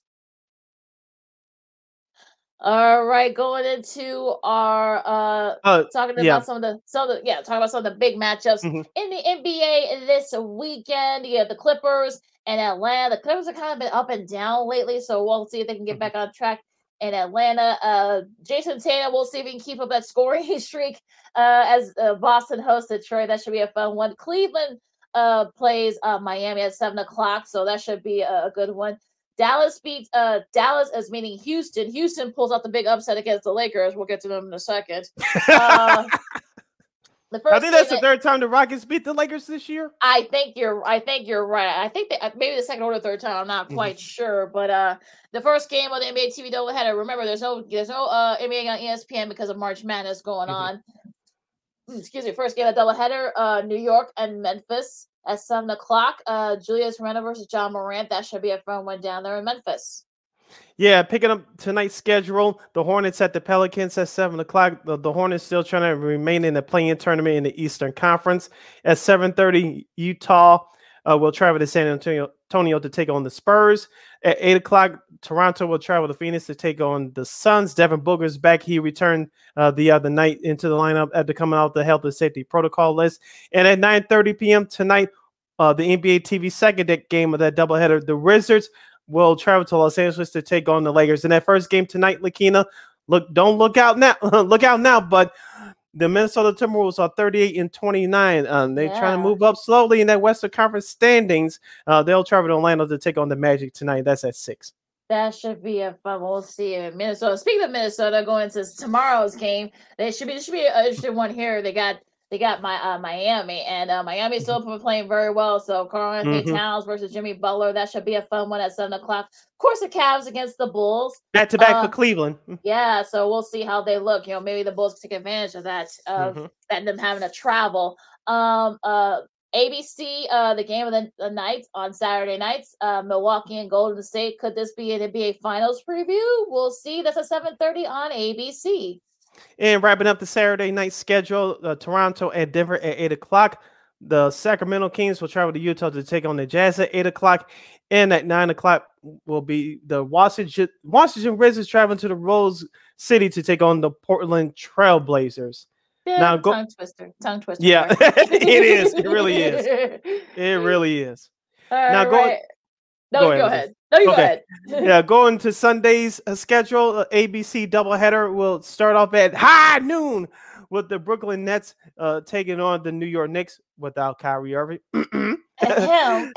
Speaker 1: All right, going into our uh, uh talking about yeah. some of the some of the yeah, talking about some of the big matchups mm-hmm. in the NBA this weekend. You have the Clippers and Atlanta. The Clippers have kind of been up and down lately, so we'll see if they can get mm-hmm. back on track in Atlanta. Uh, Jayson Tatum, we'll see if he can keep up that [LAUGHS] scoring streak uh, as uh, Boston hosts Detroit. That should be a fun one. Cleveland uh, plays uh, Miami at seven o'clock, so that should be a, a good one. Dallas beats uh, Dallas as meaning Houston. Houston pulls out the big upset against the Lakers. We'll get to them in a second. Uh, [LAUGHS]
Speaker 2: I think that's the third time the Rockets beat the Lakers this year.
Speaker 1: I think you're. I think you're right. I think that maybe the second or the third time. I'm not quite mm-hmm. sure, but uh, the first game of the NBA TV doubleheader. Remember, there's no there's no uh NBA on ESPN because of March Madness going mm-hmm. on. Mm, excuse me. First game of doubleheader. Uh, New York and Memphis at seven o'clock. Uh, Julius Randle versus Ja Morant. That should be a fun one down there in Memphis.
Speaker 2: Yeah, picking up tonight's schedule, the Hornets at the Pelicans at seven o'clock. The, the Hornets still trying to remain in the play-in tournament in the Eastern Conference. At seven thirty, Utah uh, will travel to San Antonio, Antonio to take on the Spurs. At eight o'clock, Toronto will travel to Phoenix to take on the Suns. Devin Booker's back. He returned uh, the other night into the lineup after coming out of the health and safety protocol list. And at nine thirty p.m. tonight, uh, the NBA TV second game of that doubleheader, the Wizards will travel to Los Angeles to take on the Lakers. In that first game tonight, Lakina, look, don't look out now, [LAUGHS] look out now, but the Minnesota Timberwolves are 38 and 29. Um, they're yeah. trying to move up slowly in that Western Conference standings. Uh, they'll travel to Orlando to take on the Magic tonight. That's at six.
Speaker 1: That should be a fun. We'll see in Minnesota. Speaking of Minnesota, going to tomorrow's game, they should be. Should be an interesting one here. They got they got my uh, Miami, and uh, Miami is still mm-hmm. playing very well. So Karl-Anthony mm-hmm. Towns versus Jimmy Butler, that should be a fun one at seven o'clock. Of course, the Cavs against the Bulls.
Speaker 2: Back to back for Cleveland.
Speaker 1: Yeah, so we'll see how they look. You know, maybe the Bulls take advantage of that of mm-hmm. that them having to travel. Um, uh, ABC, uh, the game of the, the night on Saturday nights, uh, Milwaukee and Golden State. Could this be an NBA Finals preview? We'll see. That's at seven thirty on ABC.
Speaker 2: And wrapping up the Saturday night schedule, uh, Toronto and Denver at 8 o'clock. The Sacramento Kings will travel to Utah to take on the Jazz at 8 o'clock. And at 9 o'clock will be the Washington, Washington Wizards traveling to the Rose City to take on the Portland Trailblazers.
Speaker 1: Yeah, now go tongue twister, tongue twister.
Speaker 2: Yeah, [LAUGHS] it is. It really is. [LAUGHS] It really is.
Speaker 1: All now right. go. No, go, ahead. ahead. No, you okay.
Speaker 2: go ahead. yeah, going to Sunday's uh, schedule. Uh, ABC doubleheader will start off at high noon with the Brooklyn Nets uh, taking on the New York Knicks without Kyrie Irving. [LAUGHS] well,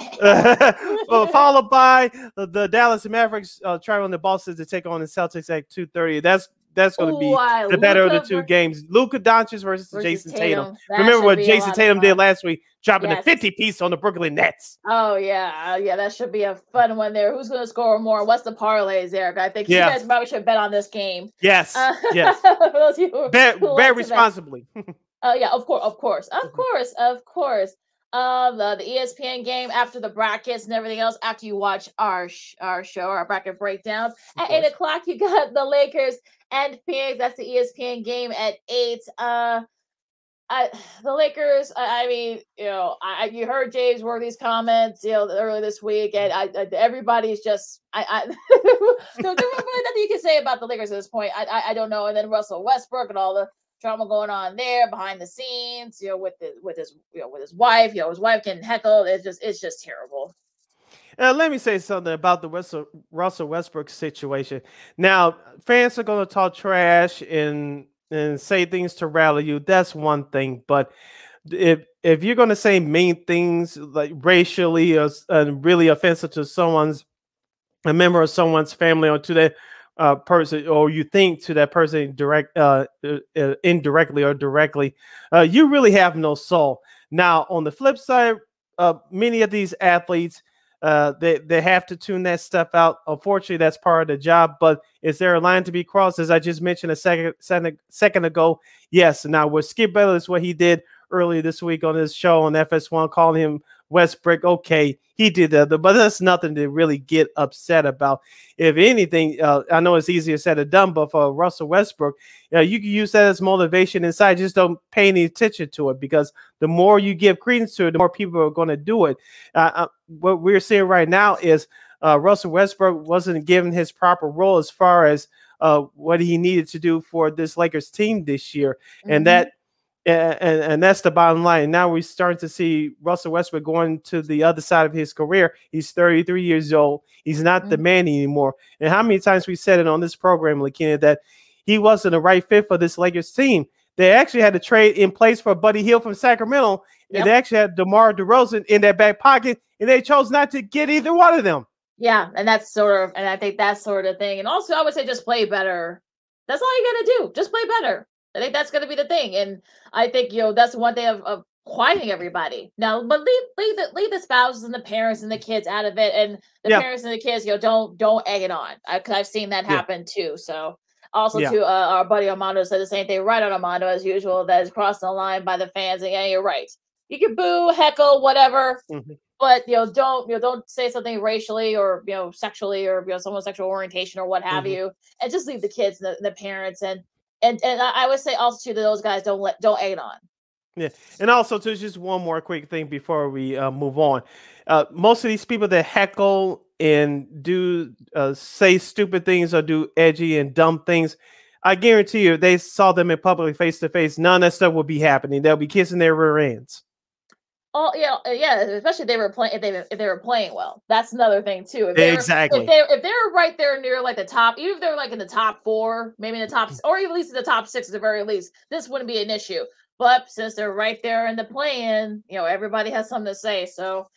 Speaker 2: followed by the Dallas Mavericks uh, traveling to Boston to take on the Celtics at 2:30. That's that's going to be the better Luka of the two games. Luka Doncic versus, versus Jayson Tatum. Tatum. Remember what Jayson Tatum did last week, dropping yes. a 50 piece on the Brooklyn Nets.
Speaker 1: Oh yeah, yeah, that should be a fun one there. Who's going to score more? What's the parlays, Eric? I think yeah. you guys probably should bet on this game.
Speaker 2: Yes, uh, yes. [LAUGHS] bet, bet responsibly. [LAUGHS]
Speaker 1: Oh yeah, of course, of course, of mm-hmm. course, of course. Um, the, the ESPN game after the brackets and everything else. After you watch our sh- our show, our bracket breakdowns at eight o'clock, you got the Lakers and Phoenix. That's the ESPN game at eight. Uh, I, the Lakers. I, I mean, you know, I, you heard James Worthy's comments, you know, earlier this week, and I, I everybody's just, I, I [LAUGHS] there's really nothing you can say about the Lakers at this point. I, I, I don't know. And then Russell Westbrook and all the drama going on there behind the scenes, you know, with the with his you know with his wife, you know, his wife can heckle. It's just it's just terrible.
Speaker 2: Uh, let me say something about the Russell, Russell Westbrook situation. Now, fans are going to talk trash and and say things to rally you. That's one thing, but if if you're going to say mean things like racially or uh, really offensive to someone's a member of someone's family or to that uh, person, or you think to that person direct uh, uh, uh indirectly or directly, uh, you really have no soul. Now, on the flip side, uh, many of these athletes uh, they they have to tune that stuff out. Unfortunately, that's part of the job. But is there a line to be crossed? As I just mentioned a second second, second ago, yes. Now with Skip Bayless, what he did earlier this week on his show on FS1, calling him Westbrook. Okay, he did that, but that's nothing to really get upset about. If anything, uh, I know it's easier said than done, but for Russell Westbrook, you, know, you can use that as motivation inside. Just don't pay any attention to it because the more you give credence to it, the more people are going to do it. Uh, uh, what we're seeing right now is uh, Russell Westbrook wasn't given his proper role as far as uh, what he needed to do for this Lakers team this year, mm-hmm. and that and, and, and that's the bottom line. Now we're starting to see Russell Westbrook going to the other side of his career. He's 33 years old. He's not mm-hmm. the man anymore. And how many times we said it on this program, Lakina, that he wasn't the right fit for this Lakers team. they actually had to trade in place for Buddy Hield from Sacramento, yep. and they actually had DeMar DeRozan in their back pocket, and they chose not to get either one of them.
Speaker 1: Yeah, and that's sort of, and I think that's sort of thing. And also, I would say just play better. That's all you got to do. Just play better. I think that's going to be the thing. And I think you know that's one thing of, of quieting everybody now but leave leave the leave the spouses and the parents and the kids out of it and the yeah. parents and the kids you know don't don't egg it on because i've seen that happen yeah. too so also yeah. to uh, our buddy armando said the same thing right on armando as usual that is crossing the line by the fans and yeah you're right you can boo heckle whatever mm-hmm. but you know don't you know don't say something racially or you know sexually or you know someone's sexual orientation or what have mm-hmm. you and just leave the kids and the, the parents and and and I would say also to those guys don't let don't aid on
Speaker 2: yeah, and also to just one more quick thing before we uh, move on. Uh, most of these people that heckle and do uh, say stupid things or do edgy and dumb things, I guarantee you, if they saw them in public face to face. None of that stuff will be happening. They'll be kissing their rear ends.
Speaker 1: Oh yeah, uh, yeah. Especially if they were playing if they if they were playing well. That's another thing too. If they
Speaker 2: exactly.
Speaker 1: Were, if they if they're right there near like the top, even if they're like in the top four, maybe in the top, or even at least in the top six at the very least, this wouldn't be an issue. But since they're right there in the play-in, you know, everybody has something to say. So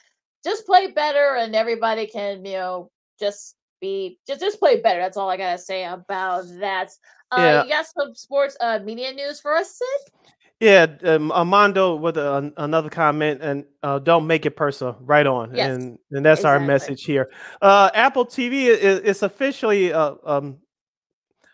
Speaker 1: just play better, and everybody can, you know, just be just just play better. That's all I gotta say about that. Uh, yeah. You got some sports uh, media news for us, Sid?
Speaker 2: Yeah, um, Armando with a, another comment, and uh, don't make it personal. Right on,
Speaker 1: yes,
Speaker 2: and and that's exactly. our message here. Uh, Apple TV is, is officially uh, um,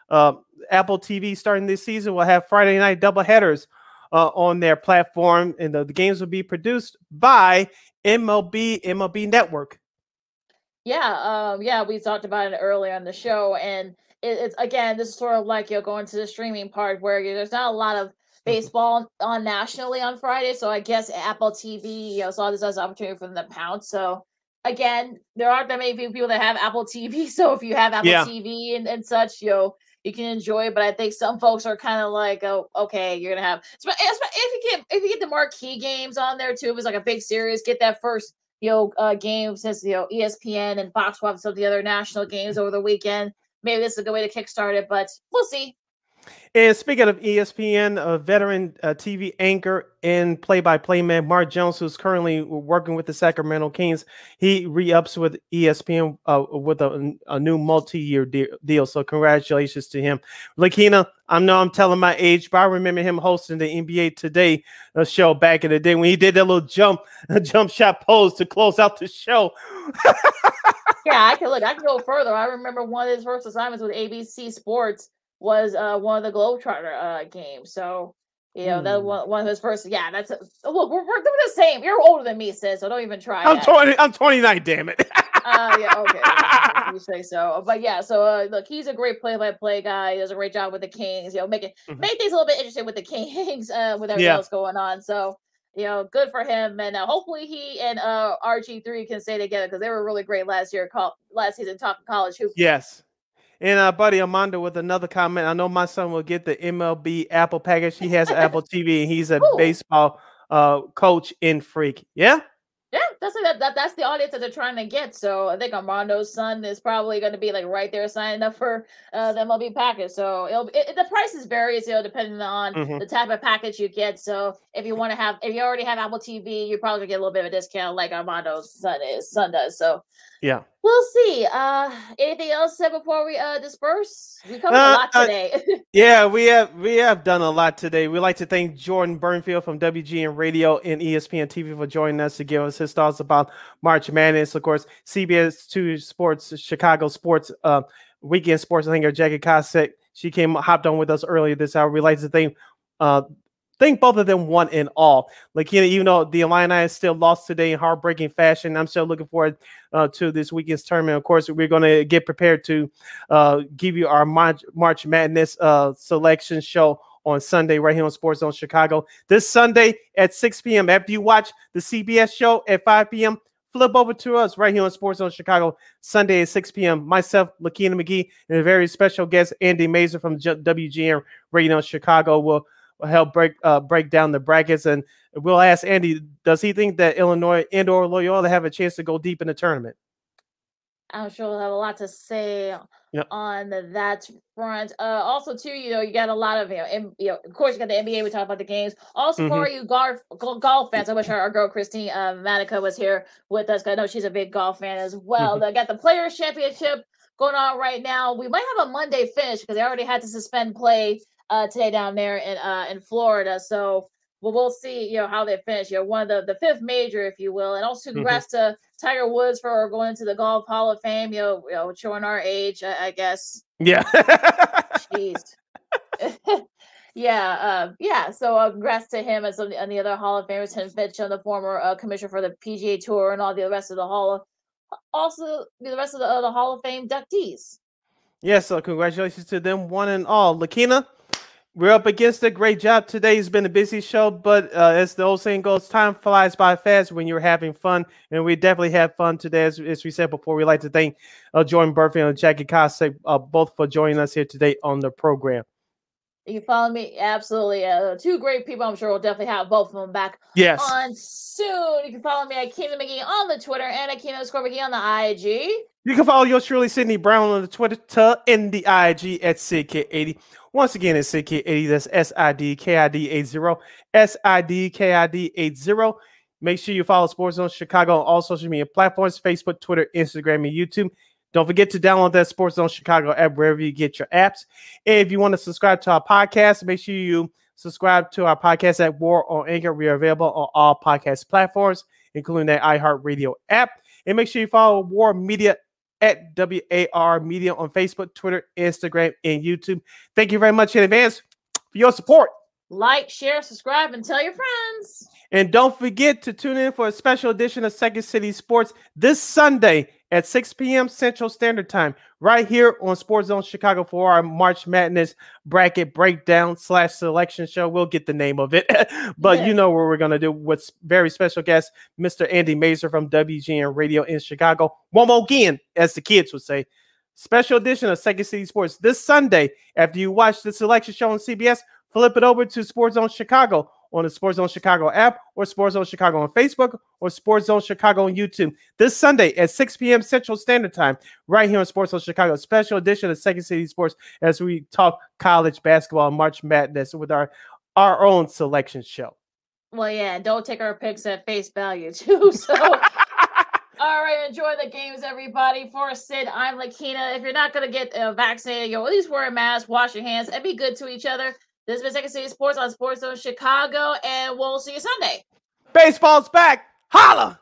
Speaker 2: uh, Apple TV starting this season will have Friday night double headers uh, on their platform, and the, the games will be produced by MLB MLB Network.
Speaker 1: Yeah, um, yeah, we talked about it earlier on the show, and it, it's again, this is sort of like you know going to the streaming part where you, there's not a lot of. Baseball on nationally on Friday, so I guess Apple TV, you know, saw this as an opportunity for them to pounce. So again, there aren't that many people that have Apple TV, [LAUGHS] so if you have Apple yeah. TV and, and such, you know, you can enjoy it. But I think some folks are kind of like, oh, okay, you're gonna have if you get if you get the marquee games on there too, it was like a big series, get that first you know uh, game since you know ESPN and Fox will have some of the other national games over the weekend. Maybe this is a good way to kickstart it, but we'll see.
Speaker 2: And speaking of ESPN, a veteran uh, TV anchor and play-by-play man Mark Jones, who's currently working with the Sacramento Kings, he re-ups with ESPN uh, with a, a, new multi-year de- deal. So congratulations to him. Lakina, I know I'm telling my age, but I remember him hosting the NBA Today uh, show back in the day when he did that little jump, [LAUGHS] jump shot pose to close out the show. [LAUGHS]
Speaker 1: yeah, I can look. I can go further. I remember one of his first assignments with ABC Sports was uh, one of the Globetrotter uh, games. So, you know, mm. that hmm. one, one of his first. Yeah, that's a, look. We're, we're doing the same. You're older than me, sis. So don't even try.
Speaker 2: I'm that. twenty. I'm 29. Damn it.
Speaker 1: uh, yeah. Okay. you say so. [LAUGHS] But yeah. So uh, look, he's a great play-by-play guy. He does a great job with the Kings. You know, making mm-hmm. make things a little bit interesting with the Kings [LAUGHS] uh, with everything yeah. else going on. So. You know, good for him, and uh, hopefully he and uh, RG three can stay together because they were really great last year, call, last season talking college hoop.
Speaker 2: Yes, and our buddy Armando with another comment. I know my son will get the MLB Apple package. He has Apple [LAUGHS] TV and he's a Ooh. baseball uh, coach in freak. Yeah.
Speaker 1: Yeah, that's that, that. That's the audience that they're trying to get. So I think Armando's son is probably going to be like right there signing up for uh, the MLB package. So it'll it, the prices varies, you know, depending on mm-hmm. the type of package you get. So if you want to have, if you already have Apple TV, you're probably gonna get a little bit of a discount, like Armando's son is son does. So
Speaker 2: yeah.
Speaker 1: We'll see. Uh anything else said before we uh disperse? We covered uh, a lot uh, today. [LAUGHS]
Speaker 2: Yeah, we have we have done a lot today. We'd like to thank Jordan Bernfield from WGN Radio and ESPN TV for joining us to give us his thoughts about March Madness. Of course, CBS Two Sports, Chicago Sports, uh, Weekend Sports I anchor Jackie Kostek. She came hopped on with us earlier this hour. We'd like to thank uh think both of them won in all. Like, you know, even though the Illini still lost today in heartbreaking fashion, I'm still looking forward uh, to this weekend's tournament. Of course, we're going to get prepared to uh, give you our March, March Madness uh, selection show on Sunday right here on Sports Zone Chicago. This Sunday at 6 p.m. After you watch the CBS show at 5 p.m., flip over to us right here on Sports Zone Chicago Sunday at 6 p.m. Myself, Lakina McGee, and a very special guest, Andy Masur from WGN Radio Chicago – will help break uh, break down the brackets. And we'll ask Andy, does he think that Illinois and or Loyola have a chance to go deep in the tournament?
Speaker 1: I'm sure we'll have a lot to say
Speaker 2: Yep.
Speaker 1: on the, that front. Uh, also, too, you know, you got a lot of, you know, M- you know, of course, you got the NBA. We talk about the games. Also, for
Speaker 2: Mhm.
Speaker 1: you golf golf fans, I wish our, our girl Christine uh, Manica was here with us. I know she's a big golf fan as well.
Speaker 2: Mhm.
Speaker 1: They got the Players Championship going on right now. We might have a Monday finish because they already had to suspend play uh, today down there in uh, in Florida. So. Well, we'll see, you know, how they finish. You know, one of the, the fifth major, if you will, and also
Speaker 2: Mhm.
Speaker 1: congrats to Tiger Woods for going into the Golf Hall of Fame. You know, you know showing our age, I, I guess.
Speaker 2: Yeah.
Speaker 1: Jeez. [LAUGHS] yeah, uh, yeah. So uh, congrats to him and some and the other Hall of Famers, Tim Mitchell, the former uh, commissioner for the PGA Tour, and all the rest of the Hall of, also the rest of the, uh, the Hall of Fame inductees.
Speaker 2: Yes, so congratulations to them, one and all. Lakina, we're up against a Great job today. It's been a busy show, but uh, as the old saying goes, time flies by fast when you're having fun, and we definitely had fun today. As, as we said before, we'd like to thank uh, Jordan Bernfield and Jackie Kostek uh, both for joining us here today on the program.
Speaker 1: You can follow me? Absolutely. Uh, two great people. I'm sure we'll definitely have both of them back
Speaker 2: Yes.
Speaker 1: on soon. You can follow me at Keenan McGee on the Twitter and at Keenan underscore McGee on the IG.
Speaker 2: You can follow yours truly, Sydney Brown, on the Twitter and the IG at SidKid80. Once again, it's SidKid80. That's S I D K I D 80. S I D K I D 80. Make sure you follow Sports Zone Chicago on all social media platforms Facebook, Twitter, Instagram, and YouTube. Don't forget to download that Sports Zone Chicago app wherever you get your apps. And if you want to subscribe to our podcast, make sure you subscribe to our podcast at WARR on Anchor. We are available on all podcast platforms, including that iHeartRadio app. And make sure you follow WARR Media at WARR Media on Facebook, Twitter, Instagram, and YouTube. Thank you very much in advance for your support.
Speaker 1: Like, share, subscribe, and tell your friends.
Speaker 2: And don't forget to tune in for a special edition of Second City Sports this Sunday at 6 p.m. Central Standard Time, right here on Sports Zone Chicago for our March Madness bracket breakdown slash selection show. We'll get the name of it, [LAUGHS] but
Speaker 1: Yeah.
Speaker 2: you know what we're gonna do with very special guest, Mr. Andy Masur from WGN Radio in Chicago. One more again, as the kids would say. Special edition of Second City Sports this Sunday. After you watch the selection show on CBS, flip it over to Sports Zone Chicago on the Sports Zone Chicago app or Sports Zone Chicago on Facebook or Sports Zone Chicago on YouTube this Sunday at 6 p.m. Central Standard Time, right here on Sports Zone Chicago. Special edition of Second City Sports as we talk college basketball March Madness with our our own selection show.
Speaker 1: Well, yeah, don't take our picks at face value, too. [LAUGHS] So, all right, enjoy the games, everybody. For Sid, I'm Lakina. If you're not to get uh, vaccinated, you know, at least wear a mask, wash your hands, and be good to each other. This has been Second City Sports on Sports Zone Chicago, and we'll see you Sunday.
Speaker 2: Baseball's back. Holla!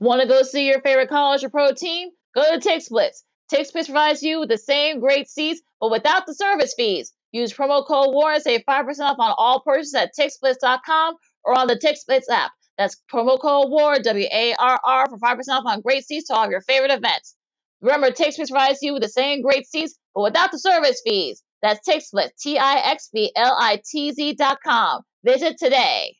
Speaker 1: Want to go see your favorite college or pro team? Go to TixBlitz. TixBlitz provides you with the same great seats, but without the service fees. Use promo code WARR and save 5% off on all purchases at TixBlitz.com or on the TixBlitz app. That's promo code WARR, W A R R, for 5% off on great seats to all of your favorite events. Remember, TixBlitz provides you with the same great seats, but without the service fees. That's TixBlitz, dot com. Visit today.